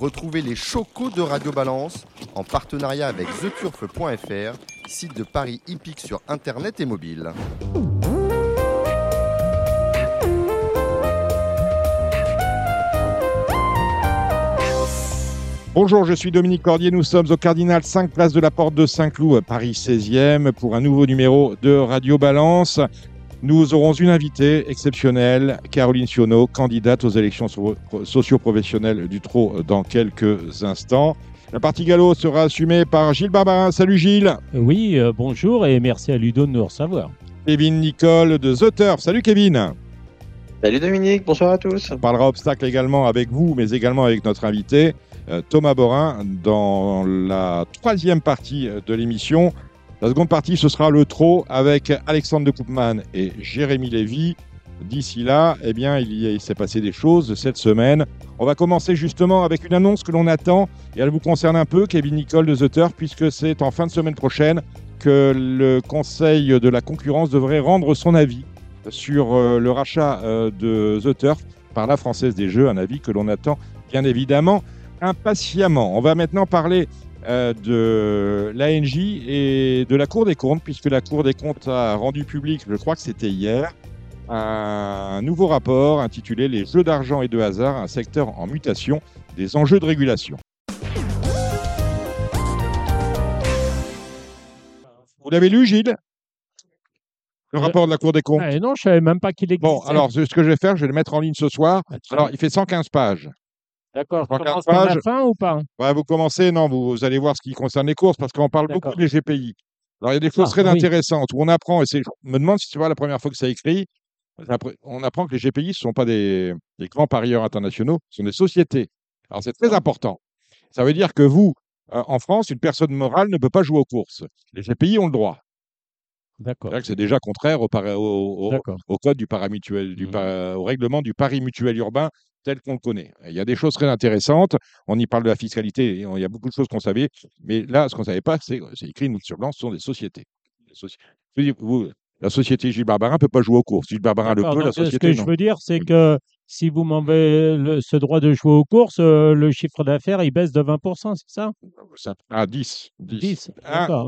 Retrouvez les chocos de Radio Balance en partenariat avec theturf.fr, site de paris hippique sur internet et mobile. Bonjour, je suis Dominique Cordier. Nous sommes au Cardinal 5 place de la Porte de Saint-Cloud, Paris 16e, pour un nouveau numéro de Radio Balance. Nous aurons une invitée exceptionnelle, Caroline Sionneau, candidate aux élections socio-professionnelles du Trot dans quelques instants. La partie galop sera assumée par Gilles Barbarin. Salut Gilles. Oui, euh, bonjour et merci à Ludo de nous recevoir. Kevin Nicole de The Turf. Salut Kevin. Salut Dominique, bonsoir à tous. On parlera obstacle également avec vous, mais également avec notre invité. Euh, Thomas Borin dans la troisième partie euh, de l'émission. La seconde partie, ce sera le trot avec Alexandre de Koopman et Jérémy Lévy. D'ici là, eh bien, il, s'est passé des choses cette semaine. On va commencer justement avec une annonce que l'on attend et elle vous concerne un peu, Kevin Nicole de The Turf, puisque c'est en fin de semaine prochaine que le Conseil de la concurrence devrait rendre son avis sur euh, le rachat de The Turf par la Française des Jeux, un avis que l'on attend bien évidemment impatiemment. On va maintenant parler euh, de l'ANJ et de la Cour des comptes, puisque la Cour des comptes a rendu public, je crois que c'était hier, un nouveau rapport intitulé Les jeux d'argent et de hasard, un secteur en mutation, des enjeux de régulation. Vous l'avez lu, Gilles? Le rapport de la Cour des comptes? Eh Non, je ne savais même pas qu'il existait. Bon, alors ce que je vais faire, je vais le mettre en ligne ce soir. Alors, il fait 115 pages. D'accord. Commence par la fin ou pas? Vous commencez, non, vous, allez voir ce qui concerne les courses, parce qu'on parle beaucoup des GPI. Alors, il y a des choses ah, très intéressantes où on apprend, et je me demande si tu vois la première fois que ça écrit, on apprend que les GPI, ce ne sont pas des, grands parieurs internationaux, ce sont des sociétés. Alors, c'est très ah. important. Ça veut dire que vous, euh, en France, une personne morale ne peut pas jouer aux courses. Les GPI ont le droit. D'accord. C'est déjà contraire au, code du, mmh. au règlement du pari mutuel urbain tel qu'on le connaît. Il y a des choses très intéressantes. On y parle de la fiscalité. Il y a beaucoup de choses qu'on savait. Mais là, ce qu'on ne savait pas, c'est écrit sur blanc, ce sont des sociétés. la société Gilles Barbarin ne peut pas jouer aux courses. Gilles Barbarin le peut, la société Ce que je veux dire, c'est que si vous m'enlevez ce droit de jouer aux courses, euh, le chiffre d'affaires, il baisse de 20%, c'est ça? Ah, 10. 10.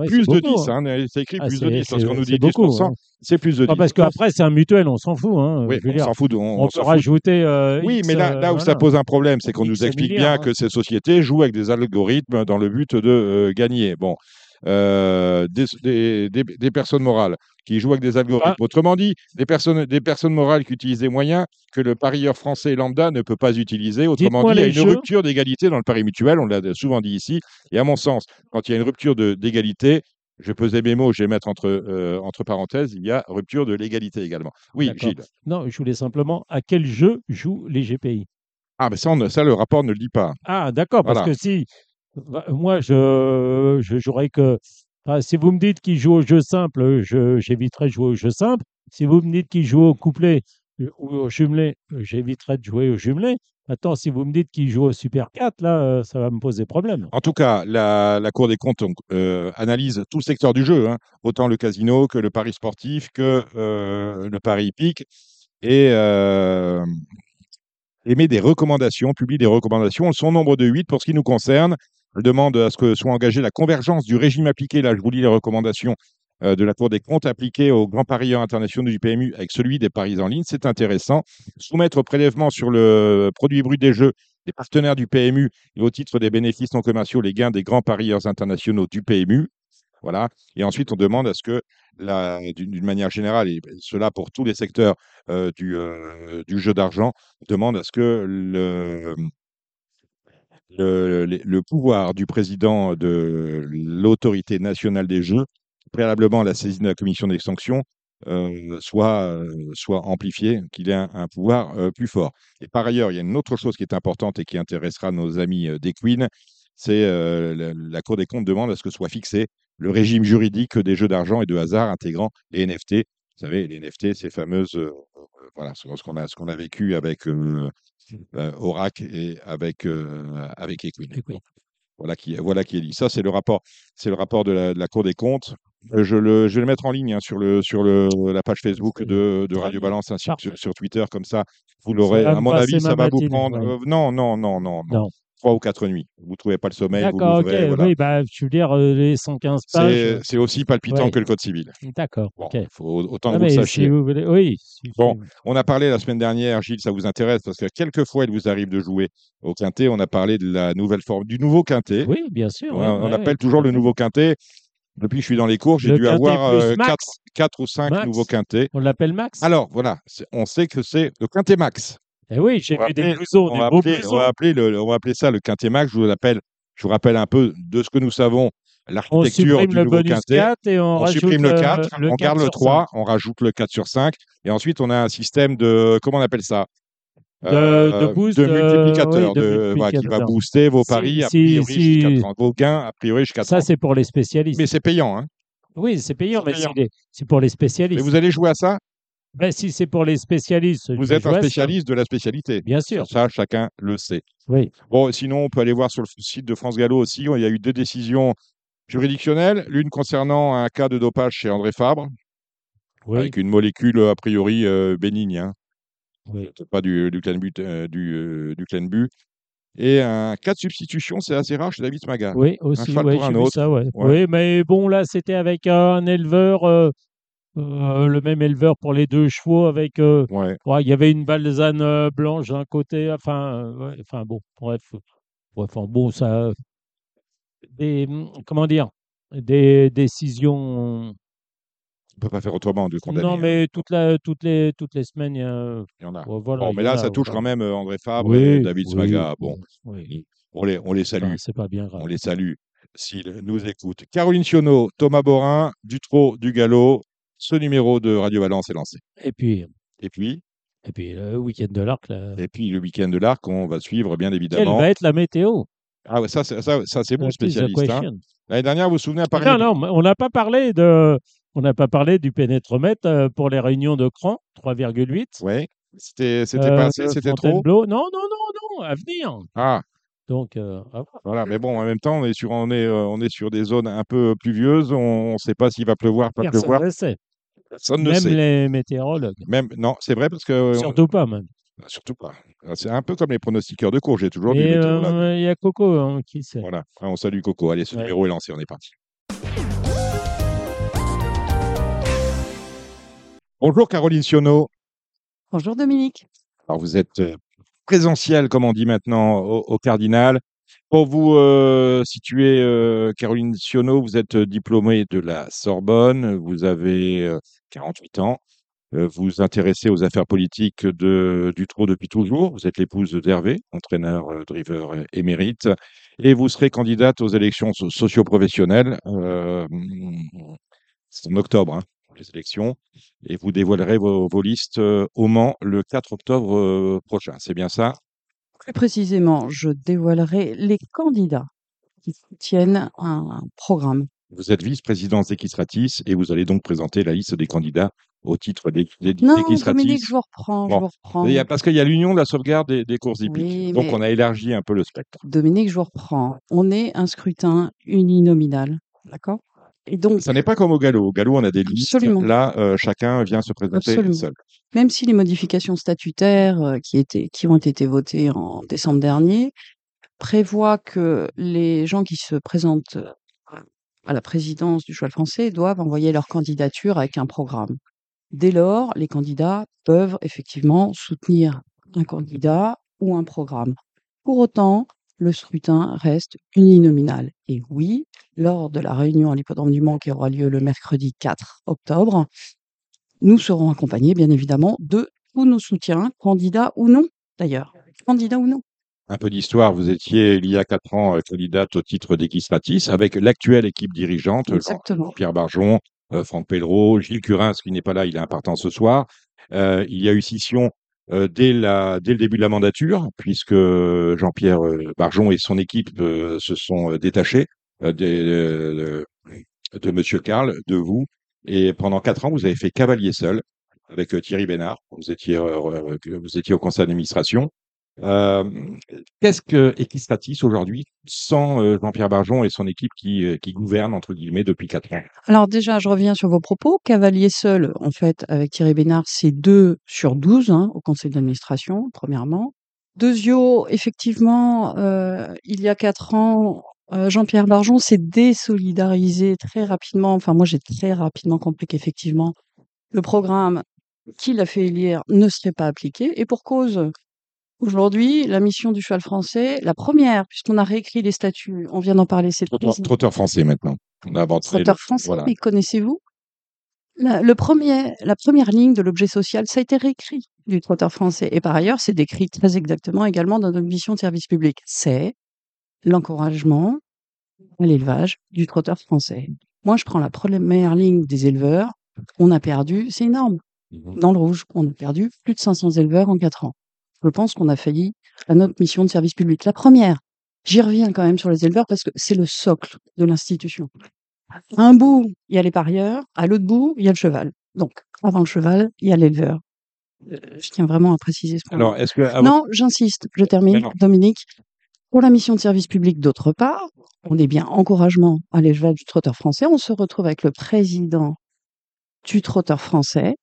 plus de 10, hein. hein c'est écrit ah, plus de 10. Lorsqu'on nous dit 10%, hein. c'est plus de 10. parce qu'après, c'est un mutuel, on s'en fout. Hein, oui, on s'en fout. On, on peut rajouter. Euh, oui, mais là, là où ça pose un problème, c'est qu'on nous explique bien que ces sociétés jouent avec des algorithmes dans le but de euh, gagner. Bon. Des, des, personnes morales qui jouent avec des algorithmes. Ah. Autrement dit, des personnes, des personnes morales qui utilisent des moyens que le parieur français lambda ne peut pas utiliser. Autrement dit, il y a une rupture d'égalité dans le pari mutuel, on l'a souvent dit ici. Et à mon sens, quand il y a une rupture d'égalité, je pesais mes mots, je vais mettre entre, euh, entre parenthèses, il y a rupture de l'égalité également. Oui, Gilles. Non, je voulais simplement, à quel jeu jouent les GPI Ah, mais ça, ça, le rapport ne le dit pas. Ah, d'accord, parce que si, bah, moi, je, je jouerais que si vous me dites qu'il joue au jeu simple, j'éviterai de jouer au jeu simple. Si vous me dites qu'il joue au couplet euh, ou au jumelé, j'éviterai de jouer au jumelé. Maintenant, si vous me dites qu'il joue au Super 4, là, euh, ça va me poser problème. En tout cas, la, Cour des comptes euh, analyse tout le secteur du jeu, hein. autant le casino que le pari sportif, que le pari hippique, et émet des recommandations, publie des recommandations. Son nombre de 8 pour ce qui nous concerne. Elle demande à ce que soit engagée la convergence du régime appliqué, là je vous lis les recommandations euh, de la Cour des comptes, appliquées aux grands parieurs internationaux du PMU avec celui des paris en ligne, c'est intéressant. Soumettre au prélèvement sur le produit brut des jeux des partenaires du PMU et au titre des bénéfices non commerciaux les gains des grands parieurs internationaux du PMU. Voilà. Et ensuite, on demande à ce que, d'une manière générale, et cela pour tous les secteurs euh, du, euh, du, jeu d'argent, on demande à ce que le, le, pouvoir du président de l'autorité nationale des jeux, préalablement à la saisine de la commission des sanctions, euh, soit, euh, soit amplifié, qu'il ait un, pouvoir euh, plus fort. Et par ailleurs, il y a une autre chose qui est importante et qui intéressera nos amis des Queens, c'est la, Cour des comptes demande à ce que soit fixé le régime juridique des jeux d'argent et de hasard intégrant les NFT. Vous savez, les NFT, ces fameuses, voilà, ce qu'on a, ce qu'on a vécu avec euh, Orac et avec, euh, avec Equine. Voilà qui, voilà qui est dit. Ça, c'est le rapport, c'est le rapport de la, Cour des comptes. Euh, je, le, je vais le mettre en ligne hein, sur, le, sur le, la page Facebook de, de Radio Balance ainsi que sur, Twitter, comme ça, vous l'aurez. À mon avis, ça va vous prendre. non, non, non, non, non. Trois ou quatre nuits. Vous ne trouvez pas le sommeil, D'accord, ok. voilà. Oui, bah, je veux dire, euh, les 115 pages. C'est euh, c'est aussi palpitant ouais. que le code civil. D'accord, Bon, ok. faut, autant Ah, que vous le sachiez. si vous voulez, oui. si- Bon, On a parlé la semaine dernière, Gilles, ça vous intéresse parce que quelquefois il vous arrive de jouer au quintet. On a parlé de la nouvelle forme, du nouveau quintet. Oui, bien sûr. on ouais, on ouais, appelle toujours le nouveau quintet. Depuis que je suis dans les cours, j'ai dû avoir euh, quatre, ou cinq Max. nouveaux quintets. On l'appelle Max? Alors voilà, on sait que c'est le quintet max. Eh oui, j'ai on vu des appeler- blousons, On des va, beaux appeler, on, blousons. va appeler le- on va appeler ça le quintet max. Je vous je vous rappelle un peu de ce que nous savons, On l'architecture supprime du le nouveau quintet. 4 et on, On supprime le euh, 4, le on 4 garde le sur 3, on rajoute le 4 sur 5, et ensuite on a un système de, comment on appelle ça? De- de boost, de euh, multiplicateur, oui, de voilà, qui va multiplicateur. booster vos Si- paris a priori si- jusqu'à 30, vos gains a priori jusqu'à 30. Ça, c'est pour les spécialistes. Mais c'est payant, hein. Oui, c'est payant, mais c'est pour les Mais spécialistes. vous allez jouer à ça? Ben, si c'est pour les spécialistes, Vous êtes un ça. spécialiste de la spécialité. Bien sûr. Ça, chacun le sait. Oui. Bon, sinon, on peut aller voir sur le site de France Gallo aussi. Il y a eu deux décisions juridictionnelles. L'une concernant un cas de dopage chez André Fabre, Oui. avec une molécule a priori euh, bénigne. hein. oui. Pas du, du Clenbu, euh, du, euh, du Clenbu. Et un cas de substitution, c'est assez rare chez David Smaga. Oui, aussi, cheval ouais, pour un vu autre. ça, ouais. Ouais. Oui, mais bon, là, c'était avec un éleveur, euh, le même éleveur pour les deux chevaux, avec, euh, Ouais. ouais, il y avait une balzane euh, blanche d'un côté, enfin, ouais, enfin bon, bref, bref, enfin, bon, ça, des, comment dire, des décisions, On peut pas faire autrement de condamner. non, hein. mais toute la, toutes les, toutes les semaines, il y a, un- Il y en a. voilà, bon, mais là, a, ça touche voilà. quand même André Fabre et David oui, Smaga. Bon, oui, on les, on les salue. c'est pas bien grave. On les salue s'ils nous écoutent. Caroline Sionneau, Thomas Borin, Dutro, Dugallo. Ce numéro de Radio Valence est lancé. Et puis, Et puis, et puis, le week-end de l'Arc, là. et puis le week-end de l'Arc, on va suivre bien Quelle évidemment. va être la météo? Ah ouais, ça, c'est- ça, ça, c'est bon, spécialiste. hein. L'année dernière, vous vous souvenez à Paris Non, non, on n'a pas parlé de, on n'a pas parlé du pénétromètre euh, pour les réunions de cran, 3,8. Ouais. C'était, c'était Euh, pas assez, c'était trop. Non, non, non, non, à venir. Ah, Donc, euh, voilà. Mais bon, en même temps, on est sur, on est, euh, on est sur des zones un peu pluvieuses. On ne sait pas s'il va pleuvoir, pas personne pleuvoir. le sait. Personne ne Même sait. les météorologues. Même, non, c'est vrai parce que Surtout pas, même. surtout pas. C'est un peu comme les pronostiqueurs de cours. J'ai toujours météorologue. euh, il y a Coco hein, qui sait. Voilà. Ah, on salue Coco. Allez, ce Ouais. numéro est lancé. On est parti. Bonjour Caroline Sionneau. Bonjour Dominique. Alors vous êtes euh, présentiel, comme on dit maintenant, au, au Cardinal. Pour vous euh, situer, euh, Caroline Sionneau, vous êtes euh, diplômée de la Sorbonne, vous avez euh, 48 ans, vous intéressez aux affaires politiques de, du trot depuis toujours, vous êtes l'épouse d'Hervé, entraîneur, driver émérite, et vous serez candidate aux élections so- socio-professionnelles. c'est en octobre, hein, les élections et vous dévoilerez vos, listes au Mans le 4 octobre prochain. C'est bien ça? Plus précisément, je dévoilerai les candidats qui soutiennent un programme. Vous êtes vice-présidente d'Equistratis et vous allez donc présenter la liste des candidats au titre d'E- d'E- Non. Dominique, je vous reprends, je vous reprends. Il y a- parce qu'il y a l'Union de la sauvegarde des, des courses hippiques. Oui, donc on a élargi un peu le spectre. Dominique, je vous reprends. On est un scrutin uninominal, d'accord? Et donc, Ça n'est pas comme au galop. Au galop, on a des listes. Absolument. Là, euh, chacun vient se présenter Absolument. seul. même si les modifications statutaires euh, qui, étaient, qui ont été votées en décembre dernier prévoient que les gens qui se présentent euh, à la présidence du cheval français doivent envoyer leur candidature avec un programme. Dès lors, les candidats peuvent effectivement soutenir un candidat ou un programme. Pour autant, le scrutin reste uninominal. Et oui, lors de la réunion à l'hippodrome du Mans qui aura lieu le mercredi 4 octobre, nous serons accompagnés, bien évidemment, de tous nos soutiens, candidats ou non, d'ailleurs. Candidats ou non. Un peu d'histoire. Vous étiez, il y a quatre ans, euh, candidate au titre d'Equistratis avec l'actuelle équipe dirigeante, Exactement. Pierre Barjon, euh, Franck Pellereau, Gilles Curins, qui n'est pas là, il est important ce soir. Euh, il y a eu scission euh, dès, la, dès le début de la mandature, puisque Jean-Pierre euh, Barjon et son équipe euh, se sont détachés de, de, Monsieur Karl, de vous. Et pendant quatre ans, vous avez fait cavalier seul avec Thierry Bénard. Vous étiez au conseil d'administration. Qu'est-ce que Equistratis aujourd'hui sans Jean-Pierre Barjon et son équipe qui, qui gouverne entre guillemets depuis quatre ans? Alors déjà, je reviens sur vos propos. Cavalier seul, en fait, avec Thierry Bénard, c'est 2 sur 12 hein, au conseil d'administration, premièrement. Deuxio, effectivement, il y a quatre ans, Jean-Pierre Barjon s'est désolidarisé très rapidement. Enfin, moi, j'ai très rapidement compris qu'effectivement, le programme qu'il a fait élire ne serait pas appliqué. Et pour cause, aujourd'hui, la mission du cheval français, la première, puisqu'on a réécrit les statuts, on vient d'en parler, c'est le Trotteur, trotteur français maintenant. On a inventé. Trotteur français, voilà. mais connaissez-vous? La, le premier, la première ligne de l'objet social, ça a été réécrit du trotteur français. Et par ailleurs, c'est décrit très exactement également dans notre mission de service public. C'est l'encouragement à l'élevage du trotteur français. Moi, je prends la première ligne des éleveurs. On a perdu, c'est énorme. Mhm. Dans le rouge, on a perdu plus de 500 éleveurs en 4 ans. Je pense qu'on a failli à notre mission de service public. La première, j'y reviens quand même sur les éleveurs parce que c'est le socle de l'institution. À un bout, il y a les parieurs, à l'autre bout, il y a le cheval. Donc, avant le cheval, il y a l'éleveur. Euh, je tiens vraiment à préciser ce point. Alors, est-ce que. à Non, j'insiste, je termine. Dominique. Pour la mission de service public, d'autre part, on est bien encouragement à l'élevage du trotteur français. On se retrouve avec le président du trotteur français,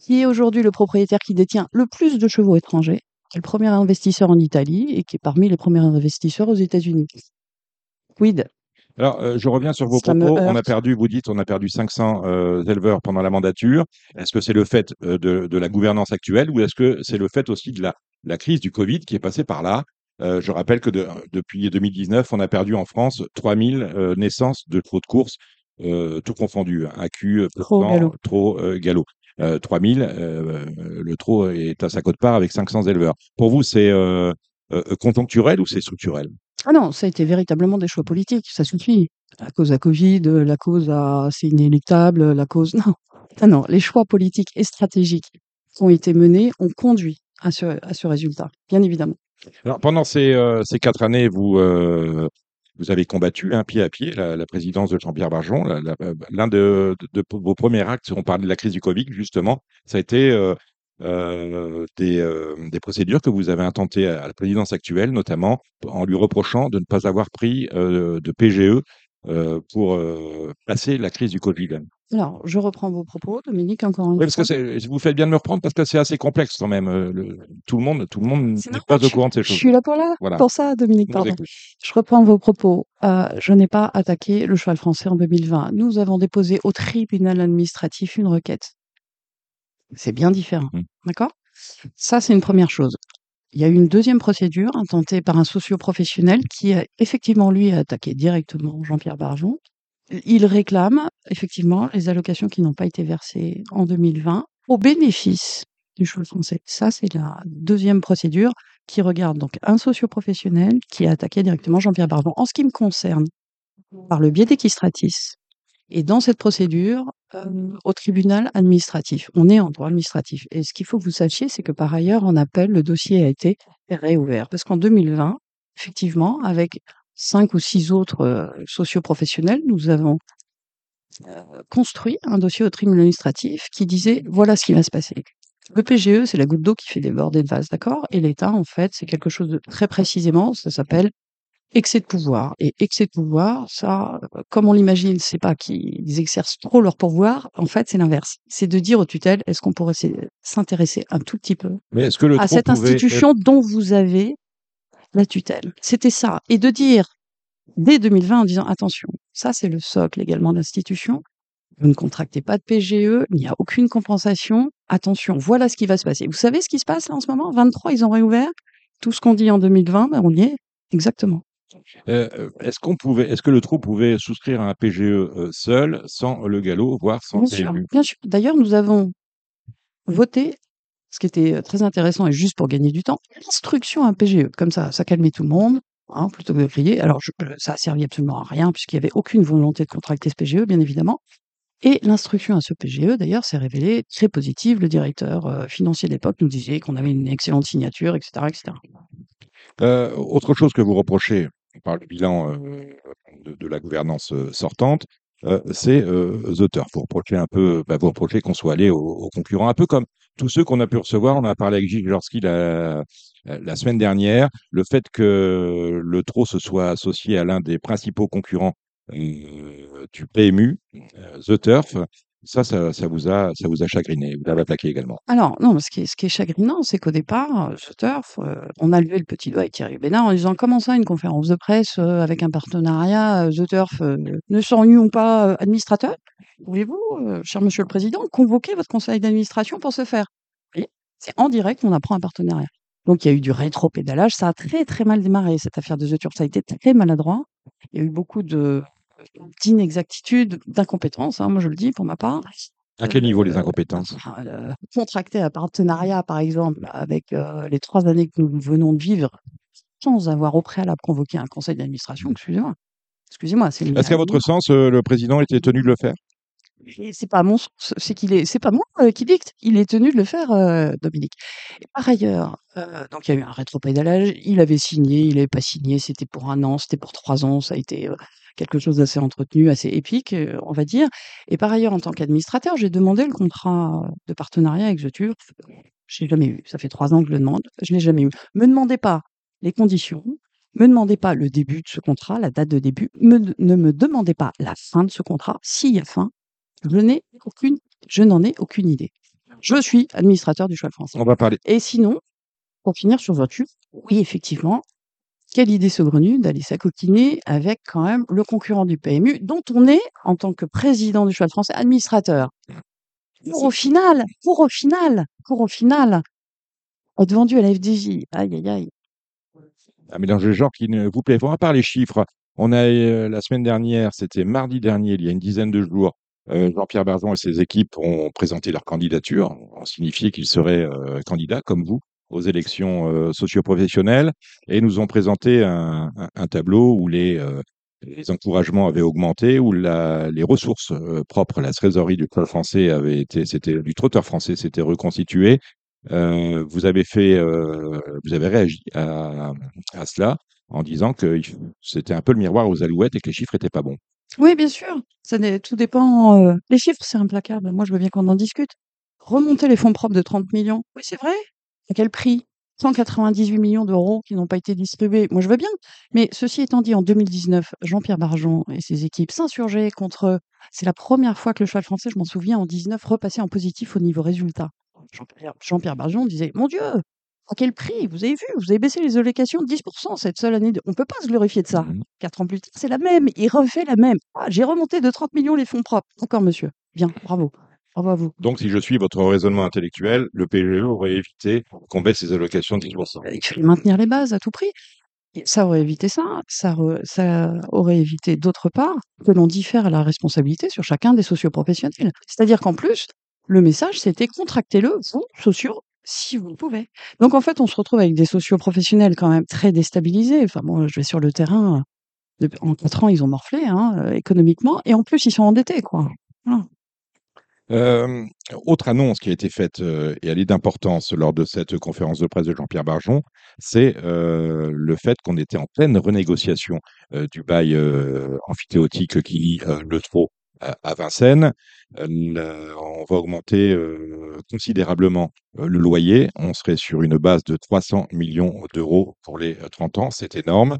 qui est aujourd'hui le propriétaire qui détient le plus de chevaux étrangers, qui est le premier investisseur en Italie et qui est parmi les premiers investisseurs aux États-Unis. Quid? Alors, euh, je reviens sur vos Ça propos. On a perdu, vous dites, on a perdu 500 euh, éleveurs pendant la mandature. Est-ce que c'est le fait euh, de, de la gouvernance actuelle ou est-ce que c'est le fait aussi de la, la crise du Covid qui est passée par là? Je rappelle que de- depuis 2019, on a perdu en France 3000 euh, naissances de chevaux de course, euh, tout confondu, hein, AQ, Trop galop. trop galop. Euh, 3000, euh, le trot est à sa cote part avec 500 éleveurs. Pour vous, c'est euh, euh, conjoncturel ou c'est structurel? Ah non, ça a été véritablement des choix politiques, ça suffit. La cause à Covid, la cause à c'est inéluctable, la cause. Non. Ah non, les choix politiques et stratégiques qui ont été menés ont conduit à ce, à ce résultat, bien évidemment. Alors, pendant ces, euh, ces quatre années, vous, euh, vous avez combattu un pied à pied la, présidence de Jean-Pierre Barjon. Euh, L'un de, vos premiers actes, on parle de la crise du Covid, justement, ça a été euh, euh, des, des procédures que vous avez intentées à la présidence actuelle, notamment en lui reprochant de ne pas avoir pris de PGE pour passer la crise du Covid. Alors, je reprends vos propos, Dominique, encore une Oui, parce que fois. c'est- vous faites bien de me reprendre parce que c'est assez complexe quand même. euh, le- tout le monde, tout le monde C'est n'est pas je au courant de ces Je choses. suis là pour là, Voilà. pour ça, Dominique, Je pardon. Je reprends vos propos. Euh, je n'ai pas attaqué le cheval français en 2020. Nous avons déposé au tribunal administratif une requête. C'est bien différent. Mm. D'accord? Ça, c'est une première chose. Il y a eu une deuxième procédure intentée par un socio-professionnel qui a effectivement, lui, attaqué directement Jean-Pierre Barjon. Il réclame effectivement les allocations qui n'ont pas été versées en 2020 au bénéfice du cheval français. Ça, c'est la deuxième procédure qui regarde donc un socio-professionnel qui a attaqué directement Jean-Pierre Barjon. En ce qui me concerne, par le biais d'Equistratis, et dans cette procédure, euh, au tribunal administratif, on est en droit administratif. Et ce qu'il faut que vous sachiez, c'est que par ailleurs, en appel, le dossier a été réouvert. Parce qu'en 2020, effectivement, avec cinq ou six autres euh, socioprofessionnels, nous avons euh, construit un dossier au tribunal administratif qui disait voilà ce qui va se passer. Le PGE, c'est la goutte d'eau qui fait déborder le vase, d'accord? Et l'État, en fait, c'est quelque chose de très précisément, ça s'appelle excès de pouvoir. Et excès de pouvoir, ça, euh, comme on l'imagine, c'est pas qu'ils exercent trop leur pouvoir. En fait, c'est l'inverse. C'est de dire aux tutelles, est-ce qu'on pourrait s'intéresser un tout petit peu Mais est-ce que le à cette être- institution dont vous avez la tutelle. C'était ça. Et de dire, dès 2020, en disant, attention, ça c'est le socle également de l'institution, vous ne contractez pas de PGE, il n'y a aucune compensation, attention, voilà ce qui va se passer. Vous savez ce qui se passe là en ce moment? 23, ils ont réouvert? Tout ce qu'on dit en 2020, ben, on y est. Exactement. Euh, euh, est-ce qu'on pouvait, est-ce que le trou pouvait souscrire à un PGE euh, seul, sans le galop, voire sans Bien sûr, PMU bien sûr. D'ailleurs, nous avons voté, ce qui était très intéressant et juste pour gagner du temps, l'instruction à un PGE. Comme ça, ça calmait tout le monde, hein, plutôt que de crier. Alors, ça a servi absolument à rien, puisqu'il n'y avait aucune volonté de contracter ce PGE, bien évidemment. Et l'instruction à ce PGE, d'ailleurs, s'est révélée très positive. Le directeur financier de l'époque nous disait qu'on avait une excellente signature, etc. etc. Euh, autre chose que vous reprochez par le bilan de, la gouvernance sortante, euh, c'est The Turf. Vous reprochez bah, qu'on soit allé aux, aux concurrents, un peu comme tous ceux qu'on a pu recevoir. On a parlé avec Gilles Jorski la, la semaine dernière. Le fait que le TRO se soit associé à l'un des principaux concurrents euh, du PMU, euh, The Turf, Ça, ça, ça vous a, ça vous a chagriné, vous l'avez attaqué également. Alors, non, ce qui est, chagrinant, c'est qu'au départ, euh, ce turf, euh, on a levé le petit doigt avec Thierry Bénard en disant comment ça, une conférence de presse euh, avec un partenariat, euh, The Turf, euh, ne serions pas euh, administrateurs? Pouvez-vous, euh, cher Monsieur le Président, convoquer votre conseil d'administration pour ce faire? C'est en direct qu'on apprend un partenariat. Donc, il y a eu du rétro-pédalage. Ça a très, très mal démarré, cette affaire de The Turf. Ça a été très maladroit. Il y a eu beaucoup de d'inexactitudes, d'incompétences, hein, moi je le dis pour ma part. À quel niveau les Euh, incompétences? euh, contracter un partenariat, par exemple, avec euh, les trois années que nous venons de vivre, sans avoir au préalable convoqué un conseil d'administration, excusez-moi. Excusez-moi, c'est une Est-ce qu'à votre sens, euh, le président était tenu de le faire? C'est pas mon c'est qu'il est, c'est pas moi euh, qui dicte. Il est tenu de le faire, euh, Dominique. Et par ailleurs, euh, donc il y a eu un rétropédalage. Il avait signé, il n'avait pas signé. C'était pour un an, c'était pour trois ans. Ça a été quelque chose d'assez entretenu, assez épique, on va dire. Et par ailleurs, en tant qu'administrateur, j'ai demandé le contrat de partenariat avec The Turf. Je l'ai jamais eu. Ça fait trois ans que je le demande. Je l'ai jamais eu. Me demandez pas les conditions. Me demandez pas le début de ce contrat, la date de début. Me- ne me demandez pas la fin de ce contrat. S'il y a fin, je n'ai aucune, je n'en ai aucune idée. Je suis administrateur du cheval français. On va parler. Et sinon, pour finir sur voiture, oui, effectivement, quelle idée saugrenue d'aller s'acoquiner avec quand même le concurrent du PMU, dont on est, en tant que président du cheval français, administrateur. Pour au final, pour au final, pour au final, être vendu à la FDJ. Aïe, aïe, aïe. Un mélange de genres qui ne vous plaît. pas. À part les chiffres, on a euh, la semaine dernière, c'était mardi dernier, il y a une dizaine de jours, Jean-Pierre Barzon et ses équipes ont présenté leur candidature, ont signifié qu'ils seraient euh, candidats, comme vous, aux élections euh, socioprofessionnelles, et nous ont présenté un, tableau où les, euh, encouragements avaient augmenté, où les ressources euh, propres, la trésorerie du club français avait été, c'était du trotteur français, s'était reconstituée. Euh, vous avez fait, euh, vous avez réagi à, à cela en disant que c'était un peu le miroir aux alouettes et que les chiffres étaient pas bons. Oui, bien sûr. Ça tout dépend. Les chiffres, c'est implacable. Moi, je veux bien qu'on en discute. Remonter les fonds propres de 30 millions. Oui, c'est vrai. À quel prix? 198 millions d'euros qui n'ont pas été distribués. Moi, je veux bien. Mais ceci étant dit, en 2019, Jean-Pierre Barjon et ses équipes s'insurgeaient contre. C'est la première fois que le cheval français, je m'en souviens, en 19, repassait en positif au niveau résultat. Jean-Pierre Jean-Pierre Barjon disait Mon Dieu, à quel prix? Vous avez vu, vous avez baissé les allocations de 10% cette seule année. de- On ne peut pas se glorifier de ça. Mhm. Quatre ans plus tard, c'est la même. Il refait la même. Ah, j'ai remonté de 30 millions les fonds propres. D'accord, monsieur. Bien, bravo. Bravo à vous. Donc, si je suis votre raisonnement intellectuel, le PGE aurait évité qu'on baisse les allocations de 10%. Il fallait maintenir les bases à tout prix. Et ça aurait évité ça. Ça, re- ça aurait évité, d'autre part, que l'on diffère la responsabilité sur chacun des socioprofessionnels. C'est-à-dire qu'en plus, le message, c'était contractez-le, vous, sociaux, si vous pouvez. Donc, en fait, on se retrouve avec des socioprofessionnels quand même très déstabilisés. Enfin, moi, je vais sur le terrain. euh, En quatre ans, ils ont morflé hein, euh, économiquement. Et en plus, ils sont endettés, quoi. Autre annonce qui a été faite euh, et elle est d'importance lors de cette conférence de presse de Jean-Pierre Barjon, c'est le fait qu'on était en pleine renégociation du bail amphithéotique qui lie le trot à, Vincennes. Euh, on va augmenter euh, considérablement euh, le loyer. On serait sur une base de 300 millions d'euros pour les euh, 30 ans. C'est énorme.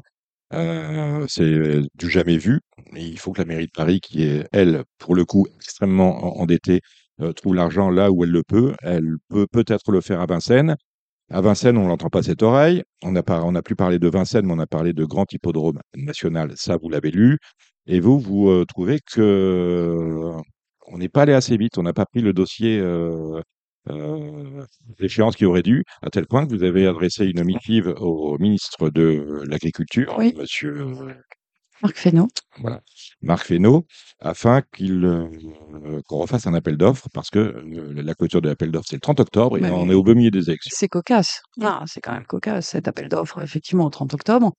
C'est du jamais vu. Il faut que la mairie de Paris, qui est, elle, pour le coup, extrêmement en- endettée, trouve l'argent là où elle le peut. Elle peut peut-être le faire à Vincennes. À Vincennes, on n'entend pas cette oreille. On n'a plus parlé de Vincennes, mais on a parlé de grand hippodrome national. Ça, vous l'avez lu. Et vous, vous euh, trouvez que on n'est pas allé assez vite. On n'a pas pris le dossier euh, euh, d'échéance qui aurait dû, à tel point que vous avez adressé une missive au ministre de l'Agriculture, Oui. Monsieur euh, Marc Fesneau. voilà, Marc Fesneau, afin qu'il euh, qu'on refasse un appel d'offres, parce que euh, la clôture de l'appel d'offres, c'est le 30 octobre, et Ouais, on est au beau milieu des élections. C'est cocasse. Ah, c'est quand même cocasse, cet appel d'offres, effectivement, au 30 octobre.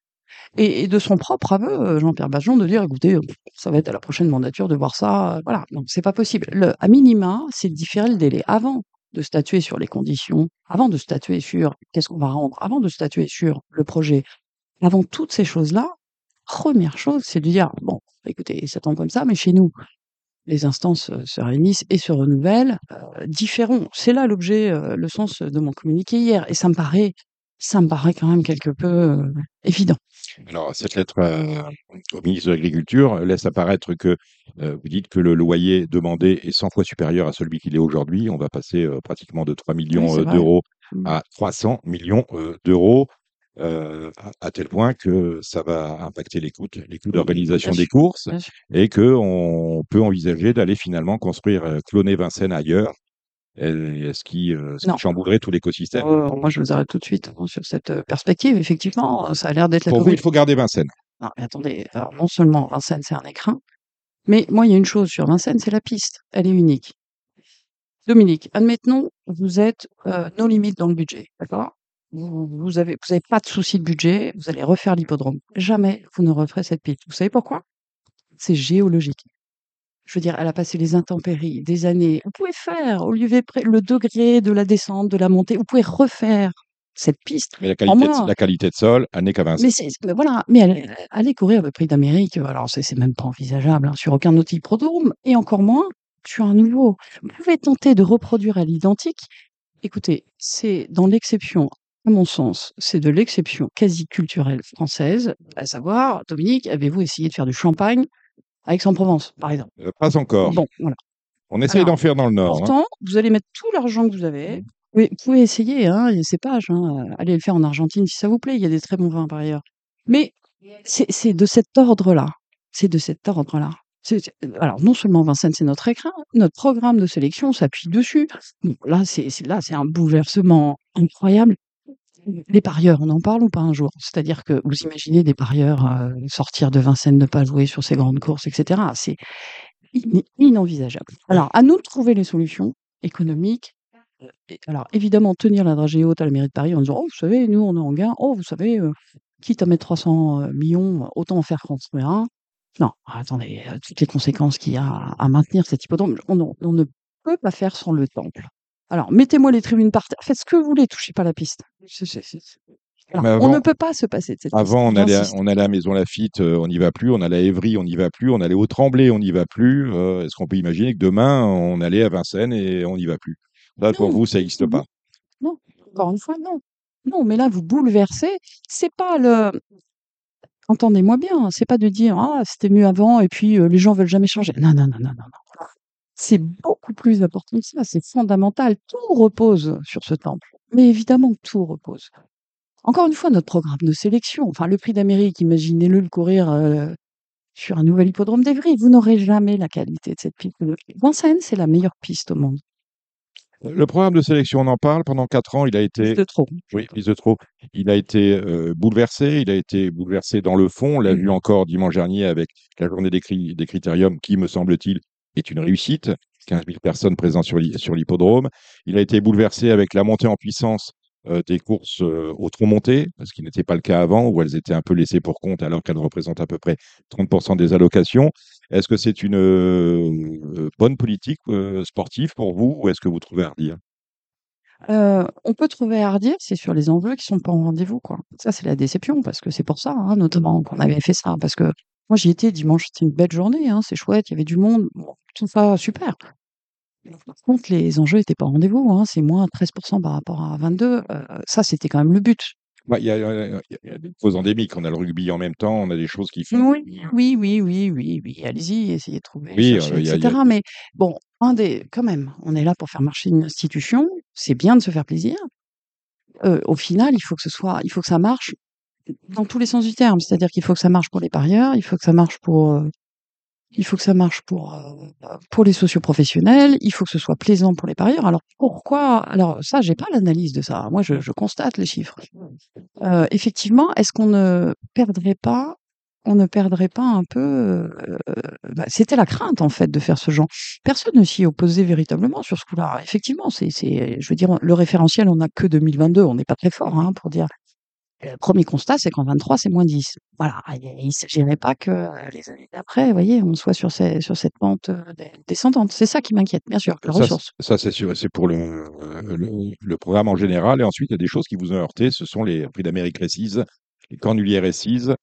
Et, de son propre aveu, euh, Jean-Pierre Bajon, de dire, écoutez, ça va être à la prochaine mandature de voir ça. euh, Voilà, donc c'est pas possible. Le, à minima, c'est différer le délai avant de statuer sur les conditions, avant de statuer sur qu'est-ce qu'on va rendre, avant de statuer sur le projet, avant toutes ces choses-là, première chose, c'est de dire, bon, écoutez, ça tombe comme ça, mais chez nous, les instances euh, se réunissent et se renouvellent, euh, différons. C'est là l'objet, le sens de mon communiqué hier. Et ça me paraît ça me paraît quand même quelque peu euh, évident. Alors, cette lettre euh, au ministre de l'Agriculture laisse apparaître que euh, vous dites que le loyer demandé est 100 fois supérieur à celui qu'il est aujourd'hui. On va passer euh, pratiquement de 3 Oui, millions euh, d'euros Mmh. à 300 millions euh, d'euros, euh, à, tel point que ça va impacter les coûts, les coûts d'organisation des courses et qu'on peut envisager d'aller finalement construire, euh, cloner Vincennes ailleurs, et, et ce qui, euh, qui chamboulerait tout l'écosystème? Oh, moi, je vous arrête tout de suite hein, sur cette euh, perspective. Effectivement, ça a l'air d'être la Pour vous, il faut garder Vincennes. Non, mais attendez, alors non seulement Vincennes, c'est un écrin, mais moi, il y a une chose sur Vincennes, c'est la piste. Elle est unique. Dominique, admettons, vous êtes euh, nos limites dans le budget, d'accord? Vous, vous avez, vous avez pas de souci de budget, vous allez refaire l'hippodrome. Jamais vous ne referez cette piste. Vous savez pourquoi? C'est géologique. Je veux dire, elle a passé les intempéries, des années. Vous pouvez faire, au lieu de le degré de la descente, de la montée, vous pouvez refaire cette piste Mais la en qualité, de, la qualité de sol, elle n'est qu'à. Mais mais voilà, mais aller, aller courir le prix d'Amérique, euh, alors c'est, c'est même pas envisageable hein, sur aucun autre hippodrome, et encore moins sur un nouveau. Vous pouvez tenter de reproduire à l'identique. Écoutez, c'est dans l'exception, à mon sens, c'est de l'exception quasi culturelle française, à savoir, Dominique, avez-vous essayé de faire du champagne à Aix-en-Provence, par exemple Euh, pas encore. Bon, voilà. On essaye d'en faire dans le Nord. hein. Pourtant, vous allez mettre tout l'argent que vous avez. Oui, vous pouvez essayer, hein, il y a ces pages, hein, allez le faire en Argentine si ça vous plaît, il y a des très bons vins par ailleurs. Mais c'est de cet ordre-là. C'est de cet ordre-là. Alors, non seulement Vincennes, c'est notre écrin, notre programme de sélection s'appuie dessus. Bon, là, c'est un bouleversement incroyable. Les parieurs, on en parle ou pas un jour? C'est-à-dire que vous imaginez des parieurs euh, sortir de Vincennes, ne pas jouer sur ces grandes courses, etc. C'est in- inenvisageable. Alors, à nous de trouver les solutions économiques. Euh, alors, évidemment, tenir la dragée haute à la mairie de Paris en disant Oh, vous savez, nous, on est en gain. Oh, vous savez, euh, quitte à mettre 300 millions, autant en faire construire un. Non, attendez, euh, toutes les conséquences qu'il y a à, maintenir cet hippodrome, on- on ne peut pas faire sans le temple. Alors, mettez-moi les tribunes par terre, faites ce que vous voulez, touchez pas la piste. Alors, on ne peut pas se passer de cette piste. Avant, on allait, à, on allait à Maison Lafitte, euh, on n'y va plus. On allait à Évry, on n'y va plus. On allait au Tremblay, on n'y va plus. Euh, Est-ce qu'on peut imaginer que demain, on allait à Vincennes et on n'y va plus? Là, pour vous, ça n'existe non, pas. non, encore une fois, non. Non, mais là, vous bouleversez. C'est pas le. Entendez-moi bien, c'est pas de dire ah c'était mieux avant et puis euh, les gens veulent jamais changer. Non, non, non, non, non, non. C'est beaucoup plus important que ça. C'est fondamental. Tout repose sur ce temple. Mais évidemment que tout repose. Encore une fois, notre programme de sélection, enfin le prix d'Amérique, imaginez-le le courir euh, sur un nouvel hippodrome d'Evry. Vous n'aurez jamais la qualité de cette piste. Vincennes, c'est la meilleure piste au monde. Le programme de sélection, on en parle. Pendant quatre ans, il a été. Piste de trop. Oui, piste de trop. Il a été euh, bouleversé. Il a été bouleversé dans le fond. On l'a vu encore dimanche dernier avec la journée des, cri- des critériums, qui, me semble-t-il, est une réussite. 15 000 personnes présentes sur l'hi- sur l'hippodrome. Il a été bouleversé avec la montée en puissance euh, des courses euh, au tronc monté, ce qui n'était pas le cas avant, où elles étaient un peu laissées pour compte, alors qu'elles représentent à peu près 30% des allocations. Est-ce que c'est une euh, bonne politique sportive pour vous, ou est-ce que vous trouvez à on peut trouver à c'est sur les enjeux qui sont pas au rendez-vous, quoi. Ça, c'est la déception, parce que c'est pour ça, hein, notamment, qu'on avait fait ça. Parce que moi, j'y étais dimanche, c'était une belle journée, hein, c'est chouette, il y avait du monde, bon, tout ça, super. Par contre, les enjeux étaient pas au rendez-vous, hein, c'est moins 13% par rapport à 22. euh, ça, c'était quand même le but. Bah, Il y, a, y y des causes endémiques. On a le rugby en même temps, on a des choses qui font. Oui, oui, oui, oui, oui, oui. Allez-y, essayez de trouver, Oui, chercher, euh, y a- etc. a- Mais bon, un des, quand même, on est là pour faire marcher une institution. C'est bien de se faire plaisir. Euh, au final, il faut que ce soit, il faut que ça marche dans tous les sens du terme. C'est-à-dire qu'il faut que ça marche pour les parieurs, il faut que ça marche pour, euh, il faut que ça marche pour, euh, pour les socioprofessionnels, il faut que ce soit plaisant pour les parieurs. Alors pourquoi? Alors ça, j'ai pas l'analyse de ça. Moi, je, constate les chiffres. Euh, effectivement, est-ce qu'on ne perdrait pas, on ne perdrait pas un peu bah, C'était la crainte en fait de faire ce genre. Personne ne s'y opposait véritablement sur ce coup-là. Effectivement, c'est, je veux dire, le référentiel, on n'a que 2022. On n'est pas très fort hein, pour dire. Le premier constat, c'est qu'en 23, c'est moins 10. Voilà. Il ne s'agirait pas que euh, les années d'après, vous voyez, on soit sur, ces, sur cette pente euh, descendante. C'est ça qui m'inquiète, bien sûr, la Ça, ressource. c'est- ça, c'est sûr, c'est pour le, euh, le, le programme en général. Et ensuite, il y a des choses qui vous ont heurté. Ce sont les prix d'Amérique Récise, les cornuliers Récise.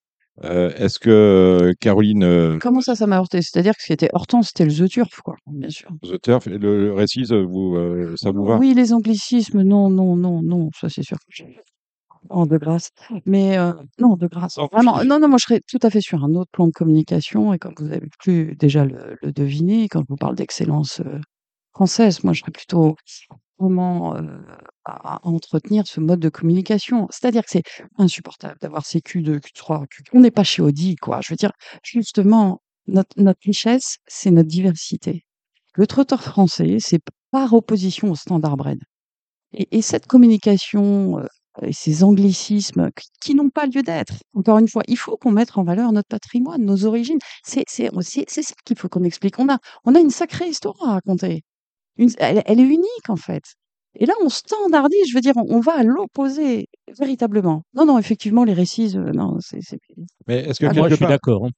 Euh, Est-ce que Caroline Comment ça, ça m'a heurté? C'est-à-dire que ce qui était heurtant, c'était le The Turf, quoi, bien sûr. The Turf, le, le Récise, vous, euh, ça vous va? Oui, les anglicismes, non, non, non, non, ça c'est sûr. Oh, de grâce. Mais euh, non, de grâce. Vraiment. Non, non, moi, je serais tout à fait sur un autre plan de communication. Et comme vous avez pu déjà le, le deviner, quand je vous parle d'excellence euh, française, moi, je serais plutôt vraiment euh, à, à entretenir ce mode de communication. C'est-à-dire que c'est insupportable d'avoir ces Q2, Q3, Q4. On n'est pas chez Audi, quoi. Je veux dire, justement, notre, notre richesse, c'est notre diversité. Le trotteur français, c'est par opposition au standard bread. Et, et cette communication et ces anglicismes qui, qui n'ont pas lieu d'être, encore une fois, il faut qu'on mette en valeur notre patrimoine, nos origines. C'est c'est- c'est- c'est ça qu'il faut qu'on explique. On a, on a une sacrée histoire à raconter. Une- elle, elle est unique, en fait. Et là, on standardise, je veux dire, on, on va à l'opposé, véritablement. Non, non, effectivement, les récits, euh, non, c'est. c'est- Mais est-ce que Ah, Moi, je suis d'accord. hein.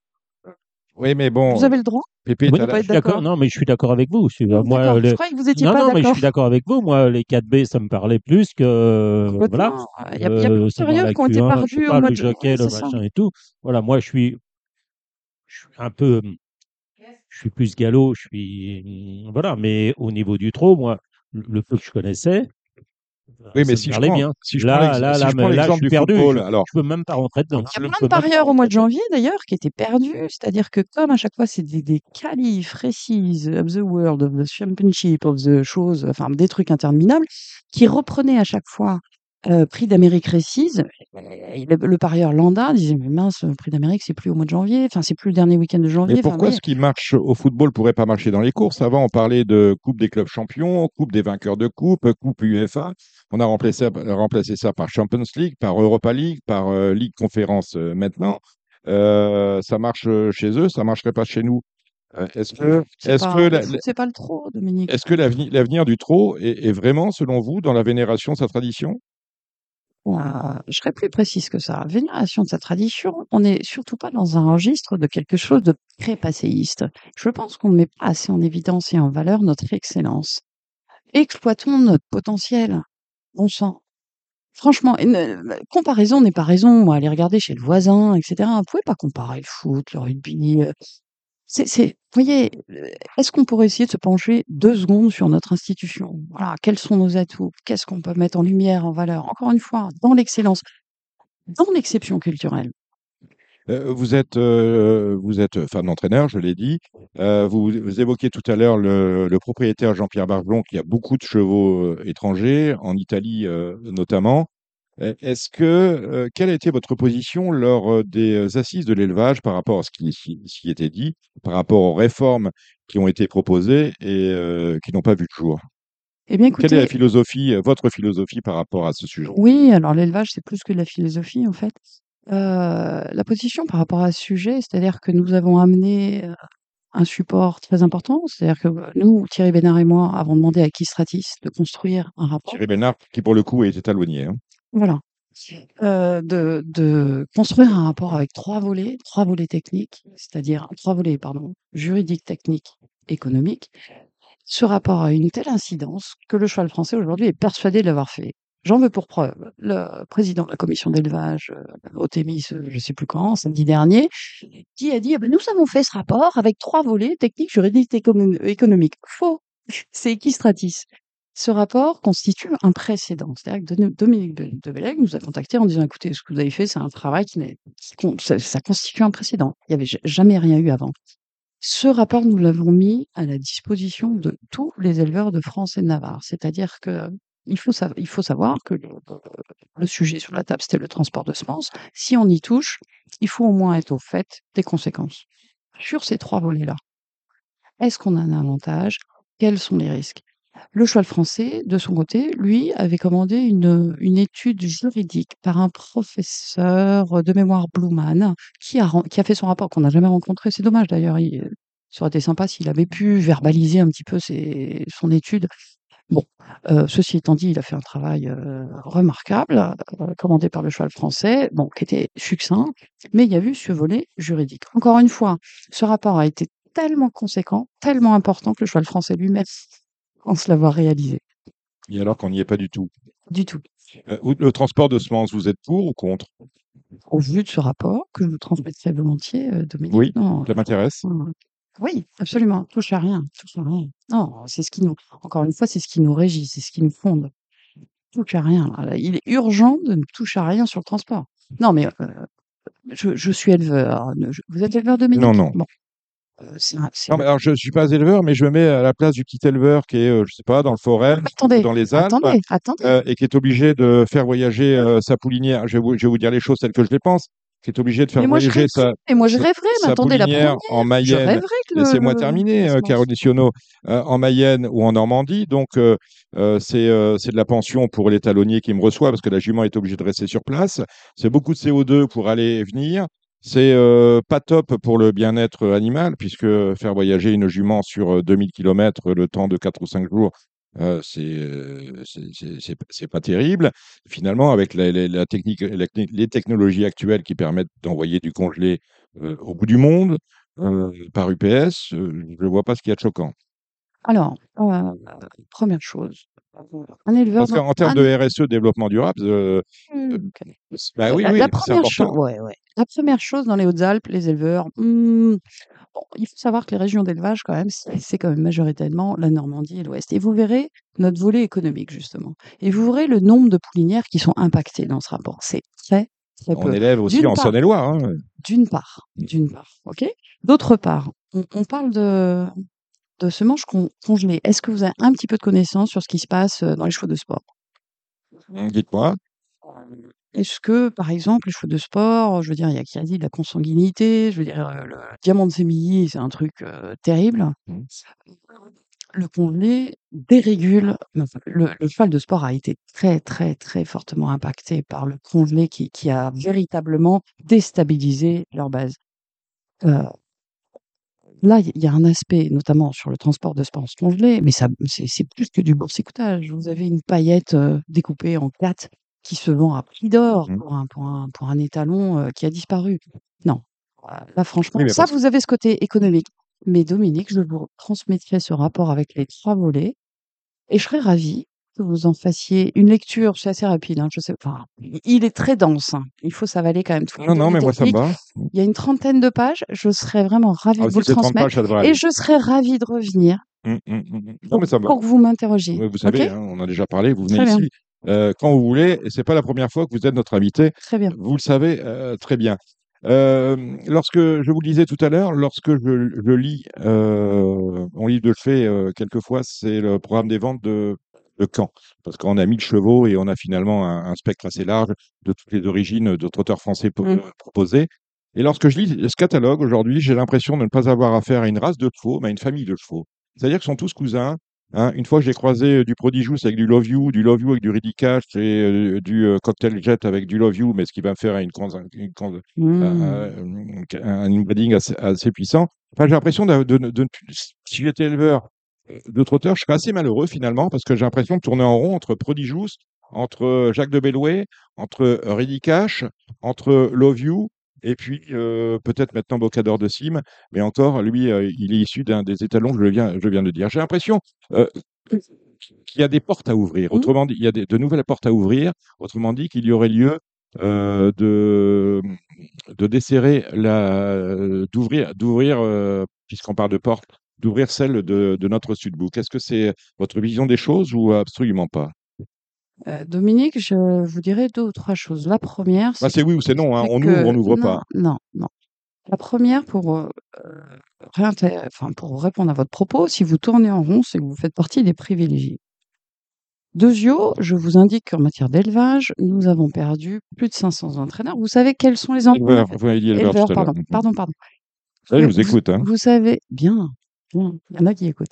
Oui, mais bon, Vous avez le droit Pépé, Oui, t'as pas la- être je suis d'accord. d'accord. Non, mais je suis d'accord avec vous. Je moi, D'accord. Je croyais que vous étiez Non, pas non, mais je d'accord. suis d'accord avec vous. Moi, les 4B, ça me parlait plus que. Voilà. Il y a, y a Euh, de c'est dans périodes la qui ont été Q1, je sais perdues au mois de jockey, le ça. machin et tout. Voilà, moi, je suis, je suis un peu, je suis plus galop, je suis, voilà, mais au niveau du trot, moi, le le peu que je connaissais, Oui, ça mais si je prends, bien. si je Là, prends là, si là, je prends là, je suis du perdu. football, Je, alors, je peux même pas rentrer dedans. Il y a plein de parieurs au mois de janvier d'ailleurs qui étaient perdus, c'est-à-dire que comme à chaque fois c'est des, des qualifs, récises of the world, of the championship, of the choses, enfin des trucs interminables, qui reprenaient à chaque fois prix d'Amérique récise. Et Le, le parieur lambda disait mais mince, le prix d'Amérique c'est plus au mois de janvier, enfin c'est plus le dernier week-end de janvier. mais Enfin, pourquoi vous ce qui marche au football pourrait pas marcher dans les courses? Avant, on parlait de Coupe des clubs champions, Coupe des vainqueurs de Coupe, Coupe UEFA. On a remplacé, remplacé ça par Champions League, par Europa League, par euh, Ligue Conférence maintenant. Ça marche chez eux, ça marcherait pas chez nous. Est-ce que, c'est est-ce pas, le la- foot, c'est pas le trop, Dominique. est-ce que l'avenir, l'avenir du trot est, est vraiment, selon vous, dans la vénération de sa tradition? Je serais plus précise que ça. Vénération de sa tradition, on n'est surtout pas dans un registre de quelque chose de très passéiste. Je pense qu'on ne met pas assez en évidence et en valeur notre excellence. Exploitons notre potentiel. Bon sang. Franchement, euh, comparaison n'est pas raison. Moi, aller regarder chez le voisin, etc. Vous pouvez pas comparer le foot, le rugby. Vous voyez, euh, est-ce qu'on pourrait essayer de se pencher deux secondes sur notre institution? Voilà, quels sont nos atouts? Qu'est-ce qu'on peut mettre en lumière, en valeur? Encore une fois, dans l'excellence, dans l'exception culturelle. Euh, Vous êtes, euh, vous femme d'entraîneur, je l'ai dit. Vous, vous évoquiez tout à l'heure le, le propriétaire Jean-Pierre Bargelon qui a beaucoup de chevaux étrangers, en Italie notamment. Est-ce que, euh, quelle a été votre position lors des assises de l'élevage par rapport à ce qui, qui était dit, par rapport aux réformes qui ont été proposées et euh, qui n'ont pas vu le jour? Eh bien, Quelle est la philosophie, votre philosophie par rapport à ce sujet? Oui, alors l'élevage, c'est plus que de la philosophie, en fait. Euh, la position par rapport à ce sujet, c'est-à-dire que nous avons amené un support très important, c'est-à-dire que nous, Thierry Bénard et moi, avons demandé à Kistratis de construire un rapport. Thierry Bénard, qui pour le coup était talonnier. hein. Voilà. Euh, de, de construire un rapport avec trois volets, trois volets techniques, c'est-à-dire trois volets, pardon, juridiques, techniques, économiques. Ce rapport a une telle incidence que le cheval français aujourd'hui est persuadé de l'avoir fait. J'en veux pour preuve le président de la commission d'élevage euh, euh, je ne sais plus quand, samedi dernier, qui a dit Ah ben, nous avons fait ce rapport avec trois volets techniques, juridiques, écono- économiques. Faux. C'est Equistratis. Ce rapport constitue un précédent. C'est-à-dire que Dom- Dominique de Bellègue nous a contactés en disant écoutez, ce que vous avez fait, c'est un travail qui ça, ça constitue un précédent. Il n'y avait jamais rien eu avant. Ce rapport, nous l'avons mis à la disposition de tous les éleveurs de France et de Navarre. C'est-à-dire que il faut savoir que le, le sujet sur la table, c'était le transport de semences. Si on y touche, il faut au moins être au fait des conséquences. Sur ces trois volets-là, est-ce qu'on a un avantage? Quels sont les risques? Le cheval français, de son côté, lui, avait commandé une, étude juridique par un professeur de mémoire Bluman qui a, qui a fait son rapport qu'on n'a jamais rencontré. C'est dommage d'ailleurs. Il, ça aurait été sympa s'il avait pu verbaliser un petit peu son étude. Bon, euh, ceci étant dit, il a fait un travail euh, remarquable, euh, commandé par le cheval français, bon, qui était succinct, mais il y a eu ce volet juridique. Encore une fois, ce rapport a été tellement conséquent, tellement important que le cheval français lui-même pense l'avoir réalisé. Et alors qu'on n'y est pas du tout? Du tout. Euh, le transport de semences, vous êtes pour ou contre? Au vu de ce rapport, que je vous transmettrai volontiers, euh, Dominique. Oui, non, ça m'intéresse. Oui, absolument. Touche à rien. Touche à rien. Non, c'est ce qui nous, encore une fois, c'est ce qui nous régit, c'est ce qui nous fonde. touche à rien. Il est urgent de ne toucher à rien sur le transport. Non, mais euh, je, je suis éleveur. Je- Vous êtes éleveur de Non, non. Bon. Euh, c'est un- c'est Non, mais alors je suis pas éleveur, mais je me mets à la place du petit éleveur qui est, euh, je sais pas, dans le forêt, attendez, dans les Alpes, attendez, attendez. euh, et qui est obligé de faire voyager euh, sa poulinière. Je vais, vous, je vais vous dire les choses telles que je les pense. Qui est obligé de faire Mais moi, je voyager sa, et moi, je sa- rêverais, mais sa attendez, la poulinière première, en Mayenne. Laissez-moi terminer, euh, Caroline euh, en Mayenne ou en Normandie. Donc, c'est euh, c'est de la pension pour les talonniers qui me reçoit parce que la jument est obligée de rester sur place. C'est beaucoup de CO2 pour aller et venir. C'est euh, pas top pour le bien-être animal puisque faire voyager une jument sur euh, 2000 km le temps de 4 ou 5 jours, euh, euh, c'est- pas terrible. Finalement, avec la, technique, les technologies actuelles qui permettent d'envoyer du congelé euh, au bout du monde euh, par UPS, euh, je ne vois pas ce qu'il y a de choquant. Alors, euh, première chose, un éleveur... Parce qu'en termes un- de RSE, développement durable, euh, Hmm, bah oui, la, oui, la c'est première chose, important. ouais, ouais. La première chose dans les Hautes-Alpes, les éleveurs, hmm, bon, il faut savoir que les régions d'élevage, quand même, c'est quand même majoritairement la Normandie et l'Ouest. Et vous verrez notre volet économique, justement. Et vous verrez le nombre de poulinières qui sont impactées dans ce rapport. C'est très, très On peu. élève aussi en Saône-et-Loire. hein. D'une part, d'une part, ok? D'autre part, on, on parle de, de semences con- congelées. Est-ce que vous avez un petit peu de connaissance sur ce qui se passe euh, dans les chevaux de sport? Dites-moi. Est-ce que, par exemple, les chevaux de sport, je veux dire, il y a qui a dit de la consanguinité, je veux dire, euh, le diamant de Sémilly, c'est un truc euh, terrible. Mhm. Le congelé dérégule. le, le cheval de sport a été très, très, très fortement impacté par le congelé qui, qui a véritablement déstabilisé leur base. Euh, Là, il y a un aspect, notamment sur le transport de sport congelé, mais ça, c'est plus que du boursicotage. Vous avez une paillette euh, découpée en quatre qui se vend à prix d'or Mhm. pour un, pour un, pour un étalon euh, qui a disparu. Non. Là, franchement, Oui, ça, vous avez ce côté économique. Mais Dominique, je vous transmettrai ce rapport avec les trois volets et je serais ravie que vous en fassiez une lecture. C'est assez rapide, hein, je sais. Enfin, il est très dense. hein. Il faut s'avaler quand même tout. le Non, non, mais moi, ça me va. Il y a une trentaine de pages. Je serais vraiment ravie Ah, de vous si le c'est 30 transmettre. pages, ça devrait aller. Et je serais ravie de revenir Hum, hum, hum, hum. Non, pour, mais ça me va. pour que vous m'interrogiez. Ouais, Vous savez, Ok? hein, on a déjà parlé, vous venez Très bien. ici euh, quand vous voulez, et c'est pas la première fois que vous êtes notre invité. Très bien. Vous le savez euh, très bien. Euh, lorsque je vous le disais tout à l'heure, lorsque je, je lis euh, mon livre de chevet, euh, quelquefois, c'est le programme des ventes de, de Caen. Parce qu'on a 1000 chevaux et on a finalement un, un spectre assez large de toutes les origines de trotteurs français Mm. euh, proposés. Et lorsque je lis ce catalogue aujourd'hui, j'ai l'impression de ne pas avoir affaire à une race de chevaux, mais à une famille de chevaux. C'est-à-dire qu'ils sont tous cousins. hein. Une fois, j'ai croisé euh, du Prodigious avec du Love You, du Love You avec du Ridicash et euh, du euh, Cocktail Jet avec du Love You, mais ce qui va me faire une, une, Mmh. un, inbreeding assez, assez puissant. Enfin, j'ai l'impression de, de, de- de- si j'étais éleveur de trotteurs, je serais assez malheureux finalement parce que j'ai l'impression de tourner en rond entre Prodigious, entre Jacques de Bellouet, entre Ridicash, entre Love You et puis euh, peut-être maintenant Bocador de Sim, mais encore lui, euh, il est issu d'un des étalons que je viens, je viens de dire. J'ai l'impression euh, qu'il y a des portes à ouvrir. Mhm. Autrement dit, il y a de nouvelles portes à ouvrir. Autrement dit, qu'il y aurait lieu euh, de de desserrer la d'ouvrir d'ouvrir euh, puisqu'on parle de porte d'ouvrir celle de, de notre sudbook. Est-ce que c'est votre vision des choses ou absolument pas? Euh, Dominique, je vous dirais deux ou trois choses. La première, Bah, C'est oui ou c'est non. hein. c'est On que- ouvre, on n'ouvre non, pas. Non, non. La première, pour, euh, enfin, pour répondre à votre propos, si vous tournez en rond, c'est que vous faites partie des privilégiés. Deuxièmement, je vous indique qu'en matière d'élevage, nous avons perdu plus de 500 entraîneurs. Vous savez quels sont les entraîneurs? éleveur Éleveurs, pardon, pardon, pardon. Je vous écoute. hein. Vous savez, bien, bien, il y en a qui écoutent.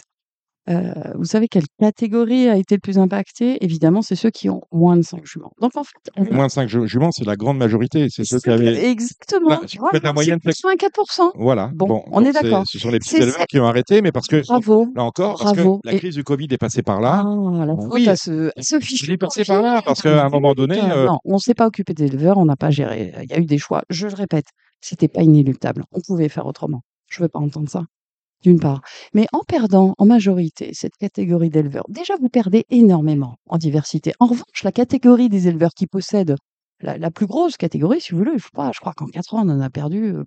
Euh, vous savez quelle catégorie a été le plus impactée? Évidemment, c'est ceux qui ont moins de 5 juments. Donc, en fait, Moins de 5 juments, c'est la grande majorité. C'est ceux qui avaient. Exactement. Là, si vous faites la moyenne, c'est 84%. Voilà. Bon, on est d'accord. Ce sont les petits éleveurs qui ont arrêté, mais parce que Bravo. là encore, parce Bravo. que la Et- crise du Covid est passée par là. Ah, la Oui. à ce, à ce fichu Je l'ai passé par là parce qu'à un moment donné, euh, Non, on s'est pas occupé des éleveurs, on n'a pas géré. Il y a eu des choix. Je le répète, c'était pas inéluctable. On pouvait faire autrement. Je veux pas entendre ça. D'une part. Mais en perdant en majorité cette catégorie d'éleveurs, déjà vous perdez énormément en diversité. En revanche, la catégorie des éleveurs qui possèdent la, la plus grosse catégorie, si vous voulez, je sais pas, je crois qu'en 4 ans, on en a perdu euh,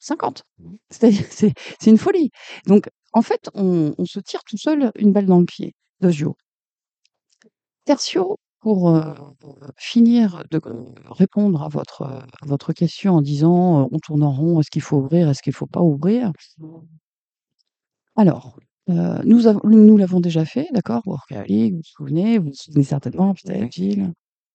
50. C'est-à-dire, c'est c'est une folie. Donc, en fait, on, on se tire tout seul une balle dans le pied. Dosio. Tertio, pour euh, finir de euh, répondre à votre, euh, à votre question en disant euh, on tourne en rond, est-ce qu'il faut ouvrir, est-ce qu'il ne faut pas ouvrir Alors, euh, nous, avons- nous l'avons déjà fait, d'accord Workaholic, vous vous souvenez, vous vous souvenez certainement.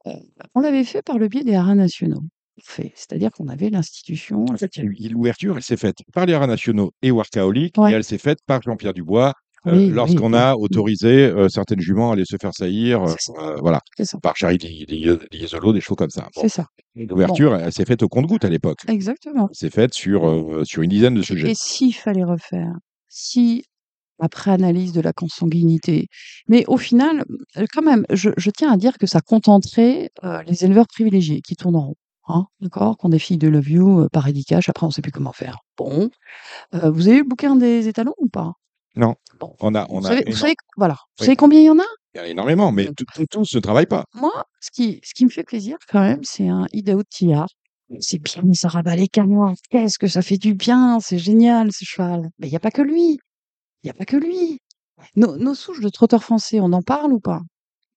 Euh, on l'avait fait par le biais des haras nationaux. Fait. C'est-à-dire qu'on avait l'institution. En fait, il y a eu- l'ouverture, elle s'est faite par les haras nationaux et Workaholic, Ouais. et elle s'est faite par Jean-Pierre Dubois, euh, Oui, lorsqu'on oui. a autorisé certaines juments à aller se faire saillir, C'est ça. voilà, par Charity Liesolo, des choses comme ça. Bon. C'est ça. L'ouverture, elle s'est faite au compte-goutte à l'époque. Exactement. Elle s'est faite sur, sur une dizaine de sujets. Et s'il fallait refaire, si après analyse de la consanguinité, mais au final, euh, quand même, je, je tiens à dire que ça contenterait euh, les éleveurs privilégiés qui tournent en rond. Hein, D'accord Qu'on des filles de Love You euh, par édicache, après on ne sait plus comment faire. Bon. Euh, vous avez eu le bouquin des étalons ou pas? Non. Bon. On a, on Vous a savez, vous savez- voilà. Vous Oui. savez combien il y en a? Il y en a énormément, mais tous ne travaillent pas. Moi, ce qui, ce qui me fait plaisir quand même, c'est un Idaho Tillard. C'est bien, ça rabat les canons. Qu'est-ce que ça fait du bien, c'est génial ce cheval. Mais il n'y a pas que lui. Il n'y a pas que lui. Nos, nos souches de trotteurs français, on en parle ou pas?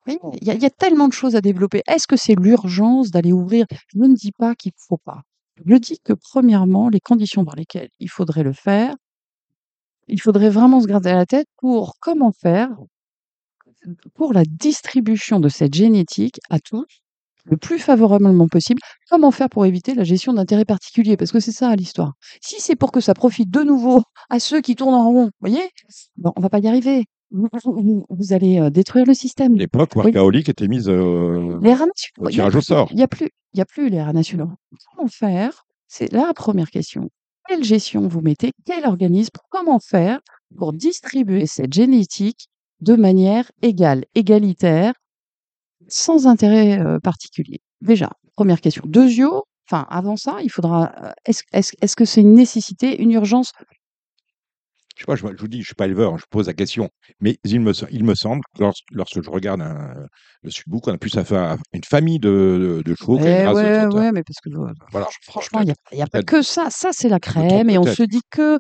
Oui, Il y, a- il y a tellement de choses à développer. Est-ce que c'est l'urgence d'aller ouvrir? Je ne dis pas qu'il ne faut pas. Je dis que premièrement, les conditions dans lesquelles il faudrait le faire, il faudrait vraiment se garder à la tête pour comment faire pour la distribution de cette génétique à tous le plus favorablement possible. Comment faire pour éviter la gestion d'intérêts particuliers? Parce que c'est ça l'histoire. Si c'est pour que ça profite de nouveau à ceux qui tournent en rond, vous voyez, bon, on va pas y arriver. Vous, vous- vous allez euh, détruire le système. L'époque, Oui. Workaholic était mise euh, Les au tirage au sort. il n'y a plus, y a plus les rats nationaux. Comment faire? C'est la première question. Quelle gestion vous mettez? Quel organisme? Comment faire pour distribuer cette génétique de manière égale, égalitaire, sans intérêt euh, particulier Déjà, première question. Deuxièmement, enfin, avant ça, il faudra. euh, Est-ce est-ce- est-ce que c'est une nécessité, une urgence? Je sais pas, je, je vous dis, je suis pas éleveur, hein, je pose la question. Mais il me, il me semble, que lorsque, lorsque je regarde un, le Sudbook, on a plus affaire à une famille de, de, de chevaux Eh ouais, ouais, mais parce que euh, Voilà. franchement, il n'y a, a pas que ça. Ça, c'est la crème, et on se dit que.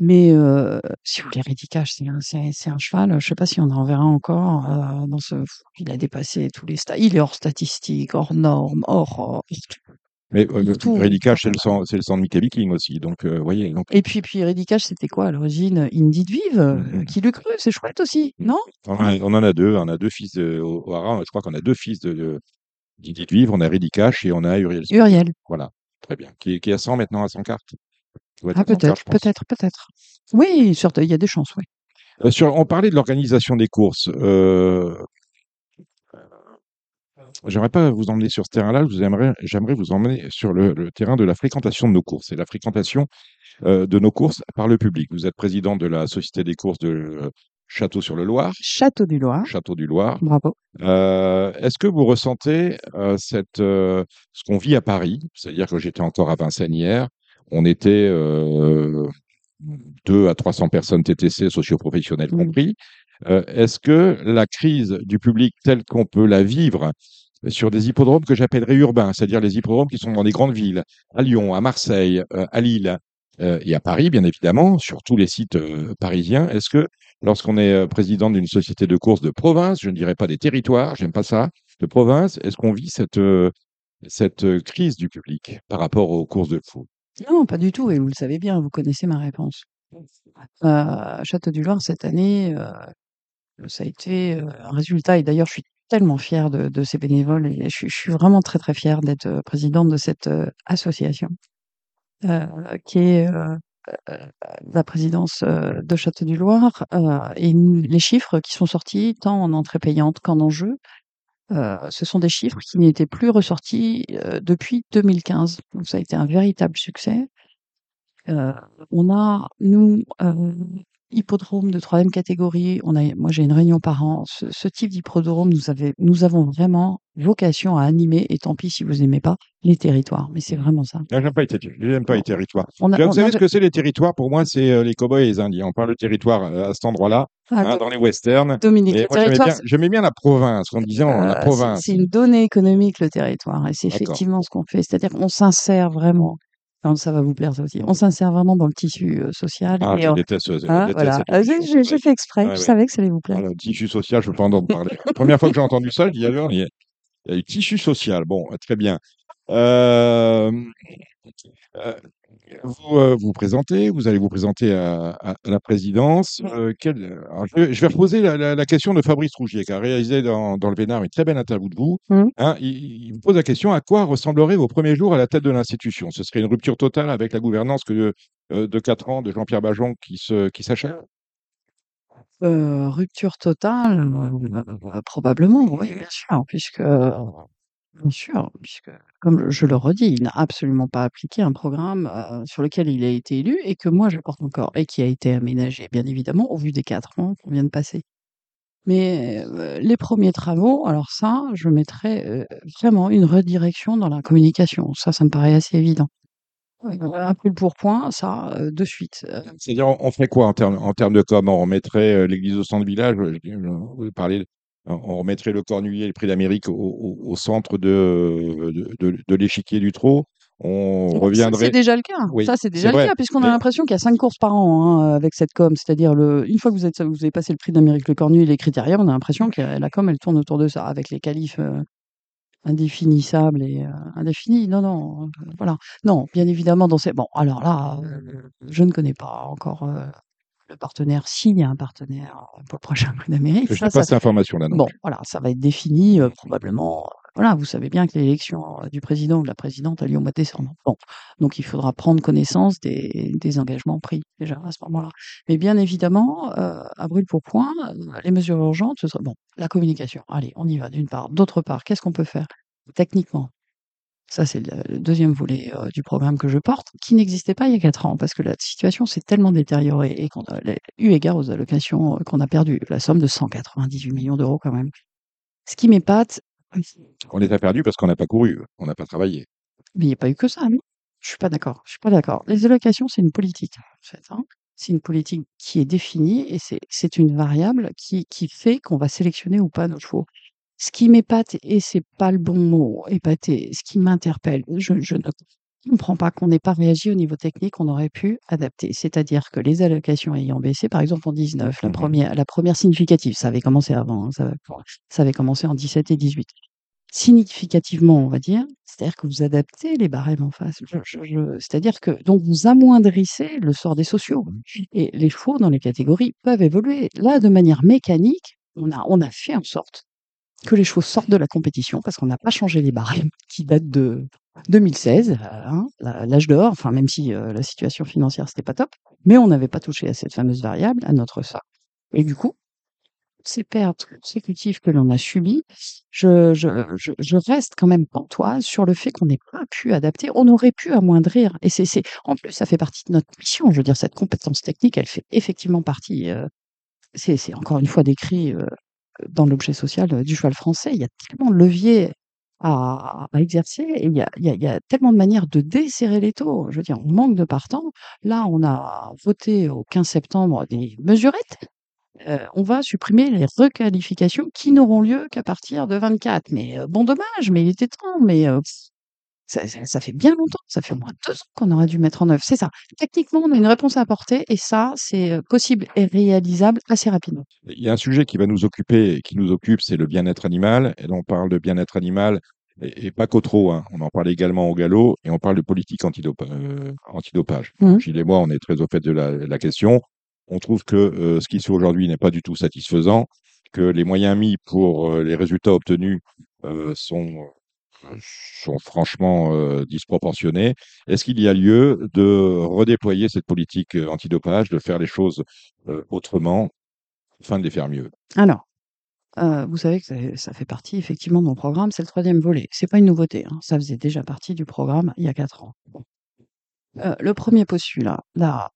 Mais euh, si vous voulez, Ridicache, c'est un, c'est, c'est un cheval. Je ne sais pas si on en verra encore euh, dans ce. Il a dépassé tous les stades. Il est hors statistique, hors normes, hors. Mais euh, Tout. C'est le sang, c'est le sang de Mickey Viking aussi. Donc, euh, voyez, donc, Et puis, puis c'était quoi à l'origine? Indie de Vive, euh, Mhm. qui le cru C'est chouette aussi, non? On, en a, on en a deux. On a deux fils de, au, au Haras, Je crois qu'on a deux fils de, de, d'Idée de Vivre. On a Rédicache et on a Uriel. Uriel. Voilà. Très bien. Qui, est- qui est à 100 maintenant, à 100 cartes. Ah, à 100 cartes, peut-être, peut-être, peut-être. Oui, il y a des chances, oui. Euh, sur, on parlait de l'organisation des courses. Euh, J'aimerais pas vous emmener sur ce terrain-là. J'aimerais vous emmener sur le, le terrain de la fréquentation de nos courses et la fréquentation euh, de nos courses par le public. Vous êtes président de la Société des courses de euh, Château-sur-le-Loir, Château du Loir. Château du Loir. Bravo. Euh, Est-ce que vous ressentez euh, cette, euh, ce qu'on vit à Paris? C'est-à-dire que j'étais encore à Vincennes hier. On était euh, 2 à 300 personnes TTC, socioprofessionnels Mhm. compris. Euh, Est-ce que la crise du public telle qu'on peut la vivre sur des hippodromes que j'appellerais urbains, c'est-à-dire les hippodromes qui sont dans des grandes villes, à Lyon, à Marseille, euh, à Lille euh, et à Paris, bien évidemment, sur tous les sites parisiens, est-ce que lorsqu'on est président d'une société de course de province, je ne dirais pas des territoires, j'aime pas ça, de province, est-ce qu'on vit cette, cette crise du public par rapport aux courses de fou Non, pas du tout, et vous le savez bien, vous connaissez ma réponse. Euh, Château du Loir, cette année, euh, ça a été euh, un résultat, et d'ailleurs, je suis tellement fière de, de ces bénévoles, et je, suis- je suis vraiment très, très fière d'être euh, présidente de cette euh, association, euh, qui est la présidence de Château du Loir, euh, et les chiffres qui sont sortis, tant en entrée payante qu'en enjeu, euh, ce sont des chiffres qui n'étaient plus ressortis euh, depuis 2015. Donc ça a été un véritable succès. Euh, on a, nous, euh, hippodrome de troisième catégorie, on a, moi j'ai une réunion par an. Ce, ce type d'hippodrome, nous, avait- nous avons vraiment vocation à animer, et tant pis si vous n'aimez pas, les territoires. Mais c'est vraiment ça. Ah, J'aime pas les pas territoires. On a, Vous on savez a- ce que c'est les territoires? Pour moi, c'est euh, les cowboys et les Indiens. On parle de territoire euh, à cet endroit-là, Ah, hein, dans les westerns. Dominique, Et le moi, j'aimais territoire, bien, j'aimais bien la province, en disant Euh, la province. C'est une donnée économique, le territoire. Et c'est effectivement ce qu'on fait. C'est-à-dire qu'on s'insère vraiment Non, ça va vous plaire ça aussi. On s'insère vraiment dans le tissu, heu, social Ah, et je on déteste, je hein, déteste voilà. cette Ah, j'ai émission. j'ai j'ai Ouais. fait exprès, Ouais, je ouais. savais que ça allait vous plaire. Voilà, tissu social, je peux pas en parler. La première fois que j'ai entendu ça, je dis: «Alors, il y a il y a du tissu social». Bon, très bien. Hem, heu, vous, heu, vous présentez, vous allez vous présenter à à à la présidence. Heu, quel alors je vais je vais reposer la la la question de Fabrice Rougier, qui a réalisé dans dans Le Vénard une très belle interview de vous. Mmh. Hein, il il vous pose la question: «À quoi ressembleraient vos premiers jours à la tête de l'institution?» Ce serait une rupture totale avec la gouvernance que, heu, de 4 ans de Jean-Pierre Bajon qui se qui s'achève? Heu, rupture totale, heu, probablement, oui, bien sûr, puisque bien sûr, puisque comme je le redis, il n'a absolument pas appliqué un programme, sur lequel il a été élu et que moi je porte encore et qui a été aménagé, bien évidemment, au vu des 4 ans qu'on vient de passer. Mais, les premiers travaux, alors ça, je mettrais, vraiment une redirection dans la communication. Ça, ça me paraît assez évident. Un coup le pourpoint, ça, de suite, C'est-à-dire, on ferait quoi en termes en termes de com? On remettrait, l'église au centre village, heu, je vous on remettrait le Cornulier et le Prix d'Amérique au au au centre de de de de l'échiquier du trot. On Ça, c'est reviendrait déjà le cas. oui, Ça, c'est déjà le vrai, cas puisqu'on a l'impression qu'il y a 5 courses par an, hein, avec cette com. C'est-à-dire le une fois que vous êtes vous avez passé le Prix d'Amérique, le Cornu et les Critériums, on a l'impression que la com, elle tourne autour de ça avec les qualifs, heu, indéfinissables et heu, indéfinis. Non, non, heu, voilà. Non, bien évidemment dans ces bon, alors là, je ne connais pas encore, le partenaire, s'il y a un partenaire pour le prochain Prix d'Amérique. je n'ai pas cette information-là bon, voilà, ça va être défini, heu, probablement, heu, voilà, vous savez bien que l'élection, du président ou de la présidente a lieu au mois de décembre. Bon, donc il faudra prendre connaissance des des engagements pris déjà à ce moment-là. Mais bien évidemment, à brûle pour point, les mesures urgentes, ce serait bon, la communication, allez, on y va d'une part. D'autre part, qu'est-ce qu'on peut faire techniquement? Ça, c'est le 2e volet, heu, du programme que je porte, qui n'existait pas il y a 4 ans parce que la situation s'est tellement détériorée et qu'on a eu égard aux allocations, heu, qu'on a perdues, la somme de 198 000 € quand même. Ce qui m'épate On les a perdus parce qu'on n'a pas couru, on n'a pas travaillé. Mais il y a pas eu que ça, non? Je suis pas d'accord, je suis pas d'accord. Les allocations, c'est une politique, en fait, hein. C'est une politique qui est définie et c'est c'est une variable qui qui fait qu'on va sélectionner ou pas nos chevaux. Ce qui m'épate et c'est pas le bon mot, épater, ce qui m'interpelle, je je ne comprends pas qu'on n'ait pas réagi au niveau technique, on aurait pu adapter. C'est-à-dire que les allocations ayant baissé, par exemple en 19, la Mmh mh. première la première significative, ça avait commencé avant, hein, ça ça avait commencé en 17 et 18. Significativement, on va dire, c'est-à-dire que vous adaptez les barèmes en face. C'est-à-dire que donc vous amoindrissez le sort des sociaux et les chevaux dans les catégories peuvent évoluer. Là, de manière mécanique, on a on a fait en sorte que les chevaux sortent de la compétition parce qu'on n'a pas changé les barèmes qui datent de 2016, heu, hein, l'âge d'or, enfin même si, heu, la situation financière, c'était pas top, mais on n'avait pas touché à cette fameuse variable, à notre socle et du coup, ces pertes consécutives que l'on a subies, je reste quand même pantoise sur le fait qu'on n'ait pas pu adapter. On aurait pu amoindrir et c'est en plus, ça fait partie de notre mission. Je veux dire, cette compétence technique, elle fait effectivement partie, heu, c'est encore une fois décrit, dans l'objet social, heu, du cheval français. Il y a tellement de leviers à exercer et il y a tellement de manières de desserrer l'étau. Je veux dire, on manque de partants. Là, on a voté au 15 septembre des mesurettes. Heu, on va supprimer les requalifications qui n'auront lieu qu'à partir de 24. Mais, heu, bon dommage, mais il était temps, mais, ça ça ça fait bien longtemps, ça fait au moins 2 ans qu'on aurait dû mettre en œuvre. C'est ça. Techniquement, on a une réponse à apporter et ça, c'est, heu, possible et réalisable assez rapidement. Il y a un sujet qui va nous occuper et qui nous occupe, c'est le bien-être animal et on parle de bien-être animal et et pas qu'au trot, hein. On en parle également au galop et on parle de politique antidopa heu, antidopage. Mmh. Gilles et moi, on est très au fait de la la question. On trouve que, heu, ce qui se fait aujourd'hui n'est pas du tout satisfaisant, que les moyens mis pour, heu, les résultats obtenus, sont, sont franchement, heu, disproportionnés. Est-ce qu'il y a lieu de redéployer cette politique, heu, antidopage, de faire les choses, heu, autrement, afin de les faire mieux? Alors, heu, vous savez que ça fait partie effectivement de mon programme, c'est le 3e volet. C'est pas une nouveauté, hein, ça faisait déjà partie du programme il y a 4 ans. Le 1er postulat, là,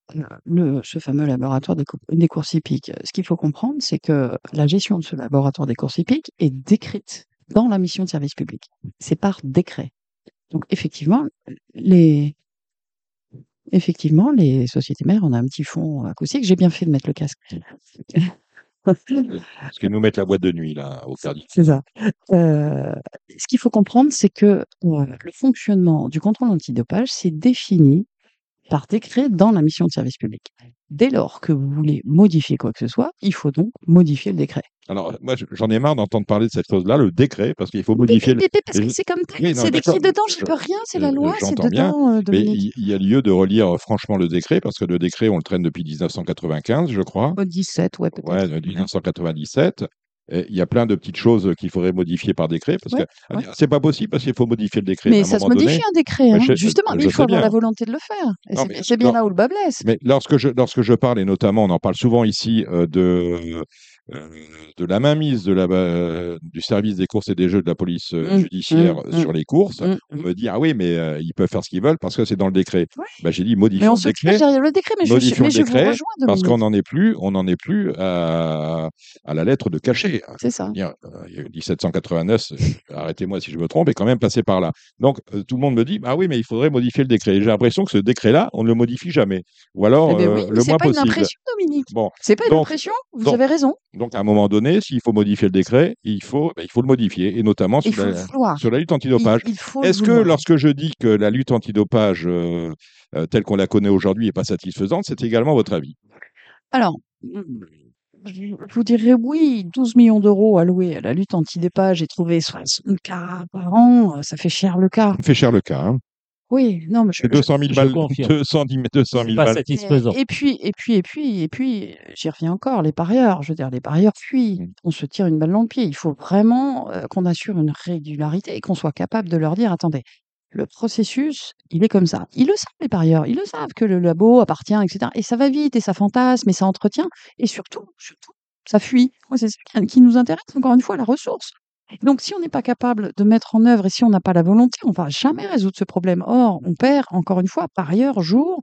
ce fameux laboratoire des courses hippiques, ce qu'il faut comprendre, c'est que la gestion de ce laboratoire des courses hippiques est décrite dans la mission de service public. C'est par décret. Donc effectivement, les effectivement, les sociétés mères, on a un petit fonds acoustique. J'ai bien fait de mettre le casque. Parce qu'ils nous mettent la boîte de nuit, là, au Cardi. C'est ça. Euh, ce qu'il faut comprendre, c'est que euh, le fonctionnement du contrôle antidopage, c'est défini par décret dans la mission de service public. Dès lors que vous voulez modifier quoi que ce soit, il faut donc modifier le décret. Alors, moi, je- j'en ai marre d'entendre parler de cette chose-là, le décret, parce qu'il faut modifier le. mais- mais parce que c'est comme tel, Oui, c'est décrit dedans, j'y je- peux rien, c'est la je- loi, c'est bien, dedans, euh, Mais il, il y a lieu de relire euh, franchement le décret, parce que le décret, on le traîne depuis 1995, je crois. Au 17, ouais, peut-être. Ouais, de 1997. Et il y a plein de petites choses qu'il faudrait modifier par décret, parce Ouais, que ouais. c'est pas possible, parce qu'il faut modifier le décret. Mais à un ça se modifie donné. un décret, hein. je- justement, mais je il faut avoir la bien. volonté de le faire. C'est bien là où le bas blesse. Mais lorsque je, lorsque je parle, et notamment on en parle souvent ici, euh, de, euh, de la mainmise de la, euh, du service des courses et des jeux de la police euh, Mmh, judiciaire mmh, sur les courses, Mmh, on mmh. me dit Ah oui, mais euh, ils peuvent faire ce qu'ils veulent parce que c'est dans le décret. Bah, J'ai dit Mais modifions on le décret, derrière le décret, mais je, modifions mais le je vous décret, rejoins, parce qu'on n'en est plus, on n'en est plus à, à la lettre de cachet. C'est ça. Dire, euh, il y a eu 1789, euh, arrêtez-moi si je me trompe, est quand même passé par là. Donc euh, tout le monde me dit, ah oui, mais il faudrait modifier le décret. J'ai l'impression que ce décret-là, on ne le modifie jamais. Ou alors Eh ben euh, oui, mais le c'est moins pas une possible. impression, Dominique. Bon, C'est pas une donc, impression, vous donc, avez raison. donc à un moment donné, s'il faut modifier le décret, il faut, ben, il faut le modifier, et notamment sur la, sur la lutte antidopage. Est-ce que lorsque je dis que la lutte antidopage euh, euh, telle qu'on la connaît aujourd'hui n'est pas satisfaisante, c'est également votre avis? Alors, je vous dirais oui, 12 millions d'euros alloués à la lutte antidopage et trouver 60 cas par an, ça fait cher le cas. Ça fait cher le cas. Hein. Oui, non, mais je, C'est 200 000 je balles. 210 000 200 C'est 000 pas balles. satisfaisant. Et, et puis, et puis, et puis, et puis, j'y reviens encore, les parieurs, je veux dire, les parieurs fuient. Mm. On se tire une balle dans le pied. Il faut vraiment euh, qu'on assure une régularité et qu'on soit capable de leur dire, attendez, le processus, il est comme ça. Ils le savent, les parieurs. Ils le savent que le labo appartient, etc. Et ça va vite, et ça fantasme, et ça entretient. Et surtout, surtout, ça fuit. Moi, c'est ça qui nous intéresse, encore une fois, la ressource. Donc, si on n'est pas capable de mettre en œuvre et si on n'a pas la volonté, on va jamais résoudre ce problème. Or, on perd, encore une fois, parieurs, jour,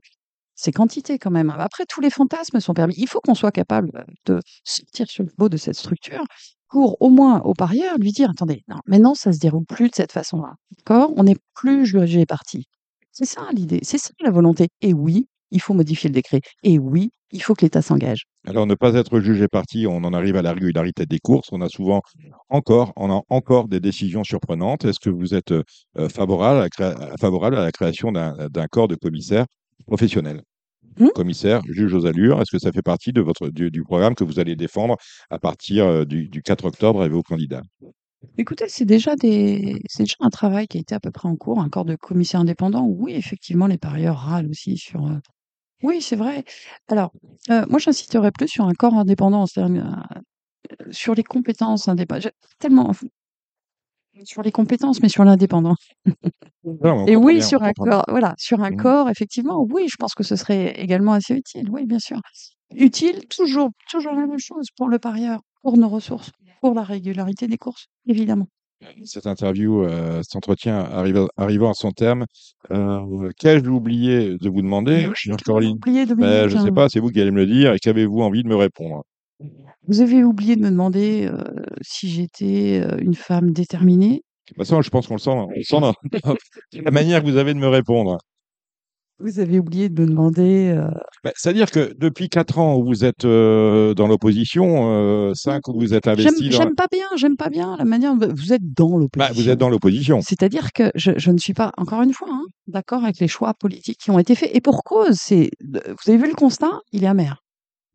c'est quantité quand même. Après, tous les fantasmes sont permis. Il faut qu'on soit capable de sortir sur le beau de cette structure pour au moins au parieur lui dire attendez, non, maintenant ça se déroule plus de cette façon-là. D'accord? On n'est plus jugé parti. C'est ça l'idée, c'est ça la volonté. Et oui, il faut modifier le décret. Et oui, il faut que l'État s'engage. Alors, ne pas être jugé parti, on en arrive à la régularité des courses. On a souvent encore, on a encore des décisions surprenantes. Est-ce que vous êtes euh, favorable, à la créa- favorable à la création d'un corps de commissaires professionnels Hmm Commissaire, juge aux allures, est-ce que ça fait partie de votre, du, du programme que vous allez défendre à partir euh, du, du 4 octobre avec vos candidats? Écoutez, c'est déjà des, c'est déjà un travail qui a été à peu près en cours, un corps de commissaire indépendant. Oui, effectivement, les parieurs râlent aussi sur. Euh, Oui, c'est vrai. Alors, euh, moi, j'insisterais plus sur un corps indépendant, c'est-à-dire euh, sur les compétences indépendantes. J'ai Tellement sur les compétences, mais sur l'indépendant. Non, mais on Et comprend oui, bien, on sur un comprend bien. corps, voilà, sur un Mhm. corps, effectivement, oui, je pense que ce serait également assez utile. Oui, bien sûr. Utile, toujours, toujours la même chose pour le parieur, pour nos ressources, pour la régularité des courses, évidemment. Cette interview, euh, cet entretien arrivant à son terme, euh, qu'ai-je oublié de vous demander, chère Caroline oublié, Ben. Je ne sais pas, c'est vous qui allez me le dire, et qu'avez-vous envie de me répondre? Vous avez oublié de me demander euh, si j'étais une femme déterminée. De toute façon, je pense qu'on le sent, on le sent dans la manière que vous avez de me répondre. Vous avez oublié de me demander. Ben, C'est-à-dire que depuis quatre ans où vous êtes euh, dans l'opposition, euh, cinq où vous êtes J'aime investi dans... j'aime pas bien, j'aime pas bien la manière. dont Vous êtes dans Ben, l'opposition. vous êtes dans l'opposition. C'est-à-dire que je, je ne suis pas, encore une fois, hein, d'accord avec les choix politiques qui ont été faits. Et pour cause, c'est, vous avez vu le constat, il est amer.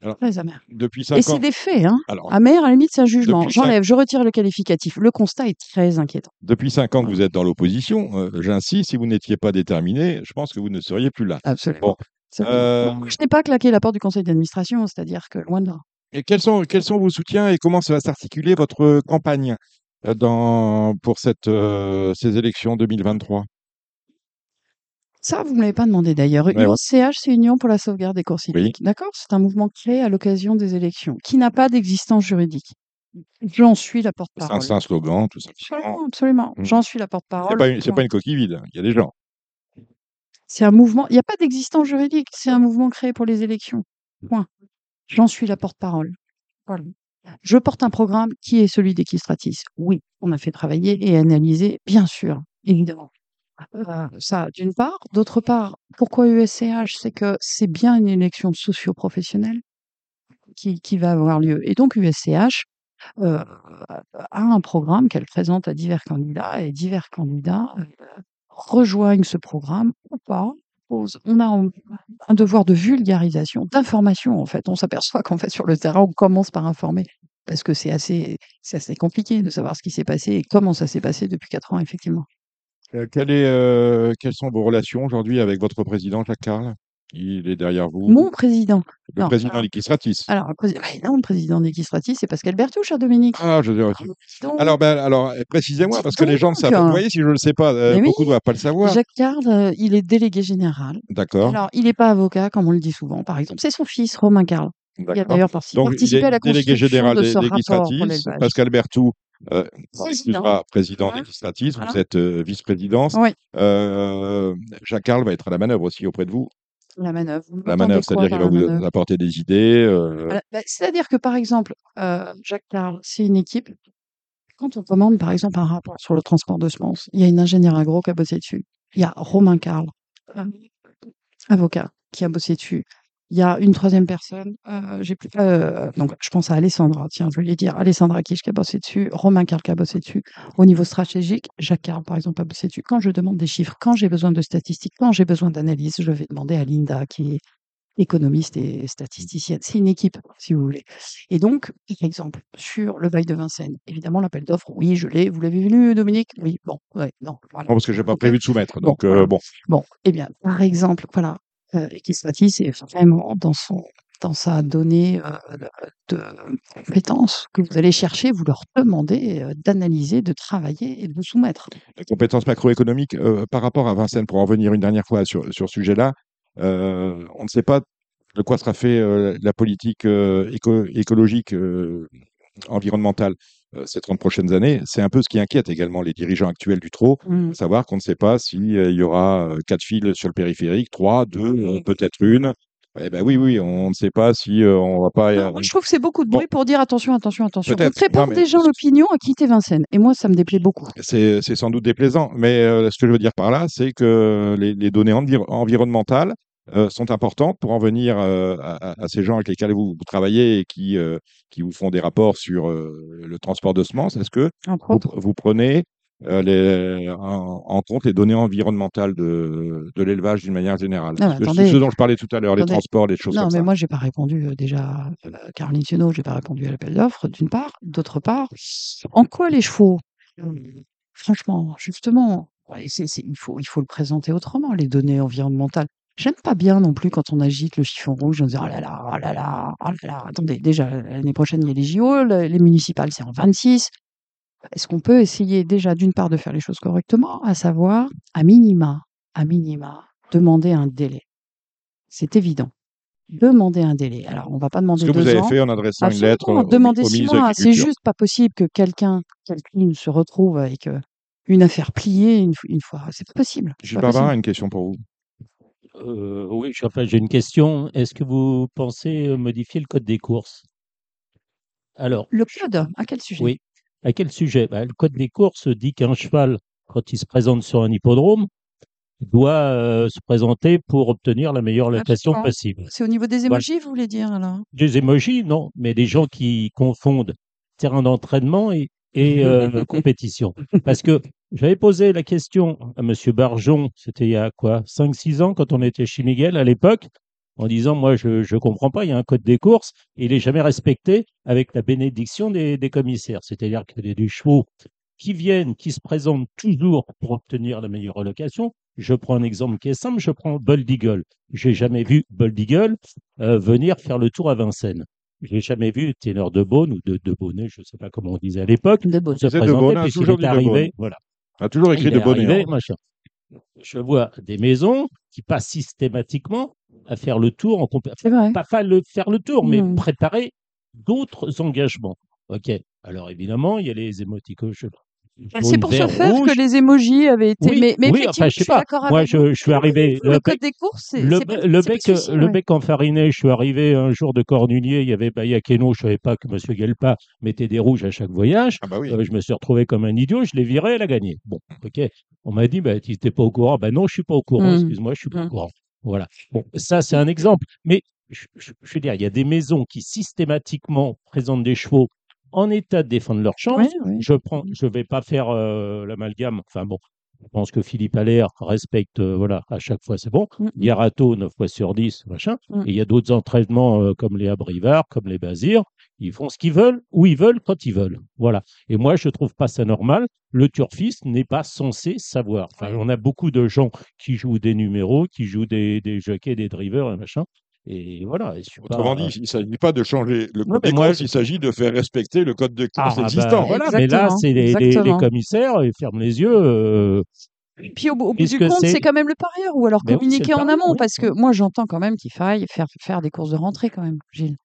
Alors, Très amer. Depuis Et cinq c'est des faits, hein. Alors, Amer, à la limite, c'est un jugement. J'enlève, je retire le qualificatif. Le constat est très inquiétant. depuis cinq ans que vous êtes dans l'opposition, euh, j'insiste, si vous n'étiez pas déterminé, je pense que vous ne seriez plus là. Absolument. Bon, euh, Je n'ai pas claqué la porte du conseil d'administration, c'est-à-dire que loin de là. Et quels sont, quels sont vos soutiens et comment ça va s'articuler votre campagne euh, dans, pour cette, euh, ces élections 2023 Ça, vous ne me l'avez pas demandé d'ailleurs. Ouais, ouais. UNCH, c'est Union pour la sauvegarde des courses Oui. hippiques. D'accord C'est un mouvement créé à l'occasion des élections, qui n'a pas d'existence juridique. J'en suis la porte-parole. c'est un slogan, tout ça. Absolument, absolument. Mm. J'en suis la porte-parole. c'est Point. pas une coquille vide, il y a des gens. C'est un mouvement. Il n'y a pas d'existence juridique. C'est un mouvement créé pour les élections. Point. J'en suis la porte-parole. Voilà. Je porte un programme qui est celui d'Equistratis. Oui, on a fait travailler et analyser, bien sûr, évidemment. Euh, ça, d'une part. D'autre part, pourquoi USCH C'est que c'est bien une élection socio-professionnelle. qui, qui va avoir lieu. Et donc USCH euh, a un programme qu'elle présente à divers candidats et divers candidats euh, rejoignent ce programme ou pas. On a un, devoir de vulgarisation, d'information en fait. On s'aperçoit qu'en fait sur le terrain, on commence par informer parce que c'est assez, compliqué de savoir ce qui s'est passé et comment ça s'est passé depuis quatre ans effectivement. Euh, euh, quelles sont vos relations aujourd'hui avec votre président, Jacques Carl Il est derrière vous. Mon président, le non, président Likistratis. alors le président, bah, non, le président c'est Pascal Bertouche, cher Dominique. Ah, je Dis donc. Alors, ben, alors euh, précisez-moi, parce que les gens ne savent pas. Vous voyez, si je ne le sais pas, euh, beaucoup ne doivent pas le savoir. Jacques Card, euh, il est délégué général. D'accord. Alors, il n'est pas avocat, comme on le dit souvent, par exemple. C'est son fils, Romain Carl. Il a d'ailleurs participé à la délégué général de ce rapport pour. Pascal Berthoud, euh, Président. président Voilà. Voilà. vous êtes euh, vice-présidence. Oui, Euh, Jacques Carl va être à la manœuvre aussi auprès de vous. La manœuvre. Vous La manœuvre, c'est-à-dire qu'il va vous apporter des idées. euh. Bah, C'est-à-dire que, par exemple, euh, Jacques Carl, c'est une équipe. Quand on commande, par exemple, un rapport sur le transport de semences, il y a une ingénieure agro qui a bossé dessus. Il y a Romain Carl, euh, avocat, qui a bossé dessus. Il y a une troisième personne, euh, j'ai plus, euh, donc je pense à Alessandra, tiens, je lui dire, Alessandra Kish qui a bossé dessus, Romain Carl qui a bossé dessus. Au niveau stratégique, Jacques Carl, par exemple, a bossé dessus. Quand je demande des chiffres, quand j'ai besoin de statistiques, quand j'ai besoin d'analyse, je vais demander à Linda, qui est économiste et statisticienne. C'est une équipe, si vous voulez. Et donc, par exemple, sur le bail de Vincennes, évidemment, l'appel d'offres, oui, je l'ai. Vous l'avez vu, Dominique? Oui, bon, ouais, non, voilà. Non, parce que je n'ai pas prévu de soumettre. Bon, Donc, euh, bon, Bon, eh bien, par exemple, voilà, euh, Equistratis c'est vraiment dans son dans sa donnée euh, de compétences que vous allez chercher, vous leur demandez euh, d'analyser, de travailler et de vous soumettre. les compétences macroéconomiques, euh, par rapport à Vincennes, pour en revenir une dernière fois sur, sur ce sujet-là, on ne sait pas de quoi sera fait la politique éco- écologique environnementale ces 30 prochaines années. C'est un peu ce qui inquiète également les dirigeants actuels du TRO, Mm. savoir qu'on ne sait pas s'il y aura euh, quatre files sur le périphérique, trois, deux, euh, peut-être une. Eh ben oui, oui, on ne sait pas si euh, on va pas. Non, moi, je trouve que c'est beaucoup de Bon. bruit pour dire attention, attention, attention. Vous mais- des gens l'opinion à quitter Vincennes. Et moi, ça me déplaît beaucoup. C'est c'est sans doute déplaisant, mais euh, ce que je veux dire par là, c'est que les, les données envir- environnementales euh, sont importantes pour en venir euh, à, à- à ces gens avec lesquels vous, vous travaillez et qui, euh, qui vous font des rapports sur le transport de semences. Est-ce que vous, prenez les, en, en compte les données environnementales de, de l'élevage d'une manière générale? Non, mais que. Ce dont je parlais tout à l'heure, les transports, les choses Non, comme mais ça. moi, j'ai pas répondu déjà. euh, Caroline Thienaud, j'ai pas répondu à l'appel d'offres, d'une part. D'autre part, en quoi les chevaux? Franchement, justement, il, faut, il faut le présenter autrement, les données environnementales. J'aime pas bien non plus quand on agite le chiffon rouge en disant oh là là, oh là là, oh là là. Attendez, déjà, l'année prochaine, il y a les JO, le- les municipales, c'est en 26. Est-ce qu'on peut essayer déjà, d'une part, de faire les choses correctement, à savoir, à minima, à minima, demander un délai C'est évident. Demander un délai. Alors, on va pas Ce demander que vous avez ans. fait en adressant une lettre au, demander au six mois. C'est juste pas possible que quelqu'un, quelqu'un se retrouve avec euh, une affaire pliée une, une fois. C'est pas possible. Gilles possible. une question pour vous. Euh, oui, enfin, j'ai une question. Est-ce que vous pensez euh, modifier le code des courses? Alors, Le code, à quel sujet? Oui. À quel sujet? Bah, Le code des courses dit qu'un cheval, quand il se présente sur un hippodrome, doit euh, se présenter pour obtenir la meilleure location Absolument. possible. C'est au niveau des Voilà. émojis, vous voulez dire alors? Des émojis, non, mais des gens qui confondent terrain d'entraînement et, et euh, compétition. Parce que j'avais posé la question à Monsieur Barjon, c'était il y a quoi, 5-6 ans, quand on était chez Miguel à l'époque, en disant Moi, je ne comprends pas, il y a un code des courses, et il n'est jamais respecté avec la bénédiction des, des commissaires. C'est-à-dire qu'il y a des chevaux qui viennent, qui se présentent toujours pour obtenir la meilleure allocation. Je prends un exemple qui est simple, je prends Bold Eagle. J'ai jamais vu Bold Eagle euh, venir faire le tour à Vincennes. J'ai jamais vu Ténor de Beaune ou de, de Bonnet, je ne sais pas comment on disait à l'époque, De Beaune. se présenter hein, puisqu'il est arrivé. Beaune. Voilà. A toujours écrit de machin. Je vois des maisons qui passent systématiquement à faire le tour, en compé- pas, pas le, faire le tour, mais Mm. préparer d'autres engagements. Ok. Alors évidemment, il y a les émoticônes. Bah, C'est pour ce faire rouge. que les émojis avaient été. Oui, mais mais oui, effectivement, enfin, je je sais suis pas. d'accord Moi, avec je, je suis arrivé. Le Le code bec, des courses, c'est le, le bec, celui-ci, le ouais. bec enfariné, je suis arrivé un jour de Cornulier, il y avait Bayakeno, je savais pas que M. Guelpa mettait des rouges à chaque voyage. Ah bah oui. Euh, je me suis retrouvé comme un idiot, je l'ai viré, elle a gagné. Bon, ok. On m'a dit, bah, tu n'étais pas au courant. Ben non, je suis pas au courant, Mm. excuse-moi, je suis pas au courant. Voilà. Bon, ça, c'est un exemple. Mais je, je- je veux dire, il y a des maisons qui systématiquement présentent des chevaux en état de défendre leur chance. Je prends, je vais pas faire euh, l'amalgame. Enfin bon, je pense que Philippe Allaire respecte, euh, voilà, à chaque fois c'est bon. Mm. Garato, 9 fois sur 10, machin. Mm. Et il y a d'autres entraînements euh, comme les Abrivard, comme les Bazirs. Ils font ce qu'ils veulent, où ils veulent, quand ils veulent. Voilà. Et moi, je trouve pas ça normal. Le turfiste n'est pas censé savoir. Enfin, on a beaucoup de gens qui jouent des numéros, qui jouent des, des jockeys, des drivers et machin. Et voilà. Et je suis pas- Autrement dit, il ne s'agit pas de changer le Ouais, code mais de moi, course, je- il s'agit de faire respecter le code de Ah, course bah, existant. voilà, mais là, c'est les, les- les exactement. commissaires, ils ferment les yeux. euh, Puis au, bout- au bout Puisque du compte, c'est- quand même le parieur, ou alors Mais c'est communiquer en parieur, amont, oui. parce que moi j'entends quand même qu'il faille faire, faire des courses de rentrée quand même, Gilles.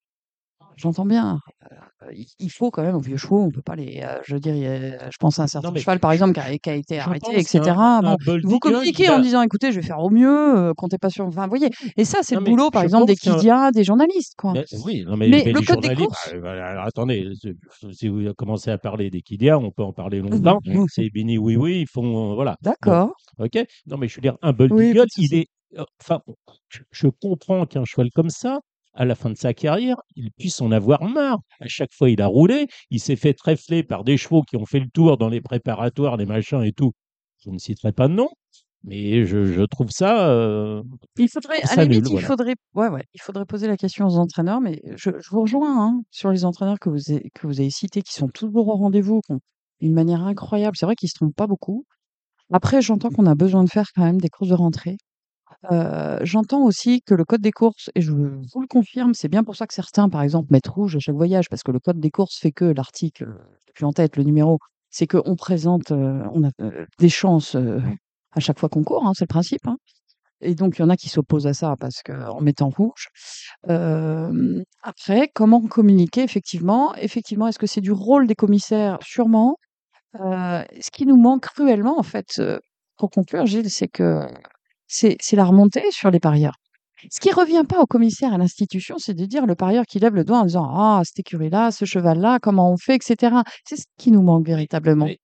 J'entends bien. Euh, il- faut quand même aux vieux chevaux, on peut pas les. euh, je veux dire, je pense à un certain cheval par exemple qui a, qui a été arrêté, etc. un Bon, vous communiquez en disant écoutez, je vais faire au mieux, euh, comptez pas sur. Enfin, vous voyez. Et ça, c'est le boulot, par exemple, des Kidia, des journalistes, quoi. Mais, oui, non, mais, Mais mais le les code des journalistes, courses- bah, bah, alors, attendez, si vous commencez à parler des Kidia, on peut en parler longtemps. C'est Bini Oui Oui, ils font. euh, voilà. D'accord. Ok. Non, mais je veux dire, un Bold Oui, il est. euh, Enfin, je comprends qu'un cheval comme ça, à la fin de sa carrière, il puisse en avoir marre. À chaque fois, il a roulé, il s'est fait trèfler par des chevaux qui ont fait le tour dans les préparatoires, les machins et tout. Je ne citerai pas de nom, mais je, je trouve ça. euh, Il faudrait, à Ça la limite, nul, il voilà. faudrait, ouais, ouais, il faudrait poser la question aux entraîneurs, mais je, je vous rejoins hein, sur les entraîneurs que vous, avez, que vous avez cités, qui sont toujours au rendez-vous, qui ont une manière incroyable. C'est vrai qu'ils se trompent pas beaucoup. Après, j'entends qu'on a besoin de faire quand même des courses de rentrée. J'entends aussi que le code des courses, et je vous le confirme, c'est bien pour ça que certains, par exemple, mettent rouge à chaque voyage, parce que le code des courses fait que l'article, euh, plus en tête, le numéro, c'est qu'on présente, on a des chances à chaque fois qu'on court, hein, c'est le principe. hein. Et donc, il y en a qui s'opposent à ça parce que, en mettant rouge. Après, comment communiquer effectivement? Effectivement, est-ce que c'est du rôle des commissaires? Sûrement. Ce qui nous manque cruellement, en fait, pour conclure, Gilles, c'est que c'est la remontée sur les parieurs. Ce qui revient pas au commissaire à l'institution, c'est de dire le parieur qui lève le doigt en disant Ah, cette écurie-là, ce cheval-là, comment on fait, etc. C'est ce qui nous manque véritablement. mais-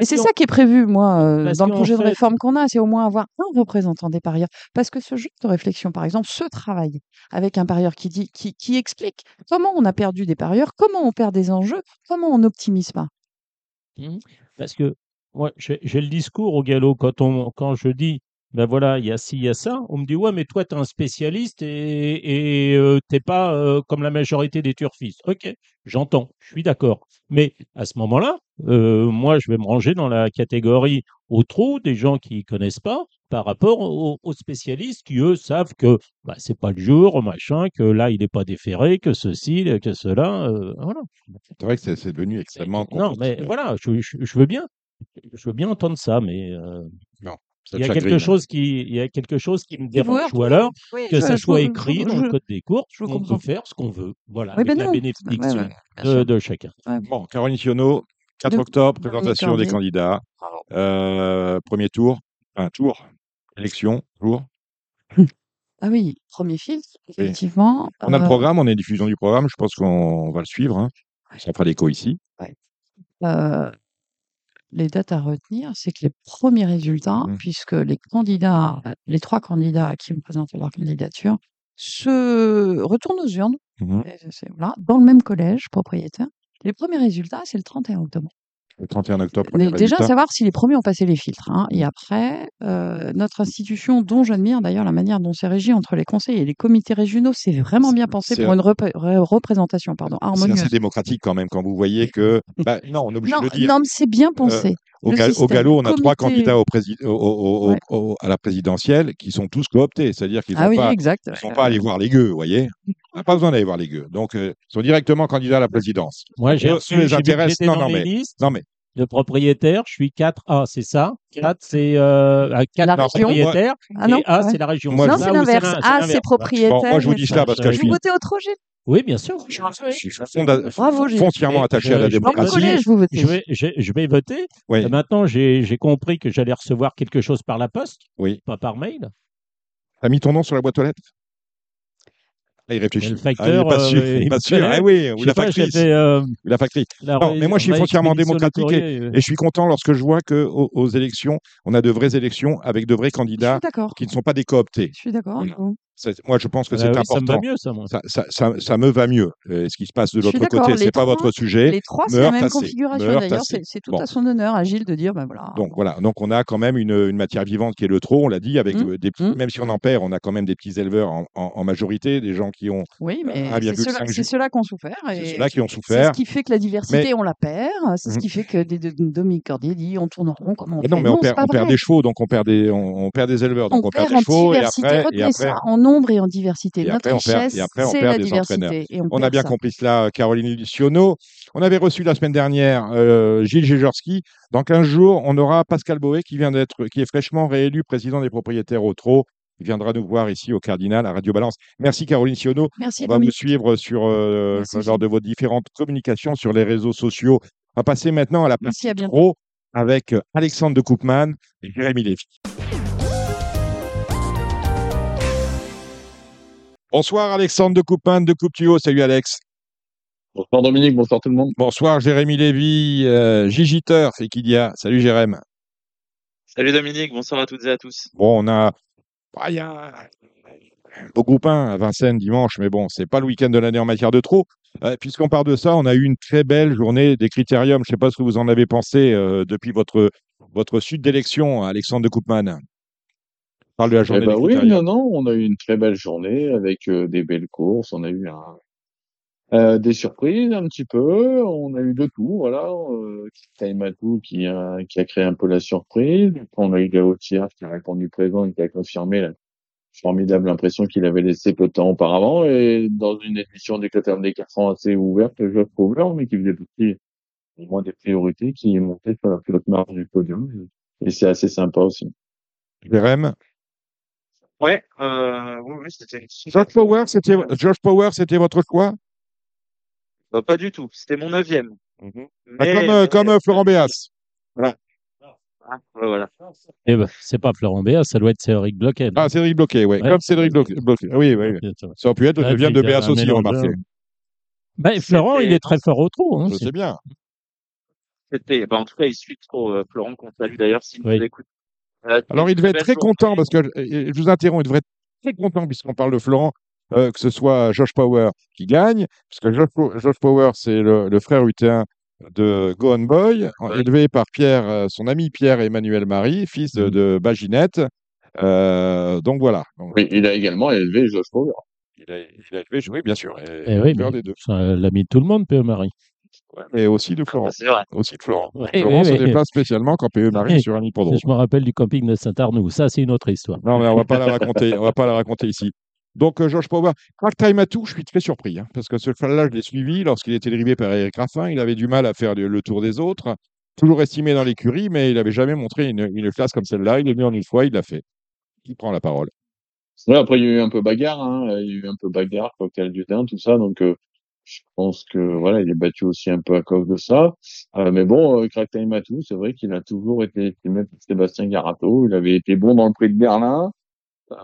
Et c'est ça qui est prévu, moi, euh, dans le projet de réforme qu'on a, c'est au moins avoir un représentant des parieurs. Parce que ce jeu de réflexion, par exemple, ce travail avec un parieur qui dit, qui, qui explique comment on a perdu des parieurs, comment on perd des enjeux, comment on n'optimise pas. Mhm. Parce que moi, j'ai j'ai le discours au galop quand, on, quand je dis, ben voilà, il y a ci, il y a ça, on me dit, ouais, mais toi, tu es un spécialiste et, et euh, t'es pas euh, comme la majorité des turfistes. Ok, j'entends, je suis d'accord. Mais à ce moment-là, euh, moi, je vais me ranger dans la catégorie au trou des gens qui connaissent pas par rapport aux, aux spécialistes qui, eux, savent que bah, c'est pas le jour, machin, que là, il n'est pas déféré, que ceci, que cela. voilà. C'est vrai que c'est c'est devenu extrêmement Non, mais voilà, je, je- je veux bien. Je veux bien entendre ça, mais Ça il y a quelque chose qui, il y a quelque chose qui me dérange. Ou alors Oui, que je- ça je soit écrit je- dans le code des courses, on peut faire ce qu'on veut. Voilà, Oui, avec ben la non. bénédiction Ouais, ouais, bien de, chacun. Bon, Caroline Sionneau, 4 De- octobre, présentation des candidats. Euh, premier tour, un tour, élection, jour. Ah oui, premier filtre, effectivement. On a le Euh, programme, on a une diffusion du programme, je pense qu'on va le suivre. Hein. Ça fera l'écho ici. euh, les dates à retenir, c'est que les premiers résultats, Mhm. puisque les candidats, les trois candidats qui ont présenté leur candidature, se retournent aux urnes, et voilà, dans le même collège propriétaire. Les premiers résultats, c'est le 31 octobre. Le 31 octobre, déjà, résultat. savoir si les premiers ont passé les filtres. hein. Et après, euh, notre institution, dont j'admire d'ailleurs la manière dont c'est régi entre les conseils et les comités régionaux, c'est vraiment bien pensé C'est pour un- une représentation pardon, C'est harmonieuse. assez démocratique quand même quand vous voyez que. Bah, non, on est obligé Non, de le dire. non, mais c'est bien pensé. Au, ga- galop, on a trois candidats au au- Ouais. à la présidentielle qui sont tous cooptés. C'est-à-dire qu'ils Ah ne oui, ils sont pas allés voir les gueux, vous voyez. On n'a pas besoin d'aller voir les gueux. Donc, euh, ils sont directement candidats à la présidence. Moi, j'ai reçu, les intéresse- non, non, mais- Non, mais de propriétaires. Je suis 4A, c'est ça? 4, c'est euh, à 4 La propriétaires. Ah non, et A, ouais. c'est la région. Moi, non, je- c'est l'inverse. Ah, l'inverse. c'est propriétaire. bon, moi, je vous dis ça parce que je Vous suis, votez autre Gilles Oui, bien sûr. je suis fonda- Bravo, foncièrement attaché je- à la je- démocratie. collège, vous. Je vais, je, je vais voter. Oui, Et maintenant, j'ai j'ai compris que j'allais recevoir quelque chose par la poste, oui. pas par mail. T'as mis ton nom sur la boîte aux lettres? Là, il réfléchit. Mais le Ah, il facteur, n'est pas sûr. euh, il pas sûr. Ah oui, ou Je la pas, factrice. euh, ou la factrice. la Non, mais moi, je suis foncièrement démocratique euh. Et je suis content lorsque je vois qu'aux aux élections, on a de vraies élections avec de vrais candidats qui ne sont pas des cooptés. Je suis d'accord. Moi, je pense que Ah c'est oui, ça me important. va mieux, ça, moi. Ça, ça, ça, ça me va mieux. Euh, ce qui se passe de l'autre côté, c'est pas votre sujet. Les trois, c'est la même assez, configuration. D'ailleurs, c'est tout Bon. à son honneur à Gilles de dire, ben voilà. Donc voilà, donc on a quand même une, une matière vivante qui est le trot, on l'a dit, avec Mmh, euh, des petits, mmh. même si on en perd, on a quand même des petits éleveurs en, en- en majorité, des gens qui ont Oui, mais c'est 1,5 ceux-là, qui ont souffert. c'est ceux-là qui ont C'est souffert. ce qui fait que la diversité, Mais- on la perd. C'est ce Mhm. qui fait que des, des- Dominique Cordier dit on tourne rond comme on Mais non, mais on perd, des chevaux, donc on perd des, on, on perd des éleveurs, donc On perd des chevaux, en et après, et en nombre et en diversité. et Notre après, on perd- richesse, c'est la diversité. Et on, On a bien ça. compris cela, Caroline Luciono. On avait reçu la semaine dernière euh, Gilles Géjorski. Dans 15 jours, on aura Pascal Boé qui vient d'être, qui est fraîchement réélu président des propriétaires au trot. Il viendra nous voir ici au Cardinal à Radio Balance. Merci Caroline Sionneau. Merci On va vous suivre sur euh, Merci, lors de vos différentes communications sur les réseaux sociaux. On va passer maintenant à la partie pro avec Alexandre de Koopman et Jérémy Lévy. Bonsoir Alexandre de Koopman de Coupe Tuyau. Salut Alex. Bonsoir Dominique, bonsoir tout le monde. Bonsoir Jérémy Lévy, euh, Gigi Turf et Kidia. Salut Jérém. Salut Dominique, bonsoir à toutes et à tous. Bon, on a. bah, Il y a un beau groupe 1 à Vincennes dimanche, mais bon, c'est pas le week-end de l'année en matière de trop. Euh, Puisqu'on parle de ça, on a eu une très belle journée des critériums. Je ne sais pas ce que vous en avez pensé euh, depuis votre, votre sud d'élection, Alexandre de Koopman. On parle de la Eh journée ben oui, non, non, on a eu une très belle journée avec euh, des belles courses. On a eu un, euh, des surprises un petit peu. On a eu de tout, voilà. Euh, qui a, qui a créé un peu la surprise. On a eu Gautier qui a répondu présent et qui a confirmé la formidable impression qu'il avait laissée peu de temps auparavant. Et dans une édition des critères des quatre ans assez ouverte, je trouve, mais qui faisait partie au moins des priorités, qui est monté sur la plus haute marge du podium. Et c'est assez sympa aussi. Jérém? Ouais, euh, oui, oui, c'était. Josh Power, c'était Josh Power, c'était votre choix? Bah, pas du tout, c'était mon neuvième. Bah, Mais- Comme, euh, comme euh, Florent Béas. Ah, ouais, voilà. Eh ben, c'est pas Florent Béat, ça doit être Cédric Bloquet. Ah, Cédric Bloquet, oui. Ouais. Comme Cédric Bloquet. Bloquet. Oui, oui. oui. Ça aurait pu être, Ah, je viens puis de Béas aussi, remarquez. hein. Ben, Florent, il est très fort au trou. Hein, Je c'est- sais bien. C'était, bah, en tout cas, il suit trop euh, Florent qu'on salue d'ailleurs s'il Oui. nous écoute. Euh, Alors, il devait être très content parce que, je vous interromps, il devrait être très content puisqu'on parle de Florent, euh, que ce soit Josh Power qui gagne, parce que Josh, Josh Power, c'est le, le frère utéin de Go On Boy, Ouais. élevé par Pierre, euh, son ami Pierre Emmanuel Marie, fils de, Mhm. de Baginette. Euh, donc voilà. Donc, Oui, il a également élevé Josh Power. il, a, il a élevé, oui, bien sûr, et, Eh oui, des deux. l'ami de tout le monde, P.E. Marie. Ouais, mais aussi de Ah, Florent. c'est vrai. Aussi de Florent. Oui, Florent oui, se oui. déplace spécialement quand PE Oui. sur un hippodrome. Je me rappelle du camping de Saint-Arnoux. Ça, c'est une autre histoire. Non, mais on va pas la raconter. On va pas la raconter ici. Donc, euh, Georges Power, Crack Time Atou, je suis très surpris, hein, parce que ce cheval-là, je l'ai suivi lorsqu'il était dérivé par Eric Raffin. Il avait du mal à faire le, le tour des autres, toujours estimé dans l'écurie, mais il n'avait jamais montré une, une classe comme celle-là. Il est venu en une fois, il l'a fait. Qui prend la parole Ouais, après, il y a eu un peu bagarre, hein. Il y a eu un peu bagarre, cocktail du terrain, tout ça. Donc, euh, je pense que, voilà, il est battu aussi un peu à cause de ça. Euh, mais bon, euh, Crack Time Atou, c'est vrai qu'il a toujours été estimé par Sébastien Garato. Il avait été bon dans le prix de Berlin. Euh,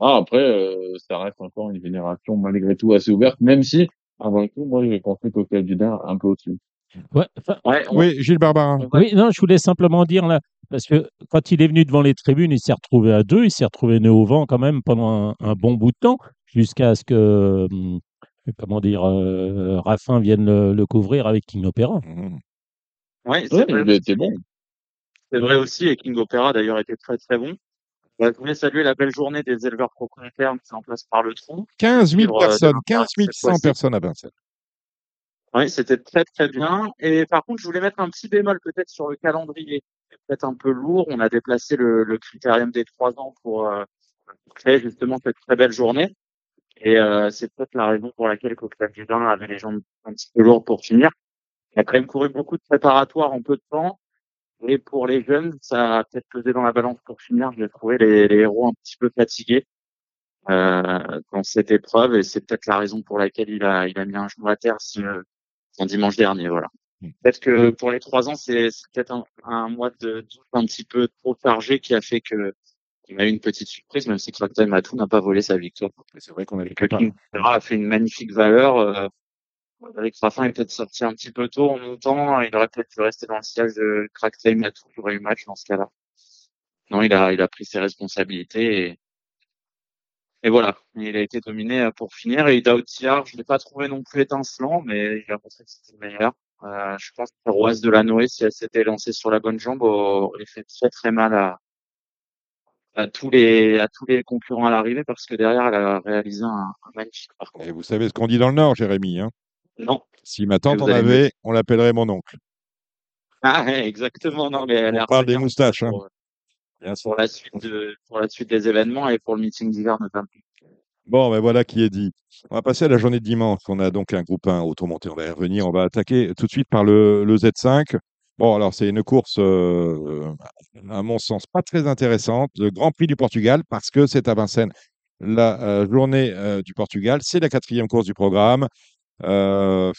ah, après, euh, ça reste encore une génération malgré tout assez ouverte, même si, avant tout, moi, j'ai pensé Cocktail du Dain un peu au-dessus. Ouais, enfin, Ouais, on- Oui, Gilles Barbarin. oui, non, je voulais simplement dire là, parce que quand il est venu devant les tribunes, il s'est retrouvé à deux, il s'est retrouvé né au vent quand même pendant un, un bon bout de temps, jusqu'à ce que, hum, comment dire, euh, Raffin vienne le, le couvrir avec King Opera. Mhm. ouais, c'est Ouais, vrai. il bon. C'est vrai aussi, et King Opera d'ailleurs était très très bon. Euh, Je voulais saluer la belle journée des éleveurs propriétaires qui en place par le tronc. 15 000 Suivre, euh, personnes, demain, 15 cette 100 fois-ci. personnes à Vincennes. Oui, c'était très très bien. Et par contre, je voulais mettre un petit bémol peut-être sur le calendrier. C'est peut-être un peu lourd. On a déplacé le, le critérium des trois ans pour euh, créer justement cette très belle journée. Et euh, c'est peut-être la raison pour laquelle Cocktail du Dain avait les jambes un petit peu lourdes pour finir. Il a quand même couru beaucoup de préparatoires en peu de temps. Et pour les jeunes, ça a peut-être pesé dans la balance pour finir. J'ai trouvé les, les héros un petit peu fatigués euh, dans cette épreuve. Et c'est peut-être la raison pour laquelle il a, il a mis un genou à terre si, euh, en dimanche dernier. Voilà. Peut-être que pour les trois ans, c'est c'est peut-être un, un mois de doute un petit peu trop chargé qui a fait que on a eu une petite surprise, même si Cracktime Matou n'a pas volé sa victoire. C'est vrai qu'on avait Que King a fait une magnifique valeur. Euh, Eric Raffin est peut-être sorti un petit peu tôt en montant. Il aurait peut-être pu rester dans le siège de Cracktime Matou. Il aurait eu match dans ce cas-là. Non, il a, il a pris ses responsabilités et et voilà, il a été dominé euh, pour finir. Et Ida Outillard, je l'ai pas trouvé non plus étincelant, mais il a montré que c'était le meilleur. Euh, je pense que Roise de la Noé, si elle s'était lancée sur la bonne jambe, aurait fait très très mal à, à tous les à tous les concurrents à l'arrivée parce que derrière elle a réalisé un, un magnifique parcours. Et vous savez ce qu'on dit dans le Nord, Jérémy. Hein? Non. si ma tante en avait, on l'appellerait mon oncle. Ah ouais, exactement. Non, mais elle On a parle des moustaches. Hein. pour, pour la suite de pour la suite des événements et pour le meeting d'hiver notamment. Bon, ben voilà qui est dit. On va passer à la journée de dimanche. On a donc un groupe 1 automonté. On va y revenir. On va attaquer tout de suite par le, le Z5. Bon, alors c'est une course, à mon sens, pas très intéressante. Le Grand Prix du Portugal, parce que c'est à Vincennes. La journée du Portugal, c'est la quatrième course du programme. Vous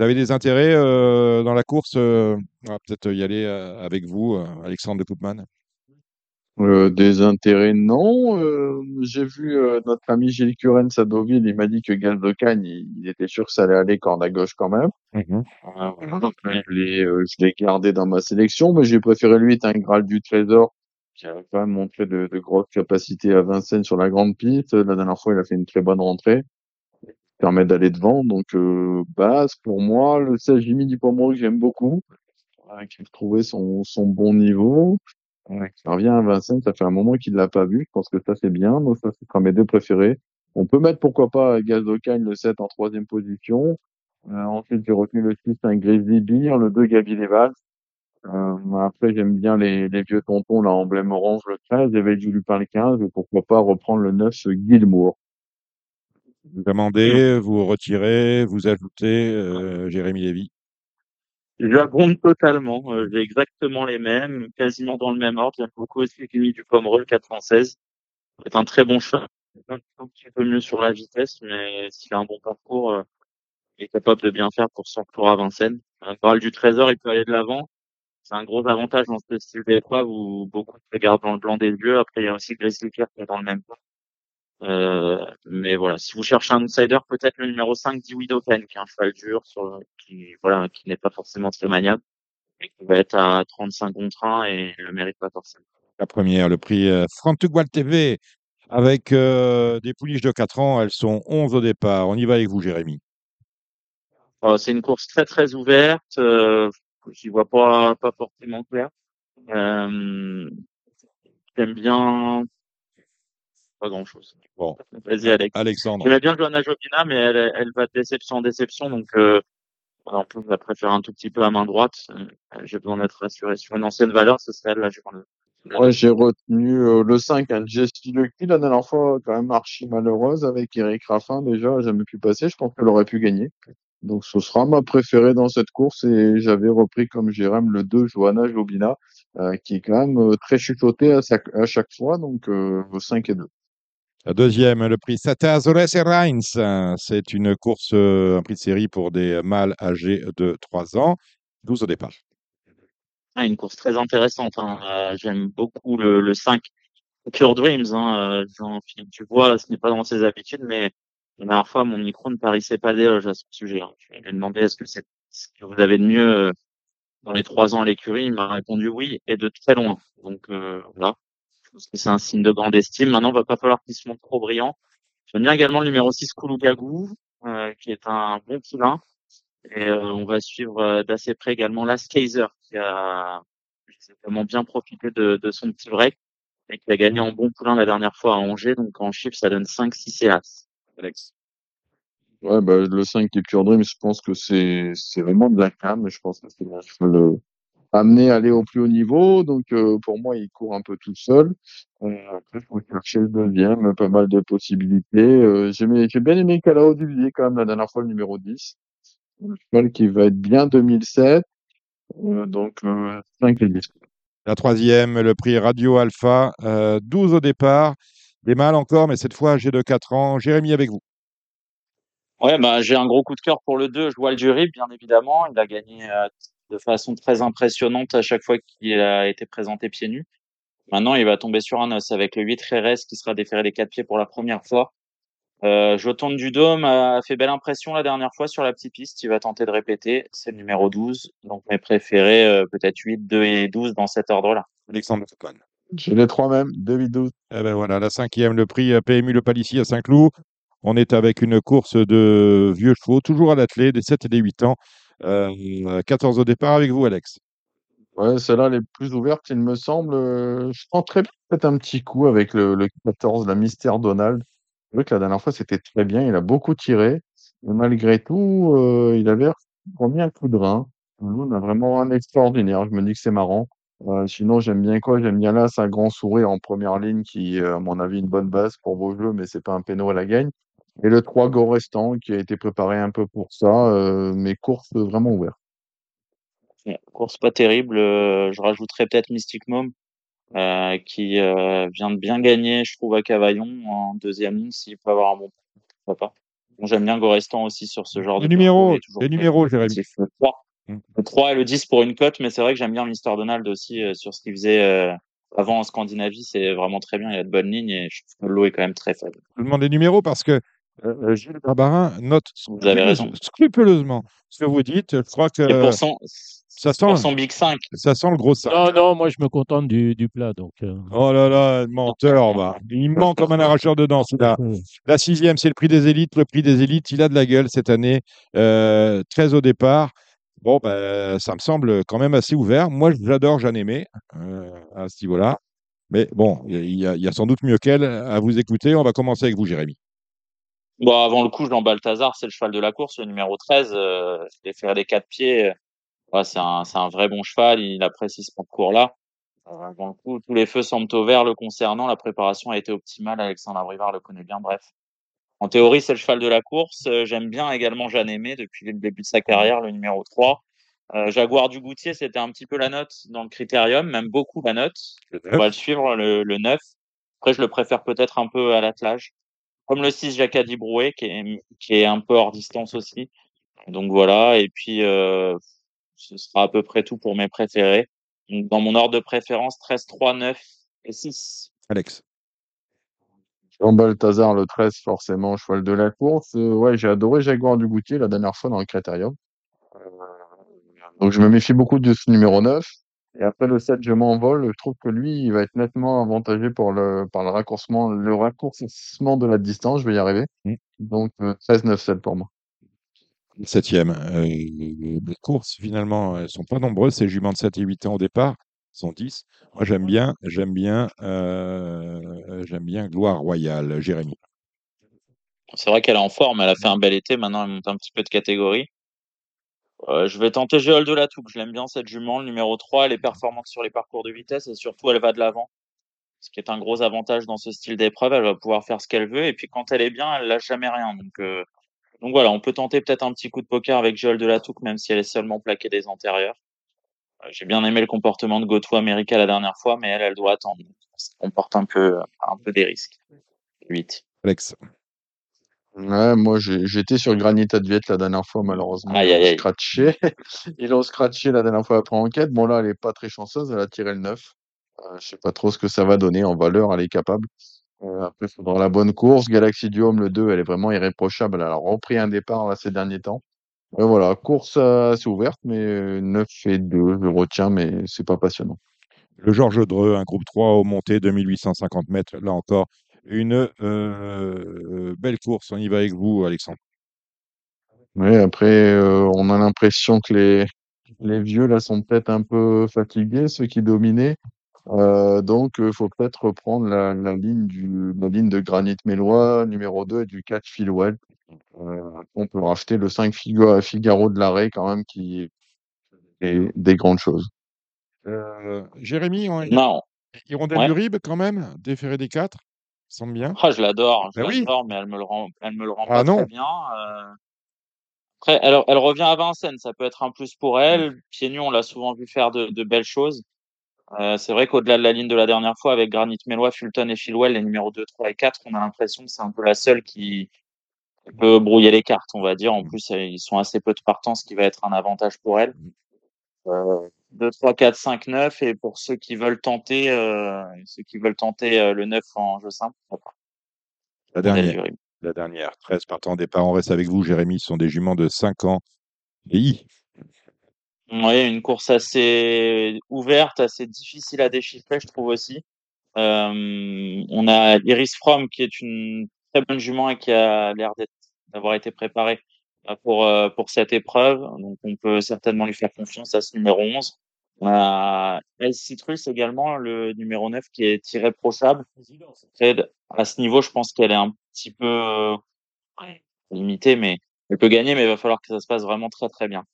avez des intérêts dans la course On va peut-être y aller avec vous, Alexandre de Koopman. Euh, des intérêts, non. Euh, j'ai vu euh, notre ami Gilles Curens à Deauville, il m'a dit que Gaz de Cagne, il, il était sûr que ça allait aller corde à gauche quand même. Euh, voilà, donc, je l'ai euh, je l'ai gardé dans ma sélection, mais j'ai préféré lui, un Graal du Trésor, qui a quand même montré de, de grosses capacités à Vincennes sur la grande piste. La dernière fois, il a fait une très bonne rentrée. Ça permet d'aller devant. Donc, euh, base, pour moi, le 16 Jimmy Dupomoro que j'aime beaucoup, qui a trouvé son, son bon niveau. Ouais, qui revient à Vincennes, ça fait un moment qu'il l'a pas vu. Je pense que ça c'est bien. Donc ça c'est mes deux préférés. On peut mettre pourquoi pas Gazocagne le 7 en troisième position. Euh, ensuite j'ai retenu le 6 un Grizzly Beer, le 2 Gabi Leval. Euh, après j'aime bien les, les vieux tontons là emblème orange le 13, j'avais dû lui parler 15 et pourquoi pas reprendre le 9 ce Gilmour. Vous amendez, vous retirez, vous ajoutez euh, Jérémy Lévy. J'abonde totalement. Euh, j'ai exactement les mêmes, quasiment dans le même ordre. J'aime beaucoup aussi Jimmy du Pomereux, le 416. C'est un très bon chat. Un petit peu mieux sur la vitesse, mais s'il a un bon parcours, euh, il est capable de bien faire pour son retour à Vincennes. Un Graal du Trésor, il peut aller de l'avant. C'est un gros avantage dans ce style d'épreuve où beaucoup se regardent dans le blanc des yeux. Après, il y a aussi Grizzly qui est dans le même pas. Euh, mais voilà, si vous cherchez un outsider, peut-être le numéro 5, Diwido Ken, qui est un cheval dur, sur, qui, voilà, qui n'est pas forcément très maniable, et qui va être à 35 contre 1 et le mérite pas forcément. La première, le prix euh, Frantugual TV, avec euh, des pouliches de 4 ans. Elles sont 11 au départ. On y va avec vous, Jérémy. Euh, c'est une course très très ouverte, euh, j'y vois pas, pas forcément clair. J'aime bien, pas grand chose. Bon. Vas-y, Alex. Alexandre. J'aimais bien Johanna Jobina, mais elle, elle va de déception en déception, donc euh, en plus, je la préfère un tout petit peu à main droite. Euh, J'ai besoin d'être rassuré sur une ancienne valeur, ce serait elle, là, je prends le. Moi, j'ai retenu euh, le 5, un Jessie Lucky, la dernière fois, quand même archi malheureuse, avec Eric Raffin, déjà, jamais pu passer. Je pense qu'elle aurait pu gagner. Donc, ce sera ma préférée dans cette course. Et j'avais repris comme Jérém le 2, Johanna Jobina, euh, qui est quand même euh, très chuchoté à, chaque- à chaque fois. Donc, euh, 5 et 2. Deuxième, le prix Sata Azores et Reims. C'est une course, euh, un prix de série pour des mâles âgés de 3 ans. 12 au départ. Ah, une course très intéressante. Hein. Euh, J'aime beaucoup le, le 5. Pure Dreams, hein, euh, Jean-Philippe, tu vois, ce n'est pas dans ses habitudes, mais la dernière fois, mon micro ne parissait pas d'éloge à ce sujet. hein. Je lui ai demandé est-ce que c'est ce que vous avez de mieux dans les trois ans à l'écurie? Il m'a répondu oui, et de très loin. Donc euh, voilà, pense que c'est un signe de grande estime. Maintenant, il va pas falloir qu'il se montre trop brillant. J'aime bien également le numéro 6, Koulougagou, euh, qui est un bon poulain. Et euh, on va suivre euh, d'assez près également Last Kaiser, qui a vraiment bien profité de, de son petit break et qui a gagné en bon poulain la dernière fois à Angers. Donc en chiffre, ça donne 5, 6 et As. Alex. Ouais, bah, le 5 qui est Pure Dream, je pense que c'est, c'est vraiment de la cam. Je pense que c'est cheval euh, amené à aller au plus haut niveau. Donc, euh, pour moi, il court un peu tout seul. Euh, après, il faut chercher le deuxième, pas mal de possibilités. Euh, j'ai, j'ai bien aimé Calao Duvier quand même la dernière fois, le numéro 10. Un cheval qui va être bien 2007. Euh, donc, euh, 5 et 10. La troisième, le prix Radio Alpha. euh, 12 au départ. Des mâles encore, mais cette fois âgés de 4 ans. Jérémy avec vous. Ouais, bah, j'ai un gros coup de cœur pour le 2. Je vois le jury, bien évidemment. Il a gagné euh, de façon très impressionnante à chaque fois qu'il a été présenté pieds nus. Maintenant, il va tomber sur un os avec le 8 Rérez qui sera déféré des quatre pieds pour la première fois. Euh, je tourne du dôme, a fait belle impression la dernière fois sur la petite piste. Il va tenter de répéter. C'est le numéro 12. Donc mes préférés, euh, peut-être 8, 2 et 12 dans cet ordre-là. Alexandre Foucault. J'ai les trois mêmes, 2012. Eh ben voilà, la cinquième, le prix PMU Le Palissy à Saint-Cloud. On est avec une course de vieux chevaux, toujours à l'athlé, des 7 et des 8 ans. Euh, 14 au départ avec vous, Alex. Ouais, celle-là, les plus ouvertes, il me semble. Je bien peut-être un petit coup avec le, le 14, la Mystère Donald. C'est vrai que la dernière fois, c'était très bien. Il a beaucoup tiré. Mais malgré tout, il avait remis un coup de rein. On a vraiment un extraordinaire. Je me dis que c'est marrant. Euh, sinon, j'aime bien quoi? J'aime bien là, un grand sourire en première ligne qui, euh, à mon avis, une bonne base pour vos jeux, mais c'est pas un péno à la gagne. Et le 3 go restant qui a été préparé un peu pour ça, euh, mais course vraiment ouverte. Ouais, Course pas terrible. euh, je rajouterais peut-être Mystic Mom, euh, qui euh, vient de bien gagner, je trouve, à Cavaillon en deuxième ligne. S'il peut avoir un bon pourquoi pas. Bon, j'aime bien Gorestan aussi sur ce genre Les de les très numéros, Jérémy. Le 3. Mm. Le 3 et le 10 pour une cote, mais c'est vrai que j'aime bien Mister Donald aussi euh, sur ce qu'il faisait euh, avant en Scandinavie. C'est vraiment très bien. Il a de bonnes lignes et je trouve que le lot est quand même très faible. Je vous demande les numéros parce que euh, Gilles Barbarin note Vous avez raison. scrupuleusement ce que vous dites. Je crois que Et pour son, ça sent, pour son Big 5, ça sent le gros sac. Non, non, moi je me contente du, du plat. Donc, euh, Oh là là, menteur, bah. il ment comme un arracheur de dents, euh, La sixième, c'est le prix des élites. Le prix des élites, il a de la gueule cette année. Euh, 13 au départ. Bon, ben, ça me semble quand même assez ouvert. Moi, j'adore Jeanne Aimé euh, à ce niveau-là. Mais bon, il y, a, il y a sans doute mieux qu'elle à vous écouter. On va commencer avec vous, Jérémy. Bon, avant le coup, Jean Balthazar, c'est le cheval de la course, le numéro 13. Euh, je l'ai fait des quatre pieds. Ouais, c'est un, c'est un vrai bon cheval. Il apprécie ce parcours-là. Euh, avant le coup, tous les feux semblent au vert le concernant. La préparation a été optimale. Alexandre Abrivard le connaît bien. Bref. En théorie, c'est le cheval de la course. Euh, J'aime bien également Jeanne Aimé depuis le début de sa carrière, le numéro 3. Euh, Jaguar du Goutier, c'était un petit peu la note dans le critérium, même beaucoup la note. On va le suivre, le, le 9. Après, je le préfère peut-être un peu à l'attelage comme le 6 Jacadi Brouet qui est, qui est un peu hors distance aussi. Donc voilà, et puis euh, ce sera à peu près tout pour mes préférés. Donc, dans mon ordre de préférence, 13, 3, 9 et 6. Alex. Jean Balthazar, le 13, forcément, cheval de la course. Euh, ouais, j'ai adoré Jaguar du Goutier la dernière fois dans le Critérium. Euh, donc, je me méfie beaucoup de ce numéro 9. Et après le 7, je m'envole. Je trouve que lui, il va être nettement avantagé pour le, par le raccourcissement, le raccourcissement de la distance. Je vais y arriver. Mm. Donc, euh, 13, 9, 7 pour moi. Septième. Euh, les courses, finalement, elles sont pas nombreuses. Ces juments de 7 et 8 ans au départ sont 10. Moi, j'aime bien, j'aime bien, euh, j'aime bien Gloire Royale, Jérémy. C'est vrai qu'elle est en forme, elle a fait un bel été, maintenant elle monte un petit peu de catégorie. Euh, je vais tenter Géol de la Touque, je l'aime bien cette jument, le numéro 3, elle est performante sur les parcours de vitesse et surtout elle va de l'avant. Ce qui est un gros avantage dans ce style d'épreuve, elle va pouvoir faire ce qu'elle veut et puis quand elle est bien, elle lâche jamais rien. Donc, euh, donc voilà, on peut tenter peut-être un petit coup de poker avec Géol de la Touque, même si elle est seulement plaquée des antérieurs. Euh, J'ai bien aimé le comportement de Goto America la dernière fois, mais elle, elle doit attendre. Ça comporte un peu, un peu des risques. 8. Alex. Ouais, moi, j'ai- j'étais sur Granit Adviet la dernière fois, malheureusement. Aïe, Ils aïe, l'ont aïe. scratché. Ils l'ont scratché la dernière fois après enquête. Bon, là, elle est pas très chanceuse. Elle a tiré le 9. Euh, je sais pas trop ce que ça va donner en valeur. Elle est capable. Euh, après, il faudra la bonne course. Galaxy du Home, le 2, elle est vraiment irréprochable. Elle a repris un départ là, ces derniers temps. Et voilà, course euh, assez ouverte, mais euh, 9 et 2, je retiens, mais c'est pas passionnant. Le Georges Dreux, un groupe 3 au monté, 2850 mètres. Là encore, une euh, belle course. On y va avec vous, Alexandre. Oui, après, euh, on a l'impression que les, les vieux là sont peut-être un peu fatigués, ceux qui dominaient. Euh, donc, il faut peut-être reprendre la, la ligne du, la ligne de Granit Mélois, numéro 2, et du 4 Philwell. Euh, on peut racheter le 5 Figo- Figaro de l'arrêt quand même, qui est des grandes choses. Euh, Jérémy, on... Non, Hirondelle Ouais. du Rib quand même, déféré des 4. Semble bien. Ah, je l'adore, je Ben oui. l'adore, mais elle me le rend, elle me le rend Ah pas non. très bien. euh. Après, elle, elle revient à Vincennes, ça peut être un plus pour elle. Pieds nus, on l'a souvent vu faire de, de belles choses. Euh, c'est vrai qu'au-delà de la ligne de la dernière fois, avec Granit Mélois, Fulton et Philwell, les numéros 2, 3 et 4, on a l'impression que c'est un peu la seule qui peut brouiller les cartes, on va dire. En plus, euh, ils sont assez peu de partants, ce qui va être un avantage pour elle. Euh, 2, 3, 4, 5, 9. Et pour ceux qui veulent tenter, euh, ceux qui veulent tenter euh, le 9 en jeu simple, La dernière. La dernière. 13 partant départ. On reste avec vous, Jérémy. Ce sont des juments de 5 ans. Oui, une course assez ouverte, assez difficile à déchiffrer, je trouve aussi. Euh, on a Iris From qui est une très bonne jument et qui a l'air d'avoir été préparée pour pour cette épreuve. Donc on peut certainement lui faire confiance à ce numéro 11. A El Citrus également, le numéro 9 qui est irréprochable. À ce niveau, je pense qu'elle est un petit peu euh, limitée, mais elle peut gagner, mais il va falloir que ça se passe vraiment très très bien.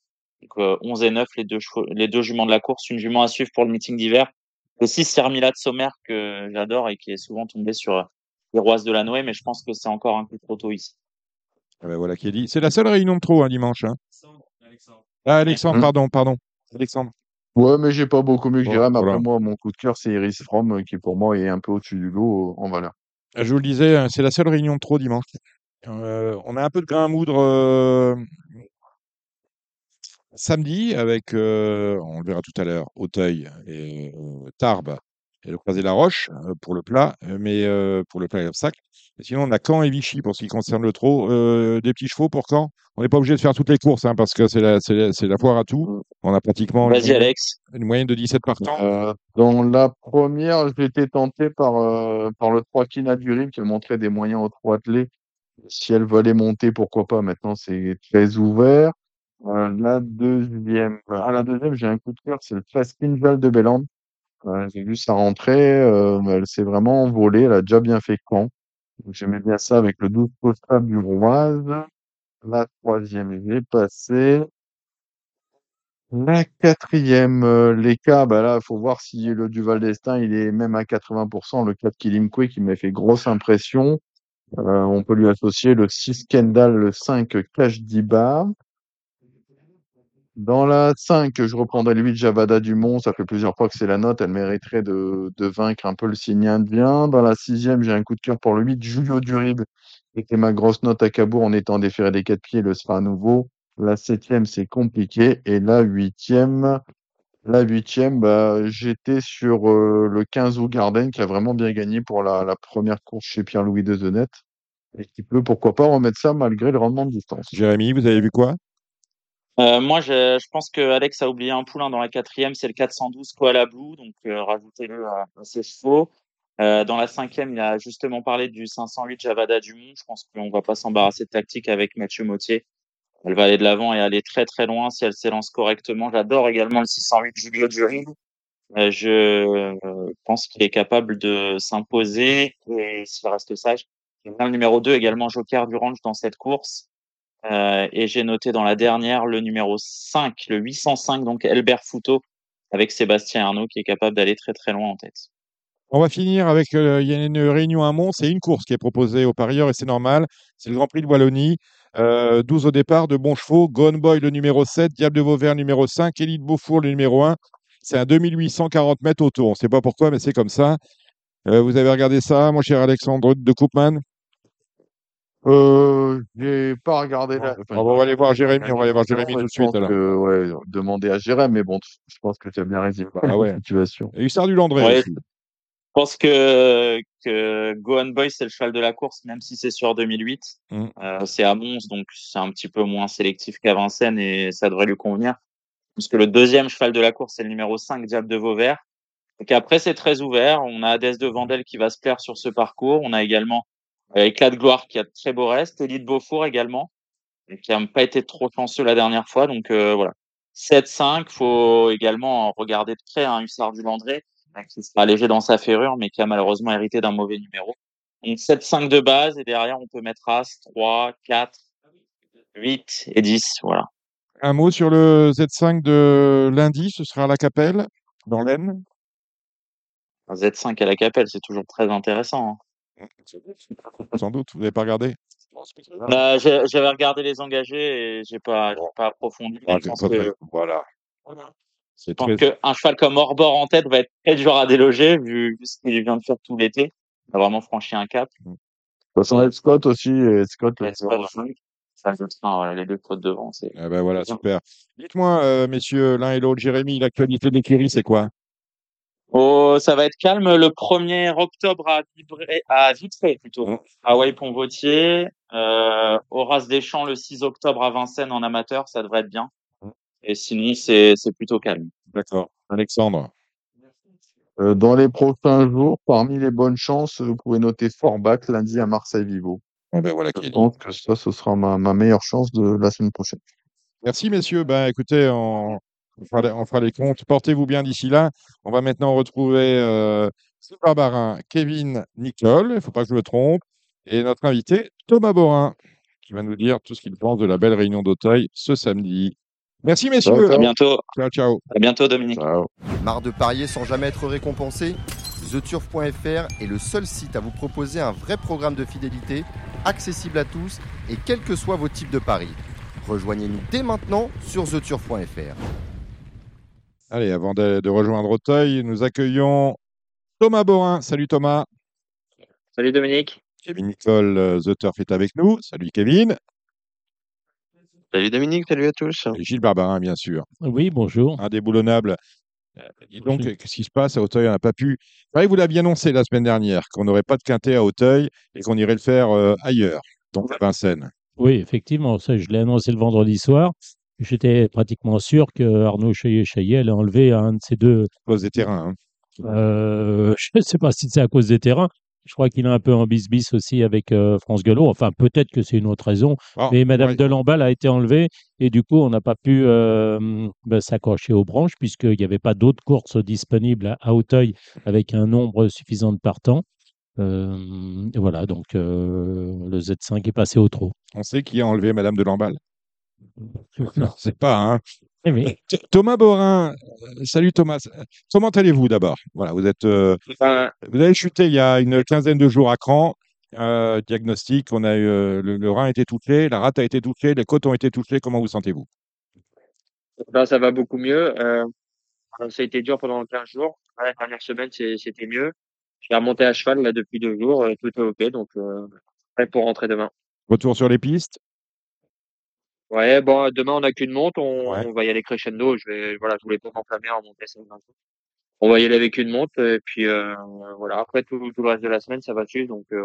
Donc euh, 11 et 9, les deux, chevaux, les deux juments de la course, une jument à suivre pour le meeting d'hiver. Aussi Sermila de Sommer que j'adore et qui est souvent tombé sur les Roisses de la Noé, mais je pense que c'est encore un peu trop tôt ici. Ah ben voilà qui est dit. C'est la seule réunion de trop un dimanche. Hein. Ah, Alexandre, Mmh. pardon, pardon. Alexandre. Ouais, mais j'ai pas beaucoup mieux que Jérém. Après, voilà. moi, mon coup de cœur, c'est Iris From, euh, qui pour moi est un peu au-dessus du lot euh, en valeur. Je vous le disais, hein, c'est la seule réunion de trop dimanche. Euh, on a un peu de grain à moudre euh, samedi avec, euh, on le verra tout à l'heure, Auteuil et euh, Tarbes et le Croisé la Roche euh, pour le plat, euh, mais euh, pour le plat et l'obstacle. Sinon, on a Caen et Vichy pour ce qui concerne le trot. Euh, des petits chevaux pour Caen. On n'est pas obligé de faire toutes les courses hein, parce que c'est la, c'est la, c'est la foire à tout. On a pratiquement une, Vas-y moyenne- Alex. une moyenne de 17 partants. Euh, dans la première, j'ai été tenté par, euh, par le 3 Kina du Rime qui montrait des moyens aux trois attelés. Si elle veut aller monter, pourquoi pas? Maintenant, c'est très ouvert. Euh, la deuxième, à la deuxième, j'ai un coup de cœur, c'est le Fast Pinval de Bellande. Euh, j'ai vu sa rentrée, euh, elle s'est vraiment envolée, elle a déjà bien fait camp. J'aimais bien ça avec le 12 postable du Roise. La troisième, j'ai passé. La quatrième, euh, les cas, bah là, faut voir si le Duval d'Estaing, il est même à 80%. Le 4 Kilimkwe qui m'a fait grosse impression. Euh, on peut lui associer le 6 Kendall, le 5 Cash Diba. Dans la 5, je reprendrai le 8 Javada Dumont. Ça fait plusieurs fois que c'est la note. Elle mériterait de, vaincre un peu le signe indien. Dans la sixième, j'ai un coup de cœur pour le 8 Julio Durib. C'était ma grosse note à Cabourg en étant déféré des quatre pieds. Le sera à nouveau. La septième, c'est compliqué. Et la huitième, la huitième, bah, j'étais sur euh, le 15 août Garden qui a vraiment bien gagné pour la, première course chez Pierre-Louis Dezenet. Et qui peut, pourquoi pas, remettre ça malgré le rendement de distance. Jérémy, vous avez vu quoi? Euh, moi, je, pense que Alex a oublié un poulain dans la quatrième, c'est le 412 Koala Blue, donc euh, rajoutez-le à, ses chevaux. Euh, dans la cinquième, il a justement parlé du 508 Javada Dumont. Je pense qu'on va pas s'embarrasser de tactique avec Mathieu Mautier. Elle va aller de l'avant et aller très très loin si elle s'élance correctement. J'adore également le 608 Julio Duril. Euh, je pense qu'il est capable de s'imposer et s'il reste sage. J'aime bien le numéro 2 également Joker du range dans cette course. Euh, et j'ai noté dans la dernière le numéro 5, le 805, donc Elbert Fouto, avec Sébastien Arnaud, qui est capable d'aller très très loin en tête. On va finir avec, euh, il y a une réunion à Mons, c'est une course qui est proposée aux parieurs et c'est normal. C'est le Grand Prix de Wallonie. Euh, 12 au départ, de bons chevaux. Gone Boy le numéro 7, Diable de Vauvert numéro 5, Élite Beaufour le numéro 1. C'est un 2840 mètres autour. On ne sait pas pourquoi, mais c'est comme ça. Euh, vous avez regardé ça, mon cher Alexandre de Koopman? Euh, j'ai pas regardé la. enfin, On va aller voir Jérémy, on va aller voir Jérémy tout de suite. Alors. que, ouais, demander à Jérém, mais bon, je pense que tu as bien résumé Ah ouais. la situation. Et Hussard du Landré Ouais. Je pense que, que Gohan Boy, c'est le cheval de la course, même si c'est sur 2008. Mm. Euh, c'est à Mons, donc c'est un petit peu moins sélectif qu'à Vincennes et ça devrait lui convenir. Parce que le deuxième cheval de la course, c'est le numéro 5, Diable de Vauvert. Donc après, c'est très ouvert. On a Hadès de Vandel qui va se plaire sur ce parcours. On a également Éclat de Gloire qui a de très beau reste. Élite Beaufour également, et qui n'a pas été trop chanceux la dernière fois. Donc euh, voilà. 7-5, faut également regarder de près un Hussard du Landré, hein, qui sera allégé dans sa ferrure, mais qui a malheureusement hérité d'un mauvais numéro. Donc 7-5 de base, et derrière, on peut mettre As, 3, 4, 8 et 10. Voilà. Un mot sur le Z5 de lundi, ce sera à la Capelle, dans l'Aisne? Un Z5 à la Capelle, c'est toujours très intéressant. hein. Sans doute, vous n'avez pas regardé Bah, j'ai- J'avais regardé les engagés et j'ai pas, pas approfondi. Ah, je pense pas très- que, Voilà. C'est je pense très... qu'un cheval comme Orbor en tête va être très dur à déloger vu ce qu'il vient de faire tout l'été. Il a vraiment franchi un cap. De toute façon, Scott aussi, et Scott. Ça, sens, voilà, les deux fautes devant, Ah ben voilà, super. Dites-moi, euh, messieurs, l'un et l'autre, Jérémy, l'actualité des Kéry, c'est quoi? Oh, ça va être calme le 1er octobre à Vitré, à Vitré plutôt, Mmh. à Wai-Pont-Vautier. Euh, Horace Deschamps le 6 octobre à Vincennes en amateur, ça devrait être bien. Mmh. Et sinon, c'est c'est plutôt calme. D'accord. Alexandre Euh, dans les prochains jours, parmi les bonnes chances, vous pouvez noter Forbach lundi à Marseille-Vivo. Eh ben, voilà qui Je pense que ça, ce sera ma, ma meilleure chance de la semaine prochaine. Merci, messieurs. Ben, écoutez, on, on fera, les, on fera les comptes. Portez-vous bien d'ici là. On va maintenant retrouver euh, Sylvain Barin, Kevin Nicole, il ne faut pas que je me trompe, et notre invité, Thomas Borin, qui va nous dire tout ce qu'il pense de la belle réunion d'Auteuil ce samedi. Merci, messieurs. Ciao, À bientôt. Ciao, ciao. À bientôt, Dominique. Ciao. Marre de parier sans jamais être récompensé? TheTurf.fr est le seul site à vous proposer un vrai programme de fidélité, accessible à tous et quels que soient vos types de paris. Rejoignez-nous dès maintenant sur TheTurf.fr. Allez, avant de, de rejoindre Auteuil, nous accueillons Thomas Borin. Salut Thomas. Salut, Dominique. Kevin Nicole, euh, The Turf est avec nous. Salut Kevin. Salut Dominique, salut à tous. Et Gilles Barbarin, bien sûr. Oui, bonjour. Indéboulonnable. Euh, dis donc, qu'est-ce qui se passe à Auteuil? On n'a pas pu. Ouais, vous l'aviez annoncé la semaine dernière qu'on n'aurait pas de quintet à Auteuil et qu'on irait le faire euh, ailleurs, donc à Vincennes. Oui, effectivement, ça, je l'ai annoncé le vendredi soir. J'étais pratiquement sûr que Arnaud Chaillet-Chaillet allait enlever un de ces deux. À cause des terrains. hein. Euh, je ne sais pas si c'est à cause des terrains. Je crois qu'il est un peu en bis-bis aussi avec euh, France Gallo. Enfin, peut-être que c'est une autre raison. Ah, Mais Madame ouais. de Lamballe a été enlevée et du coup, on n'a pas pu euh, ben, s'accrocher aux branches puisqu'il n'y avait pas d'autres courses disponibles à, à Auteuil avec un nombre suffisant de partants. Euh, et voilà, donc le Z5 est passé au trot. On sait qui a enlevé Madame de Lamballe. Non, c'est pas. Hein. Eh oui. Thomas Borin. euh, salut Thomas. Comment allez-vous d'abord? Voilà, vous êtes. euh, Ben, Vous avez chuté il y a une quinzaine de jours à Cran. Euh, diagnostic, on a eu, le, le rein a été touché, la rate a été touchée, les côtes ont été touchées. Comment vous sentez-vous? Ben, ça va beaucoup mieux. Euh, ça a été dur pendant 15 jours. La dernière semaine, c'était mieux. Je suis remonté à cheval là depuis deux jours. tout est OK, donc euh, prêt pour rentrer demain. Retour sur les pistes? Ouais, bon, demain, on n'a qu'une monte. On, Ouais. on va y aller crescendo. Je vais, voilà, je voulais pas m'enflammer en monter ça. On va y aller avec une monte. Et puis, euh, voilà. Après, tout, tout le reste de la semaine, ça va suivre. Donc, euh,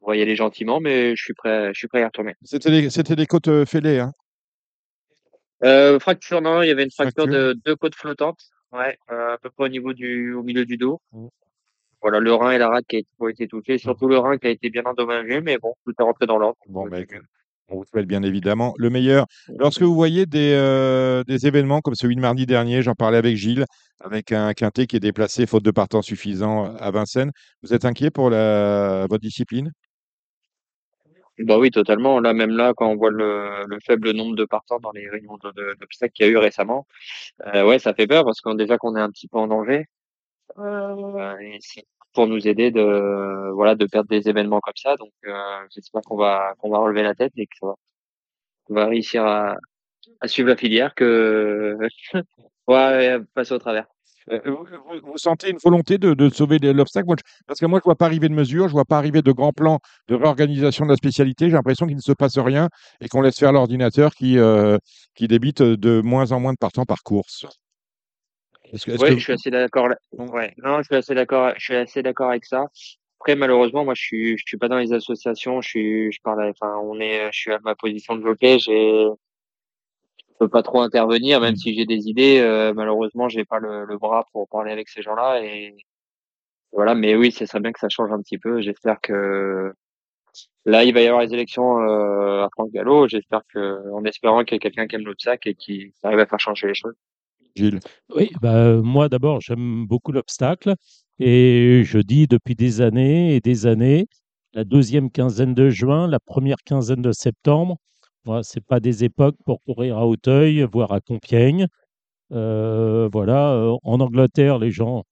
on va y aller gentiment, mais je suis prêt, je suis prêt à y retourner. C'était des, c'était des côtes euh, fêlées. Hein Euh, fracture, non, il y avait une fracture Fracture. de deux côtes flottantes. Ouais, euh, à peu près au niveau du, au milieu du dos. Mm. Voilà, le rein et la rate qui a été- qui ont été touchés. Surtout le rein qui a été bien endommagé, mais bon, tout est rentré dans l'ordre. bon, on vous souhaite bien évidemment le meilleur. Lorsque vous voyez des, euh, des événements comme celui de mardi dernier, j'en parlais avec Gilles, avec un quintet qui est déplacé faute de partant suffisant à Vincennes, vous êtes inquiet pour votre discipline? Bah oui, totalement. Là, même là, quand on voit le, le faible nombre de partants dans les réunions d'obstacles qu'il y a eu récemment, euh, ouais, ça fait peur parce qu'on déjà qu'on est un petit peu en danger. Euh, et pour nous aider de, voilà, de perdre des événements comme ça. Donc, euh, j'espère qu'on va, qu'on va relever la tête et ça va, qu'on va réussir à, suivre la filière, que, ouais, passer au travers. Euh, vous, sentez une volonté de, de sauver l'obstacle? Parce que moi, je ne vois pas arriver de mesures, je ne vois pas arriver de grands plans de réorganisation de la spécialité. J'ai l'impression qu'il ne se passe rien et qu'on laisse faire l'ordinateur qui, euh, qui débite de moins en moins de partants par course. Est-ce que, est-ce Ouais, que- je suis assez d'accord. là- Ouais, non, je suis assez d'accord. Je suis assez d'accord avec ça. Après, malheureusement, moi, je suis, je suis pas dans les associations. Je suis, je parle, à- enfin, on est, je suis à ma position de jockey. J'ai, je peux pas trop intervenir, même Mm. si j'ai des idées. euh, malheureusement, j'ai pas le, le bras pour parler avec ces gens-là. Et voilà. Mais oui, ce serait bien que ça change un petit peu. J'espère que là, il va y avoir les élections euh, à France Gallo. J'espère que, en espérant qu'il y ait quelqu'un qui aime l'obstacle et qui arrive à faire changer les choses. Oui, bah, moi d'abord, j'aime beaucoup l'obstacle et je dis depuis des années et des années, la deuxième quinzaine de juin, la première quinzaine de septembre, voilà, c'est pas des époques pour courir à Auteuil, voire à Compiègne. Euh, voilà, euh, en Angleterre, les gens,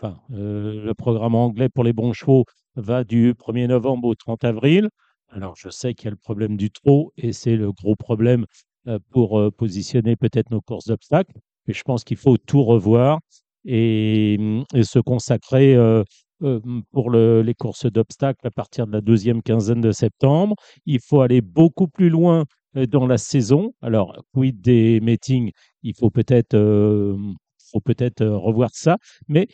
enfin, euh, le programme anglais pour les bons chevaux va du 1er novembre au 30 avril. Alors, je sais qu'il y a le problème du trot et c'est le gros problème euh, pour euh, positionner peut-être nos courses d'obstacles. Je pense qu'il faut tout revoir et, se consacrer euh, euh, pour le- les courses d'obstacles à partir de la deuxième quinzaine de septembre. Il faut aller beaucoup plus loin euh, dans la saison. Alors, quid des meetings? Il faut peut-être peut-être revoir ça. Mais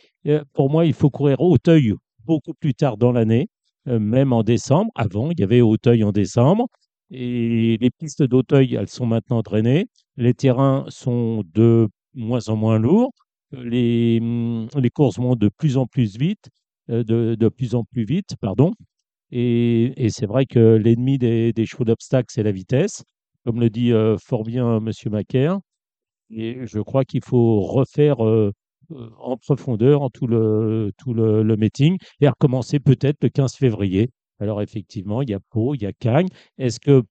pour moi, il faut courir Auteuil beaucoup plus tard dans l'année, même en décembre. Avant, il y avait Auteuil en décembre. Et les pistes d'Auteuil, elles sont maintenant drainées. Les terrains sont de moins en moins lourds. les, hum, les courses vont de plus en plus vite, euh, de, plus en plus vite, pardon. Et, c'est vrai que l'ennemi des, des chevaux d'obstacle, c'est la vitesse, comme le dit euh, fort bien Monsieur Macaire. Et je crois qu'il faut refaire euh, euh, en profondeur tout le, tout le meeting et recommencer peut-être le 15 février. Alors effectivement, il y a Pau, il y a Cagnes. Est-ce que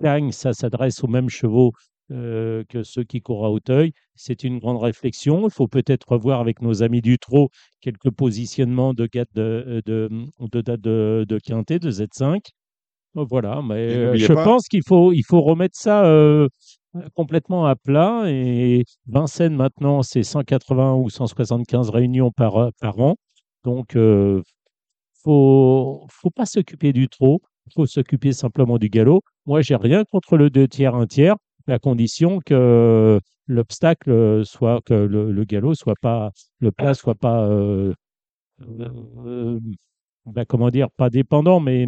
Cagnes, ça s'adresse aux mêmes chevaux euh, que ceux qui courent à Hauteuil C'est une grande réflexion. Il faut peut-être revoir avec nos amis du Trot quelques positionnements de date de, de, de, de, de, de Quintet, de Z5. Voilà, mais euh, je pas- pense qu'il faut, il faut remettre ça euh, complètement à plat. Et Vincennes, maintenant, c'est 180 ou 175 réunions par, euh, par an. Donc, euh, faut, faut pas s'occuper du trop, faut s'occuper simplement du galop. Moi, j'ai rien contre le deux tiers, un tiers, à condition que l'obstacle soit, que le, le galop soit pas, le plat soit pas, euh, euh, ben, comment dire, pas dépendant, mais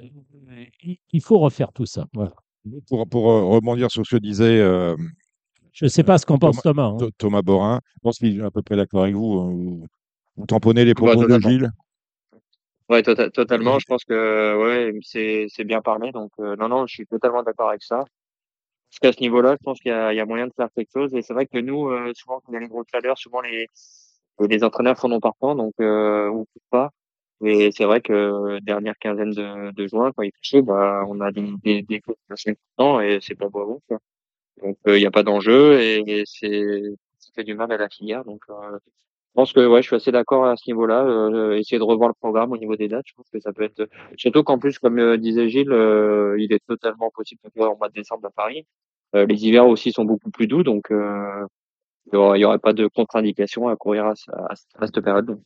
euh, il, faut refaire tout ça. Voilà. Pour, pour rebondir sur ce que disait euh, Je ne sais pas ce qu'en pense Thomas. hein. Th- Thomas Borin, je pense qu'il est à peu près d'accord avec vous. hein. Vous, tamponnez les propos de totalement. Gilles? Ouais, tota- totalement. Je pense que ouais, c'est c'est bien parlé. Donc euh, non, non, je suis totalement d'accord avec ça. Parce qu'à ce niveau-là, je pense qu'il y y a moyen de faire quelque chose. Et c'est vrai que nous, euh, souvent, quand il y a les gros chaleurs, souvent les les entraîneurs font non partant, donc euh, on coupe pas. Et c'est vrai que euh, dernière quinzaine de, de juin, quand il fait chaud, bah, on a des des, des importantes et c'est pas beau. Quoi. Donc euh, il n'y a pas d'enjeu et, et c'est ça fait du mal à la filière. Donc euh, pense que ouais, je suis assez d'accord à ce niveau-là. Euh, essayer de revoir le programme au niveau des dates, je pense que ça peut être surtout qu'en plus, comme euh, disait Gilles, euh, il est totalement possible de courir au mois de décembre à Paris. Les hivers aussi sont beaucoup plus doux, donc il y aurait, pas de contre-indication à courir à, ce- à, ce- à cette période.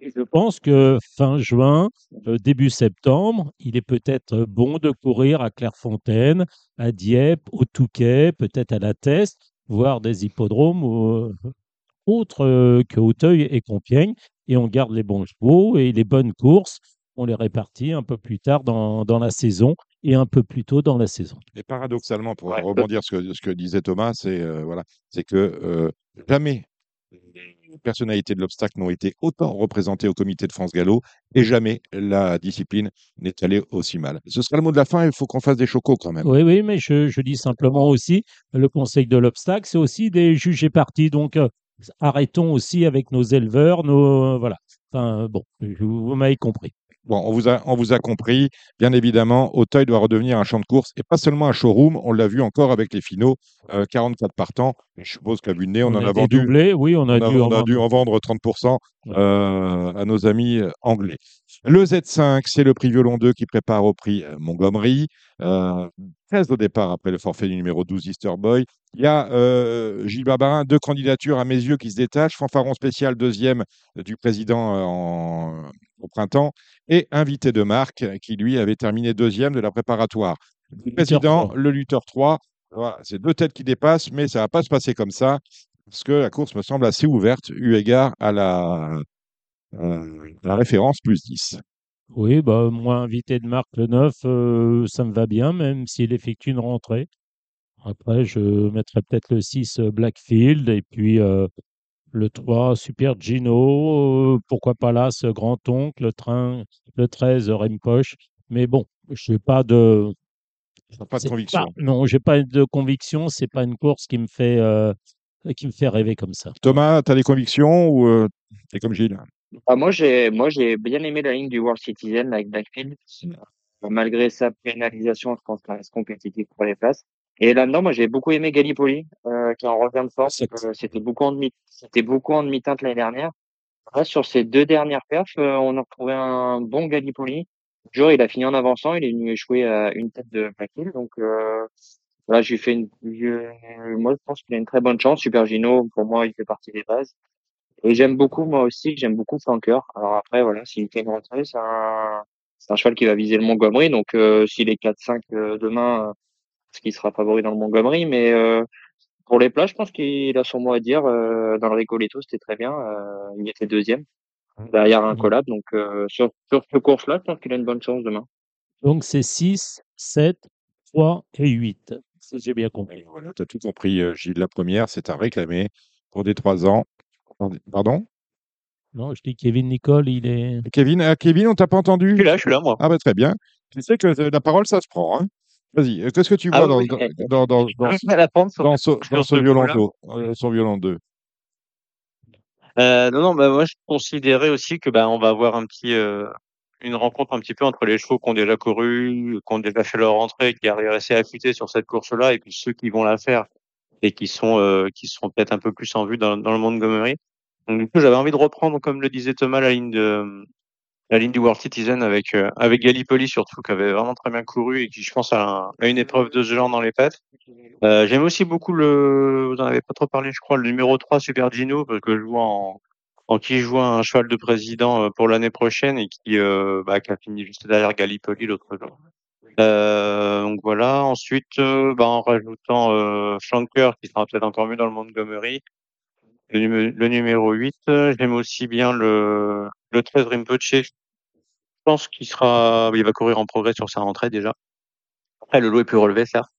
Et Je pense que fin juin, début septembre, il est peut-être bon de courir à Clairefontaine, à Dieppe, au Touquet, peut-être à la Teste, voire des hippodromes euh, autres euh, que Auteuil et Compiègne. Et on garde les bons chevaux et les bonnes courses, on les répartit un peu plus tard dans, dans la saison et un peu plus tôt dans la saison. Et paradoxalement, pour Ouais. rebondir sur ce que, ce que disait Thomas, c'est euh, voilà, c'est que euh, jamais les personnalités de l'obstacle n'ont été autant représentées au comité de France Gallo et jamais la discipline n'est allée aussi mal. Ce sera le mot de la fin, il faut qu'on fasse des chocos quand même. Oui, oui, mais je, je dis simplement aussi, le conseil de l'obstacle, c'est aussi des juges et partis. Donc, euh, arrêtons aussi avec nos éleveurs, nos. voilà. Enfin, bon, vous m'avez compris. Bon, on vous a, on vous a compris. Bien évidemment, Auteuil doit redevenir un champ de course et pas seulement un showroom. On l'a vu encore avec les finaux, euh, 44 partants. Je suppose qu'à vue de nez, on, en a, vendu. oui, on a On a, dû. on a en dû en vendre 30% Ouais. euh, à nos amis euh, anglais. Le Z5, c'est le prix Violon 2 qui prépare au prix euh, Montgomery. Euh, 13 au départ après le forfait du numéro 12 Easter Boy. Il y a euh, Gilles Barbarin, deux candidatures à mes yeux qui se détachent. Fanfaron spécial, deuxième euh, du président euh, en- au printemps. Et invité de marque euh, qui, lui, avait terminé deuxième de la préparatoire. Le président, 3. le lutteur 3. Voilà, c'est deux têtes qui dépassent, mais ça va pas se passer comme ça parce que la course me semble assez ouverte eu égard à la, euh, la référence plus 10. Oui, bah, moi, invité de marque le 9, euh, ça me va bien, même s'il effectue une rentrée. Après, je mettrais peut-être le 6 euh, Blackfield et puis euh, le 3 Super Gino. pourquoi pas là, ce grand-oncle, le, train, le 13 Rempoche. Mais bon, je n'ai pas de. Pas de c'est conviction. pas- non, j'ai pas de conviction. C'est pas une course qui me fait, qui me fait rêver comme ça. Thomas, tu as des convictions ou euh, t'es comme Gilles? Ah, moi, j'ai, moi, j'ai bien aimé la ligne du World Citizen avec Blackfield. Euh, Malgré sa pénalisation, je pense qu'elle reste compétitive pour les places. Et là-dedans, moi, j'ai beaucoup aimé Gallipoli, euh, qui est en revient de force. Euh, c'était beaucoup en demi, c'était beaucoup en demi-teinte l'année dernière. Là, sur ces deux dernières perfs, euh, on a retrouvé un bon Gallipoli. Jour, il a fini en avançant, il est venu échouer à une tête de Blackfield. Donc, euh, voilà, j'ai fait une, je- moi, je pense qu'il a une très bonne chance. Super Gino, pour moi, il fait partie des bases. Et j'aime beaucoup, moi aussi, j'aime beaucoup Flanker. Alors après, voilà, s'il fait une rentrée, c'est un, c'est un cheval qui va viser le Montgomery. Donc, euh, s'il est 4-5 euh, demain, euh, parce qu'il sera favori dans le Montgomery. Mais euh, pour les plats, je pense qu'il a son mot à dire. Euh, dans le Rigoletto, c'était très bien. Euh, il était deuxième, derrière un Mhm. collab. Donc, euh, sur, sur ce course-là, je pense qu'il a une bonne chance demain. Donc, c'est 6, 7, 3 et 8. Si j'ai bien compris. Voilà, tu as tout compris, Gilles. La première, c'est à réclamer pour des 3 ans. Pardon Non, je dis Kevin Nicole, il est. Kevin, ah, Kevin, on t'a pas entendu? Je suis là, je suis là, moi. Ah bah très bien. Tu sais que euh, la parole, ça se prend. Hein Vas-y, euh, qu'est-ce que tu Ah vois dans, oui, dans, oui. dans, dans, dans, Je vais la prendre sur, dans ce, sur dans ce ce violon coup-là. d'eau, euh, son violon 2 Euh, non, non, bah, moi, je considérais aussi que, bah, on va avoir un petit, euh, une rencontre un petit peu entre les chevaux qui ont déjà couru, qui ont déjà fait leur entrée, qui arrivent assez affûtés sur cette course-là, et puis ceux qui vont la faire et qui sont, euh, qui seront peut-être un peu plus en vue dans, dans le Montgomery. Donc, du coup, j'avais envie de reprendre, comme le disait Thomas, la ligne de, la ligne du World Citizen avec, euh, avec Gallipoli surtout, qui avait vraiment très bien couru et qui, je pense, a, a une épreuve de ce genre dans les pattes. Euh, j'aime aussi beaucoup le, vous en avez pas trop parlé, je crois, le numéro 3 Super Gino, parce que je vois en, en qui joue un cheval de président euh, pour l'année prochaine et qui, euh, bah, qui a fini juste derrière Gallipoli l'autre jour. Euh, donc voilà. Ensuite, euh, bah, en rajoutant euh, qui sera peut-être encore mieux dans le Montgomery. Le, numé- le numéro 8, euh, j'aime aussi bien le, le 13 Rinpoche. Je pense qu'il sera, il va courir en progrès sur sa rentrée déjà. Après, le lot est plus relevé, certes.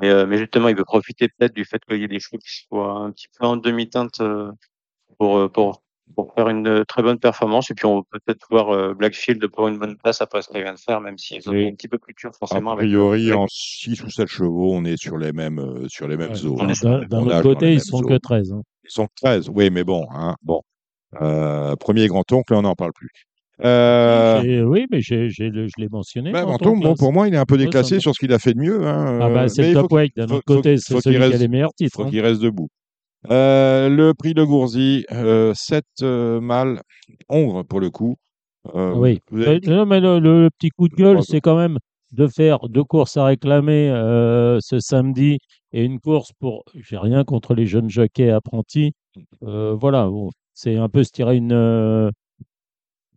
Mais, euh, mais justement, il veut profiter peut-être du fait qu'il y ait des chevaux qui soient un petit peu en demi-teinte euh, pour, euh, pour, pour faire une très bonne performance. Et puis, on peut peut-être voir Blackfield pour une bonne place après ce qu'il vient de faire, même si ils ont un petit peu plus dur A forcément. avec- priori, avec- en 6 ou 7 chevaux, on est sur les mêmes, euh, sur les mêmes Ouais. zones. D'un autre côté, ils sont que zones. 13. hein. Ils sont 13, oui, mais bon, hein, bon. Euh, premier grand-oncle, on n'en parle plus. Euh, Oui, mais j'ai- j'ai le- je l'ai mentionné. bah, dans Menton, ton bon, pour moi, il est un peu déclassé sur ce qu'il a fait de mieux. Hein, Ah bah, euh, c'est mais le top weight. D'un autre côté, c'est celui qui a reste- les meilleurs titres. faut hein. qu'il reste debout. Euh, le prix de Gourzy, euh, 7 mâles, Hongre pour le coup. Euh, oui. avez- non, mais le, le- le petit coup de gueule, c'est quand même de faire deux courses à réclamer euh, ce samedi et une course pour. J'ai rien contre les jeunes jockeys apprentis. Euh, voilà, bon, c'est un peu se tirer une, euh,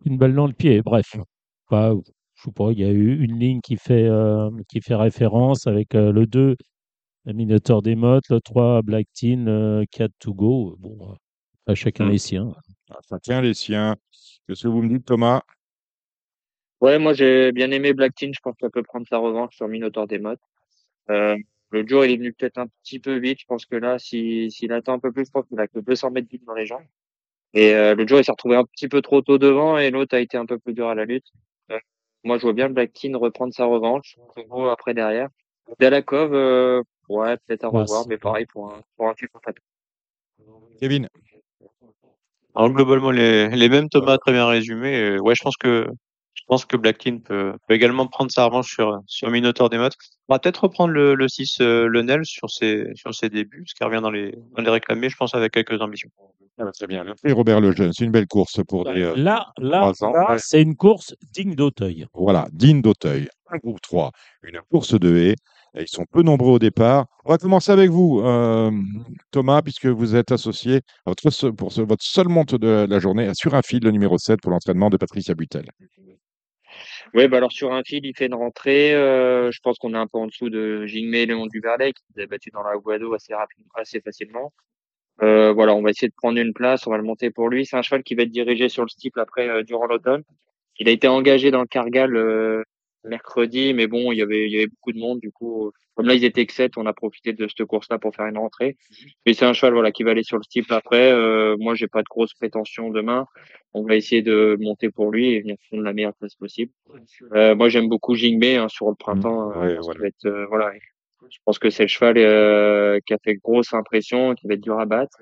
une balle dans le pied. Bref, Enfin, je sais pas, il y a eu une ligne qui fait, qui fait référence avec le 2, le Minotaur des Mottes, le 3, Black Teen, le 4, To Go. Bon, à chacun Mm. les siens. Chacun les siens. Qu'est-ce que vous me dites, Thomas? Ouais, moi j'ai bien aimé Black Teen, je pense qu'elle peut prendre sa revanche sur Minotaur des Mottes. Euh, le jour il est venu peut-être un petit peu vite, je pense que là, si- s'il attend un peu plus, je pense qu'il a que 200 mètres vite dans les jambes. Et euh, le jour il s'est retrouvé un petit peu trop tôt devant et l'autre a été un peu plus dur à la lutte. Euh, moi je vois bien Black Teen reprendre sa revanche, après derrière. Dalakov, euh, ouais, peut-être à revoir, mais pareil pour un, pour un Kevin Alors globalement les, les mêmes Thomas très bien résumé. Euh, ouais, je pense que pense que Blackkin peut, peut également prendre sa revanche sur sur Minotaur des Mottes. On va peut-être reprendre le, le 6 euh, sur ses sur ses débuts, ce qui revient dans les dans les réclamés, je pense avec quelques ambitions. Ah bah, Très bien. Prix Robert Lejeune, c'est une belle course pour des. euh, Là, là, là, c'est une course digne d'Auteuil. Voilà, digne d'Auteuil, un groupe 3, une course de haies. Et Ils sont peu nombreux au départ. On va commencer avec vous, euh, Thomas, puisque vous êtes associé à votre, pour ce- votre seule monte de la journée sur un fil, le numéro 7, pour l'entraînement de Patricia Butel. Oui, bah alors sur un fil, il fait une rentrée. euh, je pense qu'on est un peu en dessous de Jingmei et Léon Duverlet qui s'est battu dans la Guado assez rapidement, assez facilement. Euh, voilà, on va essayer de prendre une place, on va le monter pour lui. C'est un cheval qui va être dirigé sur le steeple après euh, durant l'automne. Il a été engagé dans le Cargal euh, mercredi, mais bon, il y avait il y avait beaucoup de monde, du coup, comme là ils étaient que sept, on a profité de cette course-là pour faire une rentrée. Mais c'est un cheval voilà qui va aller sur le steeple après. Euh, moi, j'ai pas de grosses prétentions demain. On va essayer de monter pour lui et venir prendre la meilleure place possible. Euh, moi, j'aime beaucoup Jingmei hein, sur le printemps. euh, Ouais, je pense voilà. être, euh, voilà, je pense que c'est le cheval euh, qui a fait grosse impression, qui va être dur à battre.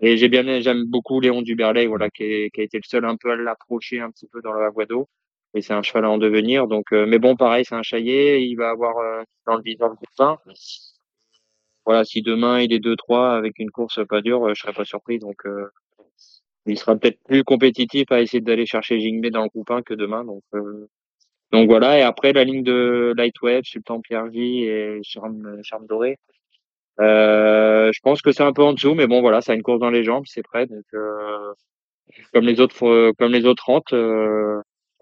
Et j'ai bien, j'aime beaucoup Léon Duberlet, voilà, qui, est- qui a été le seul un peu à l'approcher un petit peu dans la voie d'eau. Et c'est un cheval à en devenir. Donc, euh, mais bon, pareil, c'est un chaillet. Il va avoir euh, dans le viseur le fin. Voilà, si demain il est 2-3 avec une course pas dure, euh, je serais pas surpris. Donc, il sera peut-être plus compétitif à essayer d'aller chercher Jingmei dans le groupe 1 que demain. Donc, euh, donc voilà. Et après, la ligne de Lightweb, Sultan Pierre-J et Charme, Charme Doré. Euh, je pense que c'est un peu en dessous, mais bon, voilà, ça a une course dans les jambes, c'est prêt. Donc, euh, comme les autres, comme les autres rentes,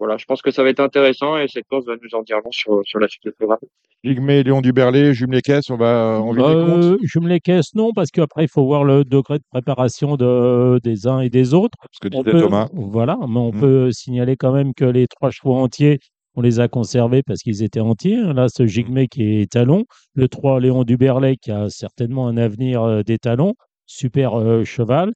voilà, je pense que ça va être intéressant et cette course va nous en dire long sur, sur la suite du programme. Ligmé, Léon Duberlet, Jume les caisses, on va comptes. Euh, je me les caisse, non, parce qu'après, il faut voir le degré de préparation de, des uns et des autres. Ce que On disait peut, Thomas. voilà, mais on Mm. peut signaler quand même que les trois chevaux entiers, on les a conservés parce qu'ils étaient entiers. Là, ce Jigmé qui est talon, le 3 Léon Duberlet qui a certainement un avenir euh, des talons, super euh, cheval.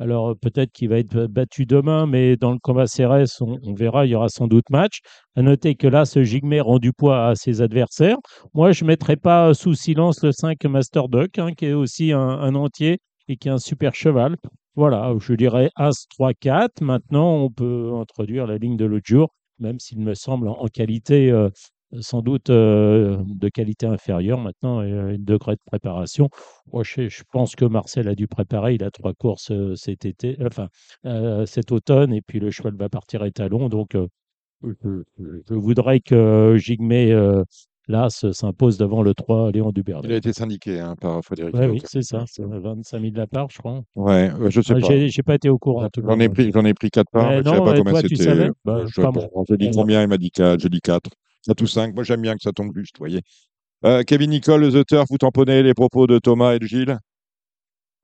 Alors, euh, peut-être qu'il va être battu demain, mais dans le combat CRS, on, verra, il y aura sans doute match. À noter que là, ce Jigme rend du poids à ses adversaires. Moi, je ne mettrai pas sous silence le 5 Master Duck, hein, qui est aussi un, entier et qui est un super cheval. Voilà, je dirais As 3-4. Maintenant, on peut introduire la ligne de l'autre jour, même s'il me semble en, en qualité, euh, euh, sans doute euh, de qualité inférieure maintenant, euh, une degré de préparation. Moi, je, pense que Marcel a dû préparer, il a trois courses euh, cet enfin cet automne, et puis le cheval va partir étalon. Donc, je, voudrais que Jigmé Las s'impose devant le 3 Léon Dubert. Il a été syndiqué hein, par Frédéric. Ouais, oui, c'est ça, 25 000 la part, je crois. Ouais, je sais ah, pas. J'ai pas été au courant. J'en ai pris, j'en ai pris quatre parts. Mais non, je sais pas combien c'était. Bah, je, je, dis combien, il m'a dit 4, je dis 4 à tous 5. Moi, j'aime bien que ça tombe juste, vous voyez. Euh, Kevin Nicole, les auteurs, vous tamponnez les propos de Thomas et de Gilles?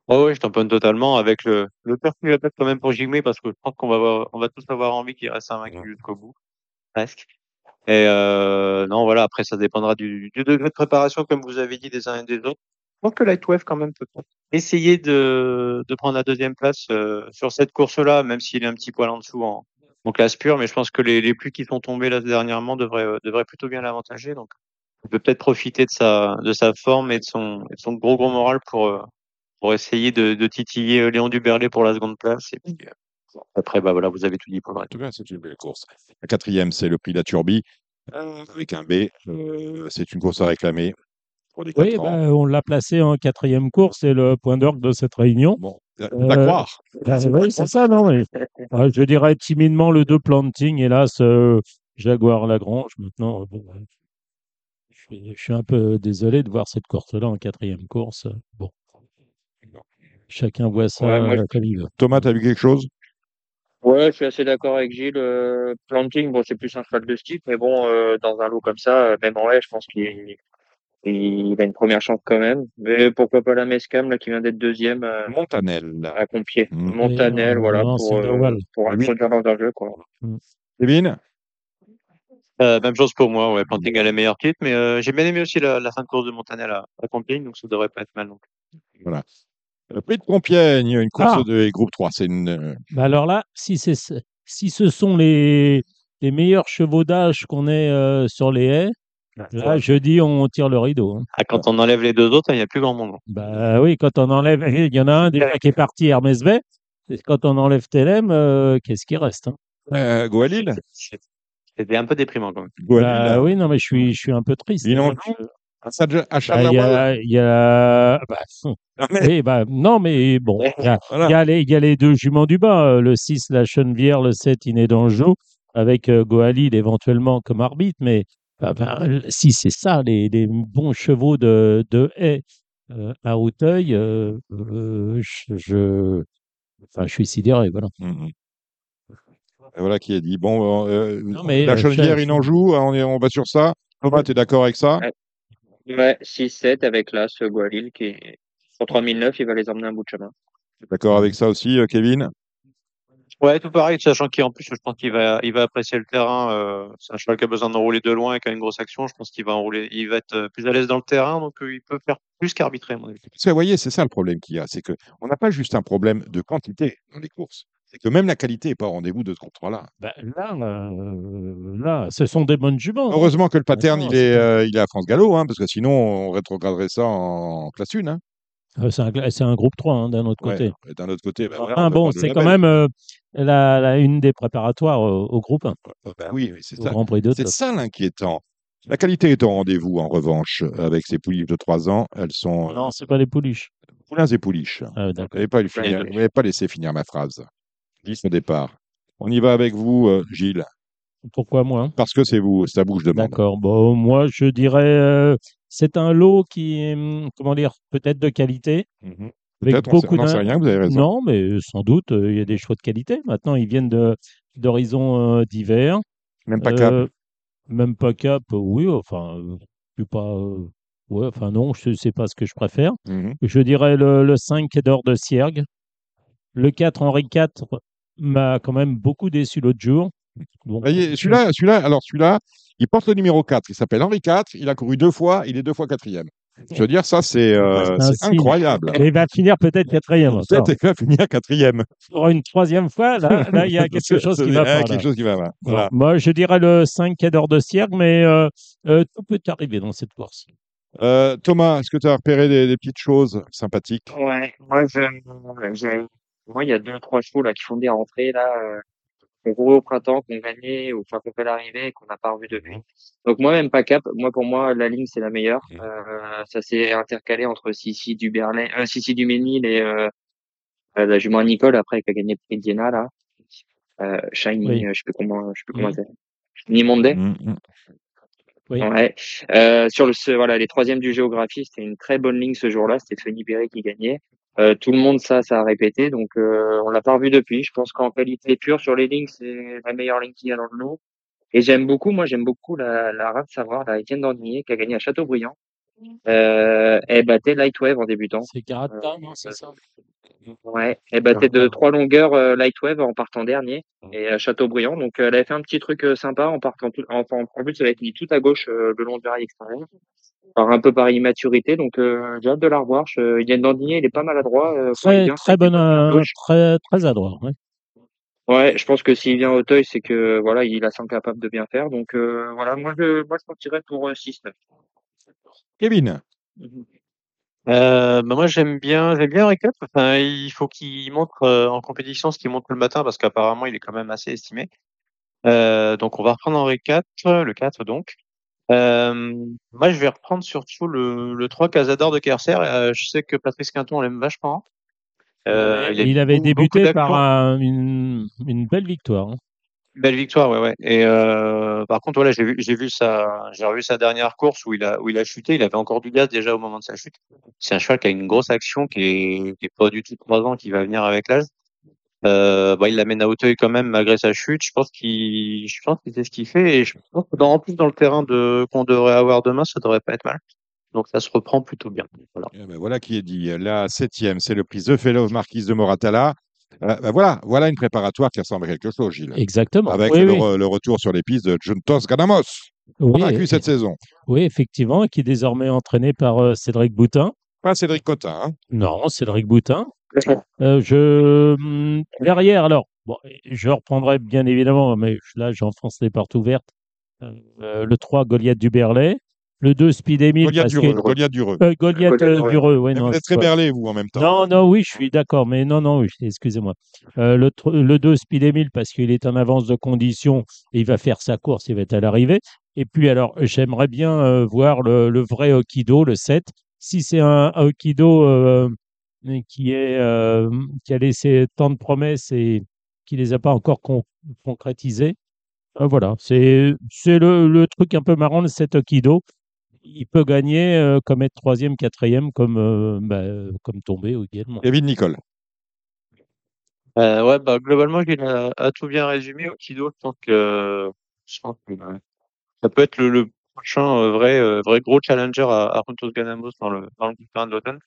Oh oui, je tamponne totalement avec le, le père qui quand même pour Jigmé parce que je pense qu'on va on va tous avoir envie qu'il reste invaincu ouais. jusqu'au bout. Presque. Et euh, non, voilà, après, ça dépendra du, degré de préparation, comme vous avez dit, des uns et des autres. Je pense que Lightwave, quand même, peut essayer de, de prendre la deuxième place euh, sur cette course-là, même s'il est un petit poil en dessous en, en classe pure, mais je pense que les, les pluies qui sont tombées là dernièrement devraient, euh, devraient plutôt bien l'avantager. Donc, on peut peut-être profiter de sa, de sa forme et de son, et de son gros gros moral pour, euh, pour essayer de, de titiller euh, Léon Duberlet pour la seconde place. Et puis, après, bah voilà, vous avez tout dit pour le reste. tout cas, c'est une belle course. La quatrième, c'est le prix de la Turbie, euh, avec un B. Euh, c'est une course à réclamer pour les Oui, bah, ans. on l'a placé en quatrième course, c'est le point d'orgue de cette réunion. Bon, c'est à Euh, croire. Oui, c'est ça, non mais, euh, Je dirais timidement le 2 planting, hélas, euh, Jaguar Lagrange. Maintenant, euh, bon, euh, je, suis, je suis un peu désolé de voir cette course-là en quatrième course. Bon, chacun voit ça Ouais, moi, euh, comme il veut. Thomas, tu as vu quelque chose? Ouais, je suis assez d'accord avec Gilles. Euh, planting, bon, c'est plus un cheval de style, mais bon, euh, dans un lot comme ça, euh, même en haie, je pense qu'il il a une première chance quand même. Mais pourquoi pas la Mescam, là, qui vient d'être deuxième euh, Montanel. à Compiègne. Mm. Montanel, voilà, non, pour, c'est euh, pour introduire dans un jeu, quoi. Kevin? Euh, même chose pour moi, ouais. Planting a les meilleurs titres, mais euh, j'ai bien aimé aussi la, la fin de course de Montanel à, à Compiègne, donc ça devrait pas être mal non plus. Voilà. Le prix de Compiègne, une course Ah. de groupe 3. C'est une. euh, Bah alors là, si, si ce sont les, les meilleurs chevaux d'âge qu'on ait euh, sur les haies, là, je dis on tire le rideau. hein. Ah, quand on enlève les deux autres, il n'y a plus grand monde. Bah oui, quand on enlève, il y en a un déjà qui est parti, Hermès Bay. Et Quand on enlève Telem, euh, qu'est-ce qui reste hein? Euh, Goalil C'est- C'était un peu déprimant quand même. Bah oui, non, mais je suis, je suis un peu triste. N'ont hein. à Bah, Il y a, il y a- bah, Ah, mais- oui, bah, non, mais bon, il y a, Voilà. il y a les, il y a les deux juments du bas, euh, le 6, la Chenevière, le 7, Iné d'Anjou, avec euh, Goalil éventuellement comme arbitre, mais bah, bah, si c'est ça, les, les bons chevaux de, de haie euh, à Hauteuil, euh, euh, je, je, enfin, je suis sidéré, voilà. Mhm. Et voilà qui est dit. Bon, euh, Non, mais, la euh, je- il en joue. On, est, on va sur ça. Thomas, tu es d'accord avec ça? Ouais. Ouais, 6-7 avec là, ce Gualil qui est sur 3009, il va les emmener un bout de chemin. D'accord avec ça aussi, euh, Kevin? Ouais, tout pareil, sachant qu'en plus, je pense qu'il va, il va apprécier le terrain. Euh, c'est un cheval qui a besoin d'enrouler de loin et qui a une grosse action. Je pense qu'il va enrouler, il va être euh, plus à l'aise dans le terrain, donc euh, il peut faire plus qu'arbitrer, à mon avis. Parce que, vous voyez, c'est ça le problème qu'il y a. C'est qu'on n'a pas juste un problème de quantité dans les courses. C'est que même la qualité n'est pas au rendez-vous de ce groupe 3 là. Bah, là, euh, là, ce sont des bonnes juments. hein. Heureusement que le pattern, Attends, il, est, euh, il est à France Gallo, hein, parce que sinon, on rétrograderait ça en classe 1. Hein. Euh, C'est un, groupe 3 hein, d'un autre côté. Ouais. D'un autre côté, bah, bon, c'est quand même euh, la, la- une des préparatoires au, au groupe 1, Euh, bah oui, oui, c'est ça. C'est ça l'inquiétant. La qualité est au rendez-vous, en revanche, avec ces pouliches de 3 ans. Elles sont Non, c'est pas les pouliches. poulains et pouliches. Ah, Vous n'avez pas, pas laissé finir ma phrase. 10 au départ. On y va avec vous, euh, Gilles, Pourquoi moi? Parce que c'est vous, c'est à vous que je demande. D'accord. Bon, moi, je dirais, euh, c'est un lot qui est, hum, comment dire, peut-être de qualité. Mhm. Avec Peut-être, on sait- beaucoup on n'en sait d'in- rien, vous avez raison. Non, mais sans doute, euh, il y a des choix de qualité. Maintenant, ils viennent d'horizons euh, divers. Même pas cap. Euh, même pas cap, euh, oui, enfin, euh, suis pas. euh, ouais, enfin, non, je sais pas ce que je préfère. Mhm. Je dirais le, le 5 d'or de Siergue. Le 4 Henri IV m'a quand même beaucoup déçu l'autre jour. Bon, Voyez, Celui-là, celui-là, alors celui-là, il porte le numéro 4. Il s'appelle Henri IV. Il a couru deux fois. Il est deux fois quatrième. Je veux dire, ça, c'est euh, incroyable. Et il va finir peut-être quatrième. Peut-être qu'il va finir quatrième. Pour une troisième fois, là, là, il y a quelque chose qui va pas. là. Quelque chose qui va pas. Voilà. Moi, je dirais le 5 quai d'or de Sierre, mais euh, euh, tout peut arriver dans cette course. Euh, Thomas, est-ce que tu as repéré des, des petites choses sympathiques? Ouais, moi, je, j'ai- moi, il y a deux, trois chevaux, là, qui font des rentrées, là, euh, qu'on courait au printemps, qu'on gagnait, ou enfin, qu'on fait l'arrivée, et qu'on n'a pas revu depuis. Donc, moi, même pas cap. Moi, pour moi, la ligne, c'est la meilleure. Euh, ça s'est intercalé entre Sissi du Berlin, euh, Sissi du Ménil et, euh, la jument Nicole, après, qui a gagné le prix de Diana, là. Euh, Shiny, Oui. je sais plus comment, je sais plus comment Mm. c'est. Nimonde. Mm, mm. Oui. Ouais. Euh, sur le, ce- voilà, les troisièmes du géographie, c'était une très bonne ligne ce jour-là. C'était Fanny Berry qui gagnait. Euh, tout le monde, ça, ça a répété. Donc, euh, on l'a pas revu depuis. Je pense qu'en qualité pure sur les lignes, c'est la meilleure ligne qu'il y a dans le lot. Et j'aime beaucoup, moi, j'aime beaucoup la, la Rade Savoir, la Étienne Dandinier, qui a gagné à Châteaubriand. Euh, elle battait Lightwave en débutant. C'est Carata, non, c'est ça? Ouais, elle battait de trois longueurs euh, Lightwave en partant dernier et à Châteaubriand. Donc euh, elle avait fait un petit truc euh, sympa en partant tout, en, en, en plus elle a été tout à gauche euh, le long du rail extérieur. Alors un peu par immaturité, donc euh, j'ai hâte de la revoir. Je, Yann Dandinier, il est pas maladroit. Euh, Très, très c'est bon, plutôt bien euh, gauche. très, très adroit. ouais. Ouais, je pense que s'il vient au Teuil, c'est que voilà, il a semble capable de bien faire. Donc euh, voilà, moi je moi je partirais pour euh, 6-9. Kevin, Euh, bah moi j'aime bien j'aime bien Recap. Enfin, il faut qu'il montre euh, en compétition ce qu'il montre le matin parce qu'apparemment il est quand même assez estimé. Euh, donc on va reprendre Henri 4, le 4 donc. Euh, moi je vais reprendre surtout le, le 3 Casador de Kerser. Euh, je sais que Patrice Quinton l'aime vachement. Euh, il, avait beaucoup- beaucoup débuté par d'actions. un- une, une belle victoire. hein. Belle victoire, ouais, ouais. Et euh, par contre, voilà, j'ai vu, vu sa, revu sa dernière course où il a, où il a chuté. Il avait encore du gaz déjà au moment de sa chute. C'est un cheval qui a une grosse action, qui est, qui est pas du tout trois qui va venir avec l'âge. Euh, bah, il l'amène à Hauteuil quand même malgré sa chute. Je pense qu'il, je sait ce qu'il fait. Et je pense que dans, en plus dans le terrain de qu'on devrait avoir demain, ça devrait pas être mal. Donc ça se reprend plutôt bien. Voilà. Eh ben, qui est dit. La septième, c'est le prix The Fellow Marquise de Moratala. Euh, ben voilà, voilà une préparatoire qui ressemble à quelque chose, Gilles. Exactement. Avec oui, le, oui. re- le retour sur les pistes de Juntos Ganamos, Oui, convaincu et- cette saison. oui, effectivement, qui est désormais entraîné par euh, Cédric Boutin. Pas Cédric Cotin. hein. Non, Cédric Boutin. Euh, je hum, derrière, alors, bon, je reprendrai bien évidemment, mais là j'enfonce les portes ouvertes. Le 3, Goliath du Berlay. Le 2, Speed Emile. Goliath Dureux. que- Goliath Dureux. Euh, Goliath Goliath, euh, ouais. Non. vous êtes c'est très berlé, vous, en même temps. Non, non, oui, je suis d'accord, mais non, non, oui, excusez-moi. Euh, le, tr- le 2, Speed Emile, parce qu'il est en avance de condition et il va faire sa course, il va être à l'arrivée. Et puis, alors, j'aimerais bien euh, voir le, le vrai Okido, le 7. Si c'est un Okido euh, qui, est, euh, qui a laissé tant de promesses et qui les a pas encore con- concrétisées, voilà, c'est c'est le, le truc un peu marrant de cet Okido. Il peut gagner euh, comme être troisième, quatrième, comme, euh, bah, comme tomber également. Kevin Nicole. Euh, ouais, bah, globalement, il a, a tout bien résumé. Okido, je pense que, je pense que ça peut être le, le prochain euh, vrai, euh, vrai gros challenger à, à Runtos Ganamos dans le, dans le terrain de l'automne.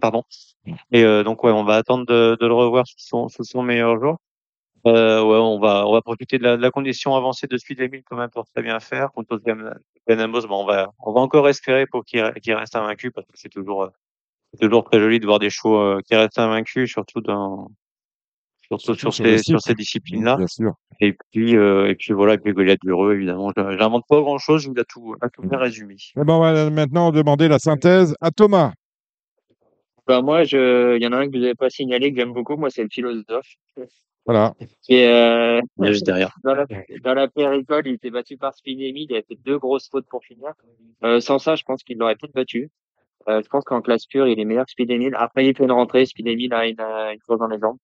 Pardon. Et euh, donc, ouais, on va attendre de, de le revoir sous son, sous son meilleur jour. Euh, ouais, on va, on va profiter de la, de la condition avancée de Speed Emile quand même pour très bien faire. Gan- Ganamos, bon, on va, on va encore espérer pour qu'il qu'il reste invaincu parce que c'est toujours, euh, toujours très joli de voir des shows euh, qui restent invaincus, surtout dans, surtout sur ces, sur ces disciplines-là. Bien sûr. Et puis, euh, et puis voilà, et puis Goliath Dureux, évidemment. Je- J'invente pas grand chose, il a tout, a tout bien résumé. Eh ben, on va maintenant demander la synthèse à Thomas. Bah moi, je, il y en a un que vous n'avez pas signalé que j'aime beaucoup. Moi, c'est le philosophe. Voilà. Et euh, juste derrière. dans la, dans la péricole, il était battu par Spinemi. Il a fait deux grosses fautes pour finir. Euh, sans ça, je pense qu'il l'aurait peut-être battu. Euh, je pense qu'en classe pure, il est meilleur que Spinemi. Après, il fait une rentrée. Spinemi a une, euh, une chose dans les jambes.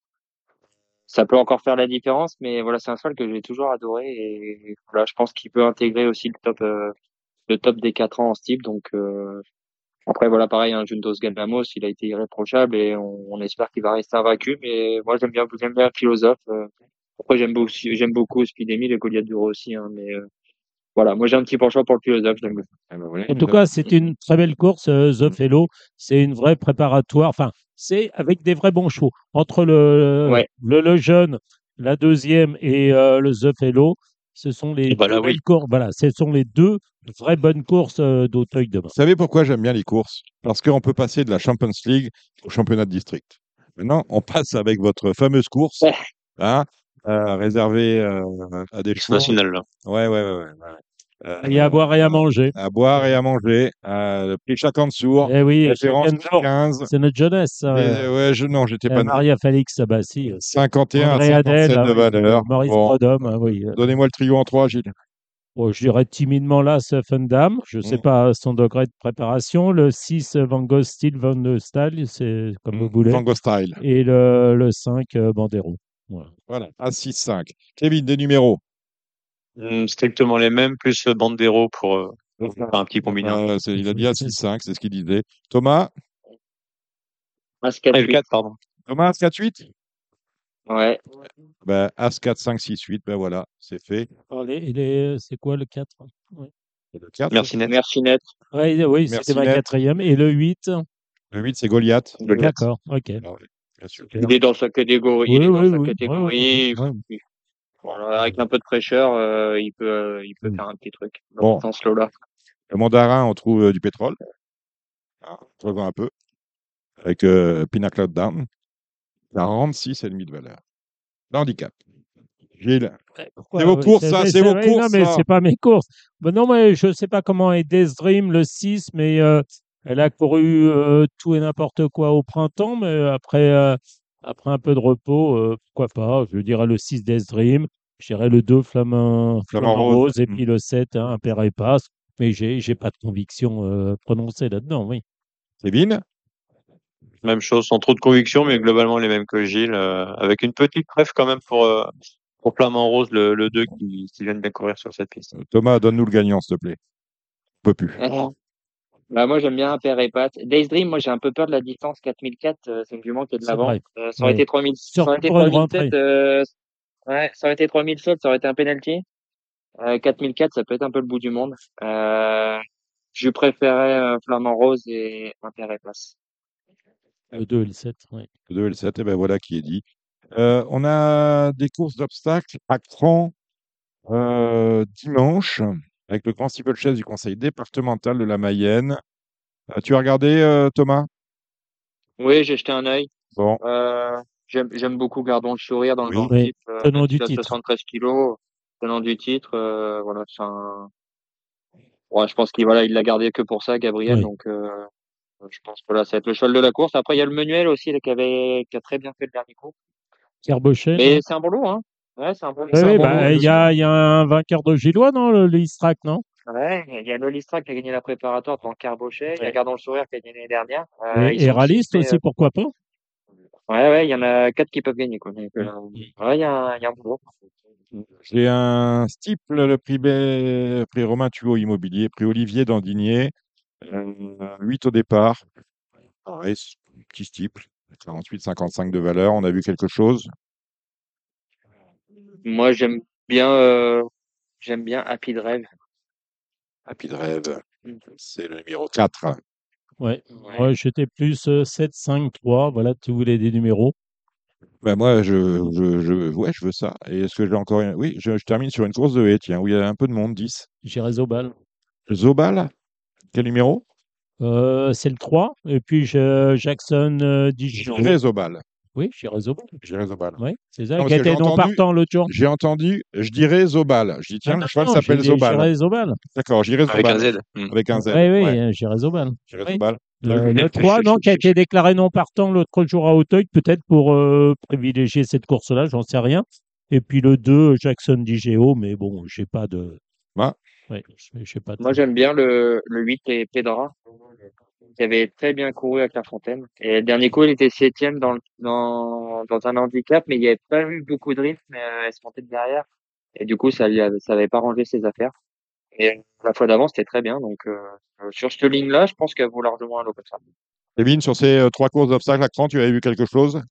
Ça peut encore faire la différence, mais voilà, c'est un cheval que j'ai toujours adoré et voilà, je pense qu'il peut intégrer aussi le top, euh, le top des quatre ans en style. Donc euh, après, voilà, pareil, un Juntos Galvamos, il a été irréprochable et on, on espère qu'il va rester invaincu. Mais moi, j'aime bien, j'aime bien Philosophe. euh. Après, j'aime beaucoup, j'aime beaucoup Speedemi et Goliath Duro aussi. Hein, mais euh, voilà, moi, j'ai un petit penchant pour le Philosophe. Ben, voilà En tout cas, c'est une très belle course, euh, The Fellow. C'est une vraie préparatoire. Enfin, c'est avec des vrais bons chevaux. Entre le, Ouais. le, le jeune, la deuxième et euh, le The Fellow, ce sont les bah là, oui. belles courses. Voilà, ce sont les deux vraies bonnes courses euh, d'Auteuil demain. Vous savez pourquoi j'aime bien les courses? Parce qu'on peut passer de la Champions League au championnat de district. Maintenant, on passe avec votre fameuse course, Ouais. hein, euh, réservée euh, à des chevaux. national là. Ouais, ouais, ouais. ouais, ouais. Euh, Il y a à boire et à manger. à boire et à manger. Euh, le prix Chacansour, Eh oui, référence chaque jour, 15. c'est notre jeunesse. ça. Mais, ouais, je, non, j'étais Euh, pas. Maria Félix, si. euh, 51 à André Adel, 57 ah de oui, valeur. Maurice Bon, Prodhomme, ah oui. euh, Donnez-moi le trio en 3, Gilles. Bon, je dirais timidement là, ce Fundam. Je ne sais Mm. pas son degré de préparation. Le 6, Van Gogh Style, Van de Stahl, c'est comme vous voulez. Tango Style. Et le, le 5, euh, Bandero. Voilà. Voilà, à 6-5. Kevin, des numéros. Hmm, strictement les mêmes, plus euh, Bandero pour euh, pour faire un petit combiné. Euh, c'est- il a dit à 6-5, c'est ce qu'il disait. Thomas, As Ah, et le 4 4, pardon. Thomas, 4-8 Ouais. ben, As 4, 5, 6, 8, ben voilà, c'est fait. Allez, il est- c'est quoi le 4 Et le 4, Merci net. Merci net. ouais, Oui, c'était ma quatrième. Et le 8 le 8, c'est Goliath. D'accord, ok. Ah ouais, bien sûr. Il est dans sa catégorie. Oui, il est dans oui, sa oui, catégorie. Voilà, avec un peu de fraîcheur, euh, il peut, euh, il peut Mm. faire un petit truc Bon. dans ce lot-là. Le mandarin, on trouve euh, du pétrole. Ah, on revoit un peu. Avec euh, Pina Cloud Down. 46,5 de valeur. L'handicap. Gilles, C'est vos courses, ça, c'est vos vrai, Non, courses, mais c'est pas mes courses. Ben non, mais je sais pas comment est Death Dream le 6, mais euh, elle a couru euh, tout et n'importe quoi au printemps, mais après, euh, après un peu de repos, euh, pourquoi pas. Je dirais le 6 Death Dream, je dirais le 2 Flamand, Rose. Rose, et Mm. puis le 7 hein, Impair et Passe. Mais j'ai j'ai pas de conviction euh, prononcée là-dedans, oui. Kevin, Même chose, sans trop de conviction, mais globalement les mêmes que Gilles, euh, avec une petite préf quand même pour, euh, pour Flamand Rose, le, le 2 qui, qui vient de bien courir sur cette piste. Thomas, donne-nous le gagnant, s'il te plaît. On peut plus. Bah, moi, j'aime bien Père et Pat. Days Dream, moi, j'ai un peu peur de la distance 4004. Euh, c'est une jument qui est de l'avant. Euh, ça aurait Ouais. été 3000, ça aurait Surtout été pour une 3007, rentrée. euh, ouais, ça aurait été 3007, ça aurait été un penalty. Euh, 4004, ça peut être un peu le bout du monde. Euh, je préférais euh, Flamand Rose et Impair et Passe. Le 2 et le 7, oui. Le 2 et le 7, et ben voilà qui est dit. Euh, on a des courses d'obstacles à Cran euh, dimanche avec le grand steeplechase du conseil départemental de la Mayenne. Euh, tu as regardé, euh, Thomas? Oui, j'ai jeté un œil. Bon, Euh, j'aime, j'aime beaucoup Gardons le sourire dans le Oui. grand Oui, type. Tenant du titre. 73 kilos, tenant du titre, euh, voilà, c'est un, ouais, je pense qu'il, voilà, il l'a gardé que pour ça, Gabriel, Oui. donc, euh, je pense que voilà, ça va être le cheval de la course. Après, il y a le Menuel aussi, là, qui avait, qui a très bien fait le dernier coup. Kerbochet, Mais c'est un bon lot, hein. Ouais, c'est un bon, Oui, oui, bah, lot. il y a, il y a un vainqueur de Gillois, non, le Listrac, non? Ouais, il y a Lolistra qui a gagné la préparatoire devant Carbochet, il y a Ouais. Gardons le sourire qui a gagné l'année dernière. Euh, Et, Raliste aussi, pourquoi pas? Ouais, ouais, il y en a quatre qui peuvent gagner, quoi. Donc, euh, ouais, il y a un, il y a un bon lot. j'ai un steeple, le prix, B- prix Romain Thuot Immobilier, prix Olivier Dandinier, euh, 8 au départ. Pareil, petit steeple, 48,55 de valeur. On a vu quelque chose? Moi, j'aime bien, euh, j'aime bien Happy Drive. Happy Rêve, c'est le numéro 4. Ouais. Ouais. Moi, j'étais plus euh, 7, 5, 3. Voilà, tu voulais des numéros. Ben moi, je, je, je, ouais, je veux ça. Et est-ce que j'ai encore une... Oui, je, je termine sur une course de haie, tiens, où il y a un peu de monde, 10. J'irai Zobal. Zobal, quel numéro? Euh, c'est le 3. Et puis je- Jackson euh, Dijon. J'irai Zobal. Oui, j'irai Zobal. J'irai Zobal. Oui, c'est ça. Non, qui était j'ai non entendu- partant l'autre jour. J'ai entendu, je dirais Zobal. Je dis, tiens, Ah, le cheval s'appelle Zobal. J'irai Zobal. D'accord, j'irai Avec Zobal. un Z. Hmm. Avec un Z. Oui, oui, ouais. euh, j'irai Zobal. J'irai Oui. Zobal. Le, le 3, non, qui a été déclaré non partant l'autre jour à Auteuil, peut-être pour euh, privilégier cette course-là, j'en sais rien. Et puis le 2, Jackson Digeo, mais bon, j'ai pas de. Ouais, j'ai j'ai pas de. Moi, j'aime bien le, le 8 et Pedra, qui avait très bien couru avec la Fontaine. Et le dernier coup, il était septième dans, dans, dans un handicap, mais il n'y avait pas eu beaucoup de drift, mais euh, elle se montait de derrière. Et du coup, ça lui avait, ça pas rangé ses affaires. Et la fois d'avant, c'était très bien. Donc, euh, euh, sur cette ligne-là, je pense qu'elle vaut largement un lot comme ça. Kevin, sur ces euh, trois courses d'obstacles à Cran, tu avais vu quelque chose?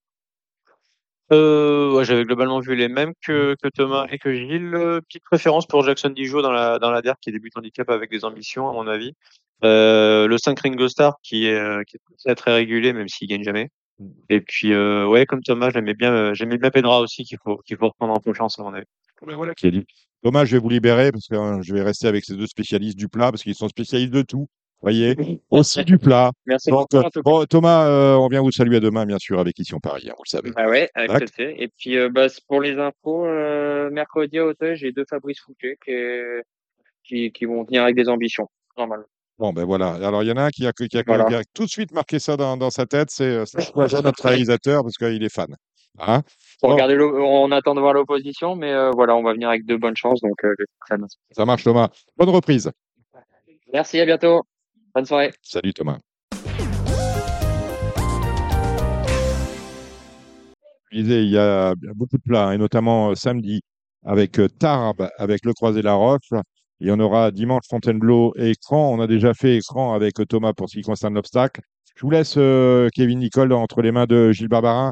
Euh, ouais, j'avais globalement vu les mêmes que, que Thomas et que Gilles. Euh, Petite préférence pour Jackson Dijon dans la, dans la DER qui débute handicap avec des ambitions, à mon avis. Euh, le 5 Ringo Star qui est, euh, qui est très, très régulier, même s'il gagne jamais. Et puis, euh, ouais, comme Thomas, j'aimais bien, euh, j'aimais bien Pedra aussi, qu'il faut, qu'il faut reprendre en confiance, à mon avis. Voilà qui a dit. Thomas, je vais vous libérer parce que hein, je vais rester avec ces deux spécialistes du plat parce qu'ils sont spécialistes de tout. Voyez, aussi du plat. Merci Donc, beaucoup. en bon, Thomas, euh, on vient vous saluer à demain, bien sûr, avec Ici on Paris, hein, vous le savez. Bah ouais, avec. Et puis, euh, bah, pour les infos, euh, mercredi à Auteuil, j'ai deux Fabrice Fouquet qui, qui, qui vont venir avec des ambitions, normalement. Bon, ben voilà. Alors, il y en a un qui a, qui a, Voilà. qui a tout de suite marqué ça dans, dans sa tête, c'est notre réalisateur, parce qu'il est fan. Hein Bon. regarder on attend de voir l'opposition, mais voilà, on va venir avec de bonnes chances, donc ça marche, Thomas. Bonne reprise. Merci, à bientôt. Bonne soirée. Salut, Thomas. Il y a beaucoup de plats, hein, et notamment euh, samedi avec euh, Tarbes, avec le Croisé la Roche. Il y en aura dimanche Fontainebleau et Écran. On a déjà fait Écran avec euh, Thomas pour ce qui concerne l'obstacle. Je vous laisse, Kevin Nicole, entre les mains de Gilles Barbarin.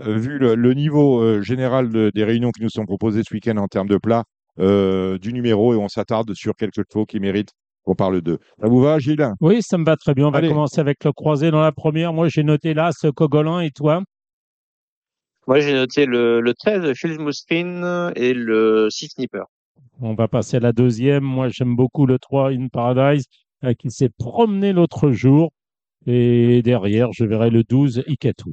Vu le, niveau général de- des réunions qui nous sont proposées ce week-end en termes de plats, du numéro, et on s'attarde sur quelques chevaux qui méritent qu'on parle d'eux. Ça vous va, Gilles? Oui, ça me va très bien. On va commencer avec le croisé dans la première. Moi, j'ai noté là ce Cogolin et toi? Moi, j'ai noté le, le 13, Phil Moustin et le 6 Sniper. On va passer à la deuxième. Moi, j'aime beaucoup le 3 In Paradise euh, qui s'est promené l'autre jour. Et derrière, je verrai le 12 Ikatu.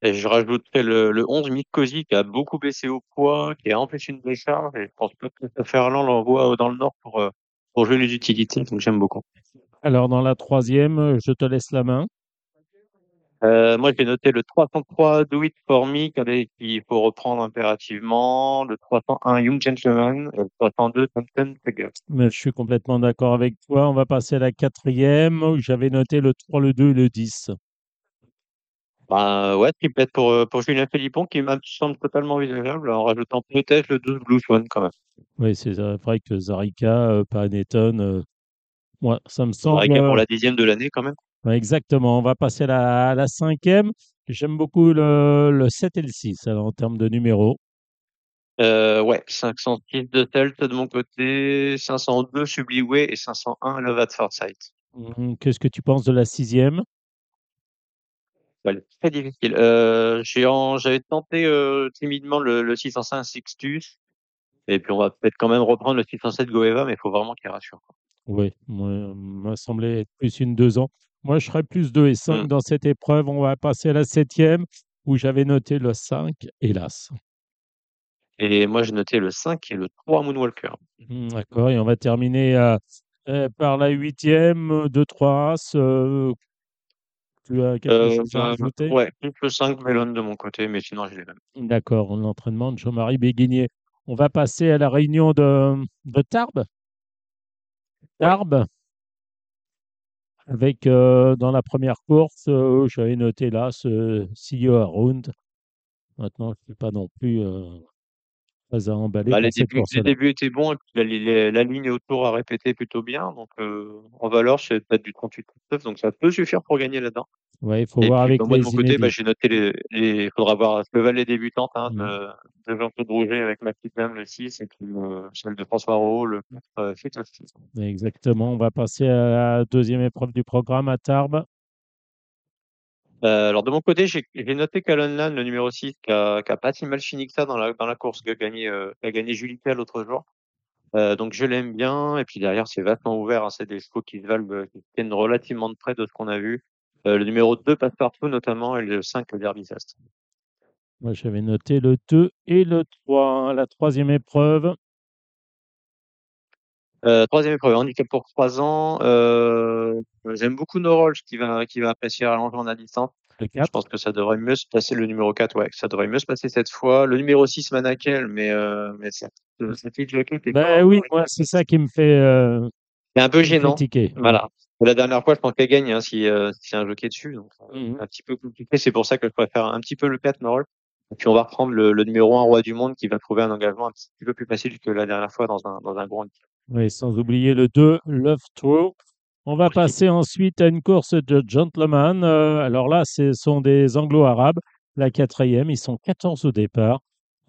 Et je rajouterai le, le 11 Mikosi qui a beaucoup baissé au poids, qui a empêché une décharge. Et je pense pas que Ferland l'envoie dans le nord pour, euh, pour jouer les utilités. Donc j'aime beaucoup. Alors, dans la troisième, je te laisse la main. Euh, moi, j'ai noté le 303 Do It For Me qu'il faut reprendre impérativement, le 301 Young Gentleman et le 302 Thompson Figure. Mais je suis complètement d'accord avec toi. On va passer à la quatrième. J'avais noté le 3, le 2 et le 10. Bah, ouais, triplette pour, euh, pour Julien Philippon qui me semble totalement envisageable en rajoutant peut-être le 12 Blue Swan quand même. Oui, c'est vrai que Zarika, euh, Panettone, euh, moi, ça me semble. Pareil pour la dixième de l'année quand même. ouais, exactement. On va passer à la, à la cinquième. J'aime beaucoup le, le 7 et le 6 alors, en termes de numéros. Euh, ouais, 506 de Telt de mon côté, 502 Subliway et 501 Love at First Sight. Hum, Qu'est-ce que tu penses de la sixième? Très difficile. Euh, j'avais tenté euh, timidement le, le 605 Sixtus. Et puis on va peut-être quand même reprendre le 607 Goeva, mais il faut vraiment qu'il rassure. quoi. Oui, m'a semblé être plus une 2 ans. Moi, je serais plus 2 et 5 Mm. dans cette épreuve. On va passer à la septième où j'avais noté le 5, hélas. Et moi j'ai noté le 5 et le 3 Moonwalker. Hum, D'accord. Et on va terminer euh, euh, par la huitième, 2, 3 As. euh, tu as quelque Euh, chose à rajouter? ouais, plus le 5 Melon de mon côté, mais sinon j'ai les mêmes. D'accord, l'entraînement de Jean-Marie Béguinier. On va passer à la réunion de, de Tarbes. Tarbes, avec euh, dans la première course, euh, j'avais noté là ce CEO Around. Maintenant, je ne suis pas non plus euh, à emballer Bah, les, débuts, les course-là. débuts étaient bons et puis la, la- la ligne autour a répété plutôt bien. Donc euh, en valeur, c'est peut-être du 38-39, donc ça peut suffire pour gagner là-dedans. Ouais, il faut Et voir puis avec bah, moi de les mon côté, bah, j'ai noté les. Il faudra voir le valet débutantes hein, Mhm. de, de Jean-Claude Rouget avec ma petite dame le 6 et puis euh, celle de François Rowe, le 4 euh. Exactement. On va passer à la deuxième épreuve du programme à Tarbes. Euh, alors de mon côté, j'ai j'ai noté qu'Alan Lan, le numéro 6, qui a, pas si mal fini que ça dans la, course, qui a gagné, Julita l'autre jour. Euh, donc je l'aime bien. Et puis derrière, c'est vachement ouvert. hein. C'est des chevaux qui se valent, euh, qui tiennent relativement de près de ce qu'on a vu. Le numéro 2 passe partout notamment et le 5 le Derby. Moi, j'avais noté le 2 et le 3. La troisième épreuve, Euh, troisième épreuve, handicap pour 3 ans. Euh, J'aime beaucoup No Rolls qui va, qui va apprécier à distance. le Je 4. pense que ça devrait mieux se passer le numéro 4, ouais, ça devrait mieux se passer cette fois. Le numéro 6, Manakel, mais, euh, mais ça, ça fait jockey, t'es Ben oui, moi, c'est ça qui me fait euh, C'est un peu gênant. critiquer. Voilà. La dernière fois, je pense qu'elle gagne hein, si, euh, si y a un jockey dessus. Donc, euh, Mhm. c'est un petit peu compliqué. C'est pour ça que je préfère un petit peu le 4 Norol. Et puis, on va reprendre le, le numéro 1 roi du monde qui va trouver un engagement un petit peu plus facile que la dernière fois dans un, dans un handicap. Oui, sans oublier le 2, Love True. On va passer ensuite à une course de gentleman. Euh, alors là, ce sont des anglo-arabes. La quatrième, ils sont 14 au départ.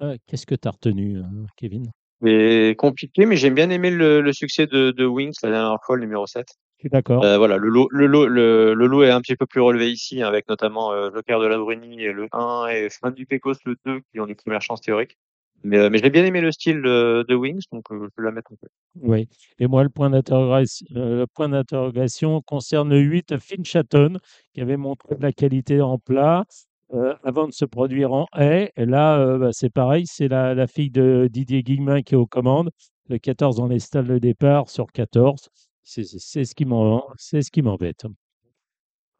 Euh, Qu'est-ce que tu as retenu, euh, Kevin? Mais compliqué, mais j'aime bien aimé le, le succès de, de Wings la dernière fois, le numéro 7. Je suis d'accord. Euh, voilà, le lot, le, lot, le, le lot est un petit peu plus relevé ici, avec notamment euh, Joker de la Bruni et le 1 et Fin du Pecos le 2 qui ont les premières chances théoriques. Mais, euh, mais j'ai bien aimé le style de, de Wings, donc euh, je peux la mettre un peu. Oui. Et moi, le point d'interrogation, euh, le point d'interrogation concerne le 8 Finchaton, qui avait montré de la qualité en plat euh, avant de se produire en haie. Et là, euh, bah, c'est pareil, c'est la, la fille de Didier Guillemin qui est aux commandes. Le 14 dans les stalles de départ sur 14. C'est ce qui m'en- c'est ce qui m'embête.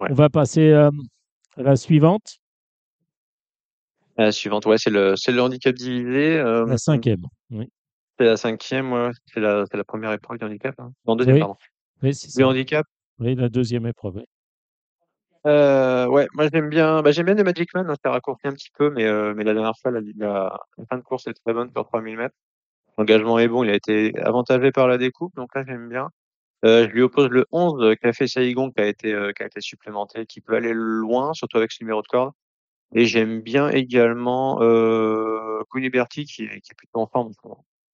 Ouais. On va passer euh, à la suivante, La suivante, ouais, c'est le, c'est le handicap divisé. la cinquième. Oui, c'est la cinquième, ouais, c'est la, c'est la première épreuve du handicap. Hein. Non, Oui. pardon. oui c'est ça. handicap, Oui, la deuxième épreuve. oui. Euh, ouais, moi j'aime bien, bah, j'aime bien le Magic Man, hein, ça raccourci un petit peu, mais, euh, mais la dernière fois, la, la, la fin de course est très bonne sur 3000 mètres. L'engagement est bon, il a été avantagé par la découpe, donc là j'aime bien. Euh, je lui oppose le 11, euh, Café Saigon, qui a été, euh, qui a été supplémenté, qui peut aller loin, surtout avec ce numéro de corde. Et j'aime bien également euh, qui, est- qui est plutôt en forme.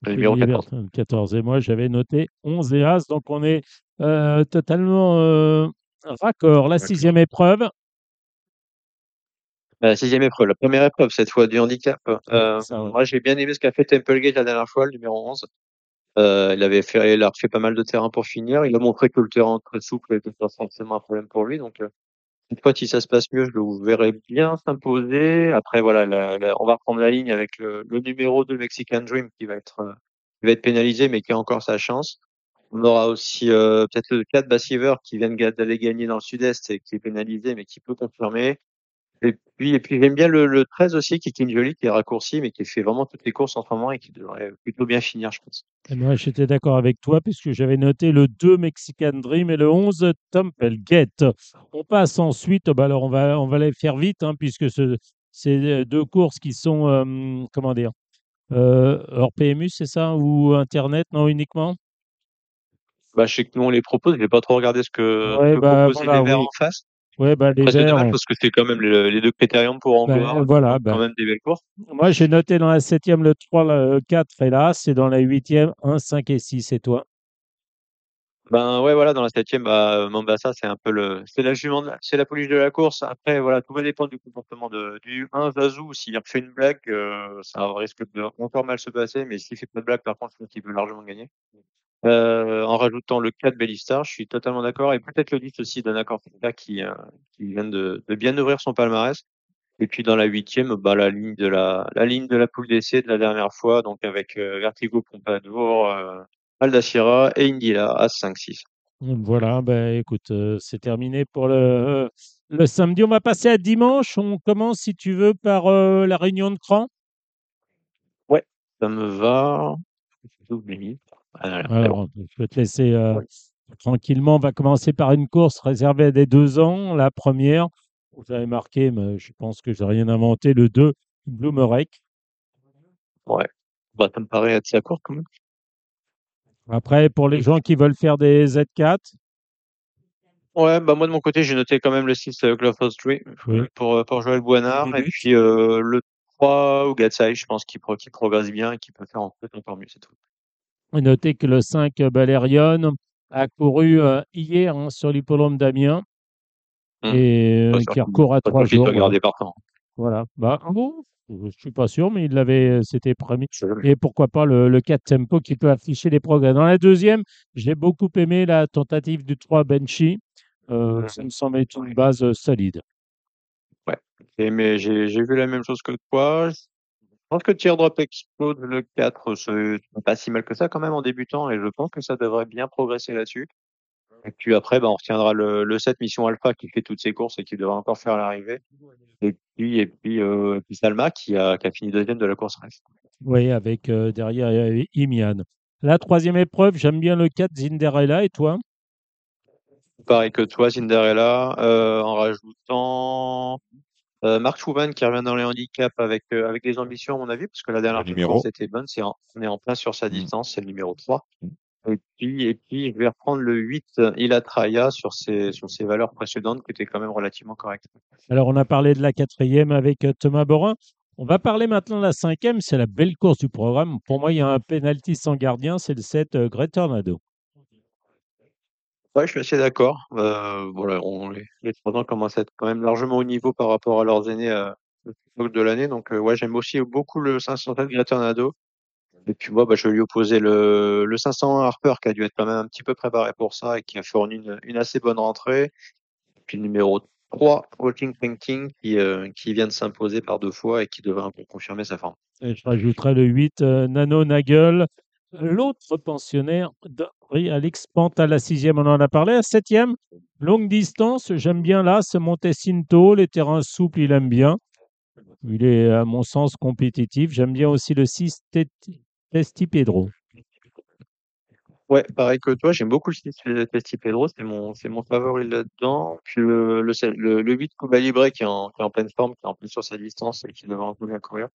Le numéro Julie 14. Bertin, 14. Et moi, j'avais noté 11 et As. Donc, on est euh, totalement raccord. La sixième épreuve, La sixième épreuve, la première épreuve cette fois du handicap. Ça, ouais. moi j'ai bien aimé ce qu'a fait Templegate la dernière fois, le numéro 11. Euh, il avait fait, il a refait pas mal de terrain pour finir. Il a montré que le terrain très souple était pas forcément un problème pour lui. Donc, euh, cette fois, si ça se passe mieux, je le verrai bien s'imposer. Après, voilà, la- la- on va reprendre la ligne avec le, le numéro 2 Mexican Dream qui va être, euh, qui va être pénalisé, mais qui a encore sa chance. On aura aussi euh, peut-être le 4 Bassiver qui vient de d'aller gagner dans le sud-est et qui est pénalisé, mais qui peut confirmer. Et puis, et puis j'aime bien le, le 13 aussi, qui est King Jolie, qui est raccourci, mais qui fait vraiment toutes les courses en ce moment et qui devrait plutôt bien finir, je pense. Et moi, j'étais d'accord avec toi puisque j'avais noté le 2 Mexican Dream et le 11 Templegate. On passe ensuite, bah alors on va, on va les faire vite hein, puisque ce- c'est euh, deux courses qui sont, euh, comment dire, euh, hors PMU, c'est ça Ou Internet, non uniquement? Bah, je sais que nous on les propose, je vais pas trop regarder ce que, Ouais, que bah, voilà, les verts oui. en face. Ouais, bah, les Après, c'est verts, dommage on- parce que c'est quand même les, les deux critériums pour Angola. voilà, donc ben. quand même des belles courses. Moi, j'ai noté dans la septième le 3, le 4 et l'As, et dans la huitième 1, 5 et 6. Et toi? Ben ouais, voilà, dans la septième, bah, Mombasa, c'est un peu le, c'est la jument, de la- c'est la police de la course. Après, voilà, tout va dépendre du comportement de, du 1 Zazou. S'il fait une blague, euh, ça risque de encore mal se passer, mais s'il fait pas de blague, par contre, je pense qu'il peut largement gagner. Euh, en rajoutant le 4 Bellistar, je suis totalement d'accord. Et peut-être le 10 aussi d'un accord qui, euh, qui vient de, de bien ouvrir son palmarès. Et puis dans la huitième, bah, la ligne de la, la ligne de la poule d'essai de la dernière fois, donc avec euh, Vertigo Pompadour, euh, Aldacira et Indila à 5-6. Voilà, ben, écoute, c'est terminé pour le, le samedi. On va passer à dimanche. On commence, si tu veux, par la réunion de cran. Ouais, ça me va. Voilà, Alors, bon. je vais te laisser euh, tranquillement. On va commencer par une course réservée à des deux ans. La première, j'avais marqué, mais je pense que j'ai rien inventé, le 2, Bloomerek. Ouais. Bah, ça me paraît être la courte quand même. Après, pour les gens qui veulent faire des Z4, Ouais, bah moi de mon côté, j'ai noté quand même le 6 euh, Glove Oui. pour, euh, pour Joël Boinard. Et Débute. puis euh, le 3 ou Gatsai, je pense qu'il progresse bien et qu'il peut faire en fait encore mieux, c'est tout. Notez que le 5 Balerion a couru euh, hier hein, sur l'hippodrome d'Amiens Hmm. et euh, qui recourt à trois jours. par temps. Voilà. Bah, ah bon, je suis pas sûr, mais il l'avait, c'était jamais. Et pourquoi pas le, le 4 tempo qui peut afficher les progrès. Dans la deuxième, j'ai beaucoup aimé la tentative du 3 Benchy. Euh, ça me semble être une base euh, solide. Et, mais j'ai j'ai vu la même chose que toi. Je pense que Teardrop Explode le 4, c'est pas si mal que ça quand même en débutant et je pense que ça devrait bien progresser là-dessus. Et puis après, bah, on retiendra le, le 7 Mission Alpha qui fait toutes ses courses et qui devrait encore faire l'arrivée. Et puis, et puis, euh, puis Salma qui a, qui a fini deuxième de la course reste. Oui, avec euh, derrière euh, Imian. La troisième épreuve, j'aime bien le 4 Zinderella. Et toi? Pareil que toi, Cinderella, euh, en rajoutant euh, Marc Chouvan qui revient dans les handicaps avec, euh, avec des ambitions, à mon avis, parce que la dernière numéro. course était bonne. En- on est en plein sur sa Mm. distance, c'est le numéro 3. Et puis, et puis, je vais reprendre le 8, euh, Ilatraya, sur ses, sur ses valeurs précédentes qui étaient quand même relativement correctes. Alors, on a parlé de la quatrième avec euh, Thomas Borin. On va parler maintenant de la cinquième. C'est la belle course du programme. Pour moi, il y a un penalty sans gardien. C'est le 7 euh, Great Tornado. Ouais, je suis assez d'accord. Euh, voilà, les, les trois ans commencent à être quand même largement au niveau par rapport à leurs aînés euh, de l'année. Donc, euh, ouais, j'aime aussi beaucoup le 507 Graternado. Et puis moi, bah, je vais lui opposer le, le 501 Harper qui a dû être quand même un petit peu préparé pour ça et qui a fourni une, une assez bonne rentrée. Et puis le numéro 3, Walking Painting, qui, euh, qui vient de s'imposer par deux fois et qui devrait un peu confirmer sa forme. Et je rajouterai le 8, euh, Nano Nagel. L'autre pensionnaire, Alex Pant à la sixième, on en a parlé. À septième, longue distance, j'aime bien là, ce Montecinto, les terrains souples, il aime bien. Il est, à mon sens, compétitif. J'aime bien aussi le 6, Testi Pedro. Ouais, pareil que toi, j'aime beaucoup le 6 Testi Pedro, c'est mon, mon favori là-dedans. Puis le, le, le, le 8 Cuba qui est, en, qui est en pleine forme, qui est en plus sur sa distance et qui devrait peu bien courir.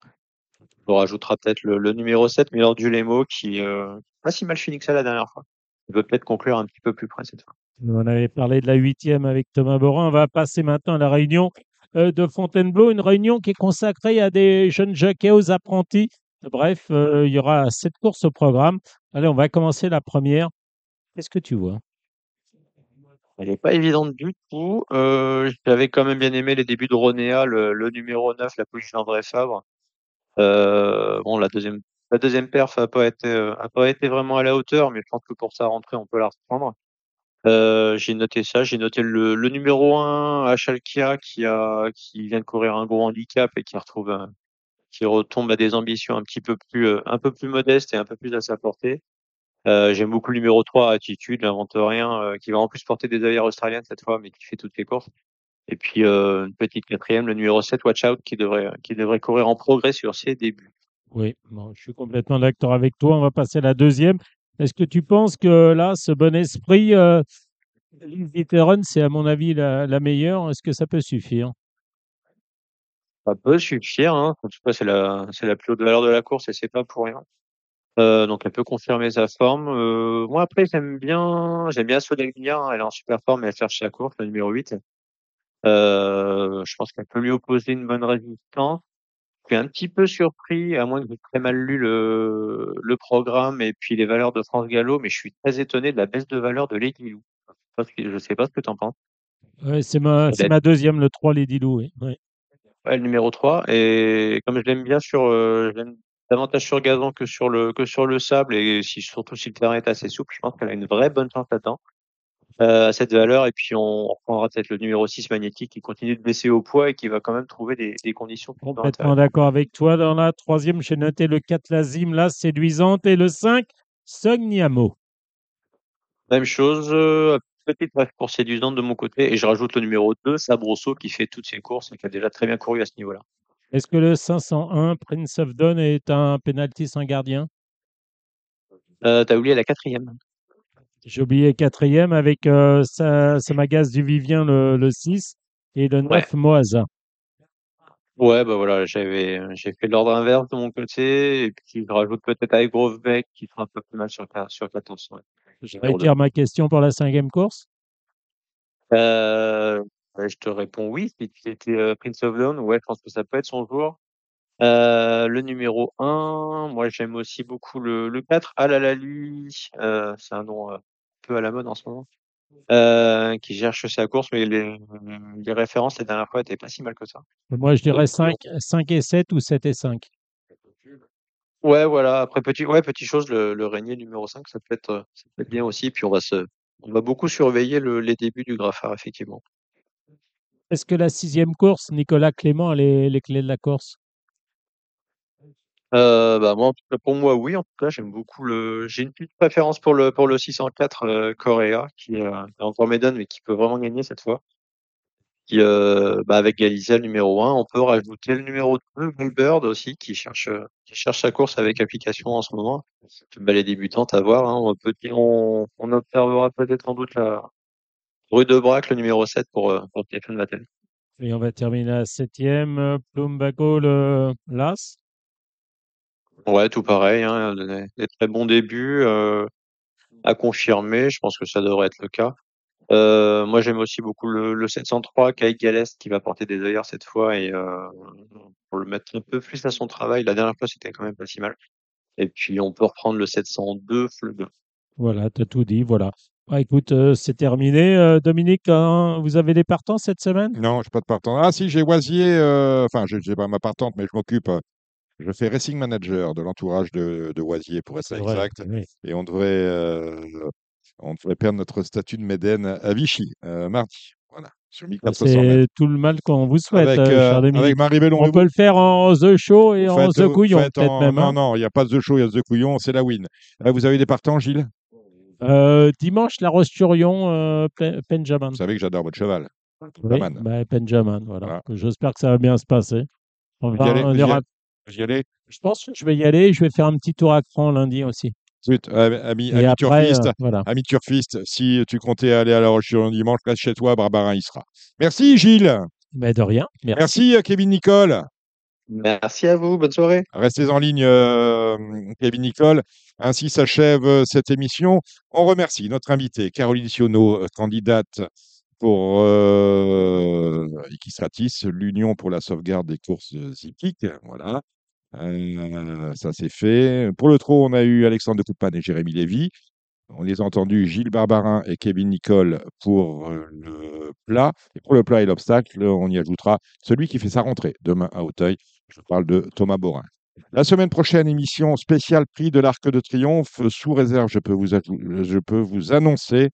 On rajoutera peut-être le, le, numéro 7, Miller Dulemo, qui euh, pas si mal fini que ça la dernière fois. Il peut peut-être conclure un petit peu plus près cette fois. On avait parlé de la huitième avec Thomas Borin. On va passer maintenant à la réunion euh, de Fontainebleau, une réunion qui est consacrée à des jeunes jockeys, aux apprentis. Bref, euh, il y aura sept courses au programme. Allez, on va commencer la première. Qu'est-ce que tu vois? Elle n'est pas évidente du tout. Euh, J'avais quand même bien aimé les débuts de Ronéa, le, le numéro 9, la position d'André Fabre. Euh, bon, la deuxième, la deuxième perf a pas été, euh, a pas été vraiment à la hauteur, mais je pense que pour sa rentrée, on peut la reprendre. Euh, j'ai noté ça, j'ai noté le, le numéro 1 à qui a, qui vient de courir un gros handicap et qui retrouve, qui retombe à des ambitions un petit peu plus, euh, un peu plus modestes et un peu plus à sa portée. Euh, J'aime beaucoup le numéro 3, Attitude, n'invente rien, euh, qui va en plus porter des avions australiennes cette fois, mais qui fait toutes les courses. Et puis euh, une petite quatrième, le numéro 7, Watch Out, qui devrait, qui devrait courir en progrès sur ses débuts. Oui, bon, je suis complètement d'accord avec toi. On va passer à la deuxième. Est-ce que tu penses que là, ce bon esprit, euh, c'est à mon avis la, la meilleure? Est-ce que ça peut suffire? Ça peut suffire. Hein. En tout cas, c'est la, c'est la plus haute valeur de la course et c'est pas pour rien. Euh, donc elle peut confirmer sa forme. Euh, moi après j'aime bien, j'aime bien hein. elle est en super forme et elle cherche sa course, le numéro 8. Euh, je pense qu'elle peut lui opposer une bonne résistance. Je suis un petit peu surpris, à moins que j'ai très mal lu le, le programme et puis les valeurs de France Gallo, mais je suis très étonné de la baisse de valeur de Lady Lou. Je ne sais pas ce que tu en penses. Ouais, c'est ma, deuxième, le 3, Lady Lou. Oui. Ouais. Ouais, le numéro 3. Et comme je l'aime bien sur, euh, je davantage sur gazon que sur le que sur le sable et si surtout si le terrain est assez souple, je pense qu'elle a une vraie bonne chance euh, à cette valeur et puis on reprendra peut-être le numéro 6 magnétique qui continue de baisser au poids et qui va quand même trouver des, des conditions complètement d'accord avec toi dans la troisième j'ai noté le 4 Lazim là séduisante et le 5 Sogniamo. Même chose euh, petite pour séduisante de mon côté et je rajoute le numéro 2 Sabroso qui fait toutes ses courses et qui a déjà très bien couru à ce niveau là est-ce que le 501 Prince of Dawn est un penalty sans gardien? Euh, T'as oublié la quatrième. J'ai oublié quatrième avec euh, Samagas du Vivien le, le 6 et le 9 ouais. Moasa. Ouais, bah voilà, j'avais j'ai fait l'ordre inverse de mon côté et puis je rajoute peut-être avec Grovebeck qui sera un peu plus mal sur, sur 14. Ouais. Je retire ma question pour la cinquième course. Euh, je te réponds oui, si c'était euh, Prince of Dawn, ouais, je pense que ça peut être son jour. Euh, le numéro 1, moi j'aime aussi beaucoup le, le 4, Alalali, euh, c'est un nom peu à la mode en ce moment, euh, qui cherche sa course, mais les, les références les dernières fois n'étaient pas si mal que ça. Moi je dirais 5, 5 et 7 ou 7 et 5. Ouais, voilà, après petit, ouais, petit chose, le, le régnier numéro 5, ça peut être, ça peut être bien aussi, puis on va se, on va beaucoup surveiller le, les débuts du Graffard, effectivement. Est-ce que la sixième course, Nicolas Clément a les, les clés de la course? Euh, bah moi, en tout cas, pour moi, oui. En tout cas, j'aime beaucoup le. J'ai une petite préférence pour le pour le 604 euh, Coréa, qui euh, est encore médonne, mais qui peut vraiment gagner cette fois. Qui, euh, bah, avec Galizia, le numéro 1, on peut rajouter le numéro 2, Goldbird aussi, qui cherche qui cherche sa course avec application en ce moment. Bah, les débutantes à voir. Hein, on, peut, on, on observera peut-être sans doute la rue de Brac, le numéro 7 pour pour Stéphane Vattel. Et on va terminer à septième, Plumbago, le Las. Ouais, tout pareil, hein, des, des très bons débuts euh, à confirmer. Je pense que ça devrait être le cas. Euh, moi, j'aime aussi beaucoup le, le 703 Kai Galest qui va porter des œillères cette fois et euh, pour le mettre un peu plus à son travail. La dernière fois, c'était quand même pas si mal. Et puis, on peut reprendre le 702 Flug. Voilà, tu as tout dit. Voilà. Bah, écoute, euh, c'est terminé. Euh, Dominique, hein, vous avez des partants cette semaine? Non, je n'ai pas de partant. Ah si, j'ai Oisier, euh, enfin, je n'ai pas ma partante, mais je m'occupe. Je fais racing manager de l'entourage de, de Oisier, pour être vrai, exact. oui. Et on devrait, euh, on devrait perdre notre statut de Médène à Vichy, euh, mardi. Voilà, sur 1400 mètres. C'est tout le mal qu'on vous souhaite, Avec, euh, avec Marie Bellon. On peut le faire en The Show et en The Couillon, peut-être même. Non, hein. non, il n'y a pas The Show, il y a The Couillon, c'est la win. Là, vous avez des partants, Gilles? Dimanche, La Pen- Benjamin. Vous savez que j'adore votre cheval. Oui, Benjamin. bah, Benjamin, voilà. Voilà. J'espère que ça va bien se passer. On va- on ira- allez Vous y allez Je pense que je vais y aller. Je vais faire un petit tour à cran lundi aussi. Zut, euh, ami, Et ami après, turfiste, euh, voilà. ami turfiste, si tu comptais aller à la roche sur dimanche, reste chez toi, Barbarin y sera. Merci Gilles. Mais de rien. Merci. Merci euh, Kevin Nicole. Merci à vous. Bonne soirée. Restez en ligne, euh, Kevin Nicole. Ainsi s'achève euh, cette émission. On remercie notre invitée, Caroline Sionneau, euh, candidate pour euh, Equistratis, l'Union pour la sauvegarde des courses hippiques. Voilà. Euh, ça c'est fait. Pour le trot, on a eu Alexandre de Coupane et Jérémy Lévy. On les a entendus, Gilles Barbarin et Kevin Nicole pour euh, le plat. Et pour le plat et l'obstacle, on y ajoutera celui qui fait sa rentrée demain à Auteuil. Je parle de Thomas Borin. La semaine prochaine, émission spéciale prix de l'Arc de Triomphe. Sous réserve, je peux vous, je peux vous annoncer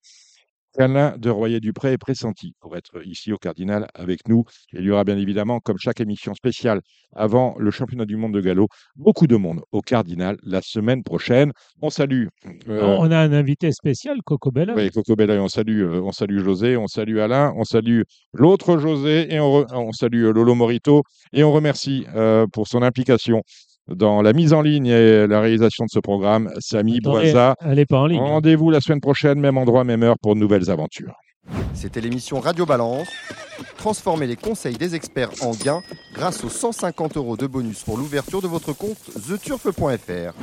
qu'Alain de Royer-Dupré est pressenti pour être ici au Cardinal avec nous. Il y aura bien évidemment, comme chaque émission spéciale avant le championnat du monde de galop, beaucoup de monde au Cardinal la semaine prochaine. On salue. euh, On a un invité spécial, Coco Bella. oui, Coco Bella, on salue, euh, on salue José, on salue Alain, on salue l'autre José et on, salue Lolo Morito et on remercie euh, pour son implication dans la mise en ligne et la réalisation de ce programme, Samy Boisa. elle n'est pas en ligne. Rendez-vous la semaine prochaine, même endroit, même heure pour de nouvelles aventures. C'était l'émission Radio Balance. Transformez les conseils des experts en gains grâce aux 150 euros de bonus pour l'ouverture de votre compte theturf.fr.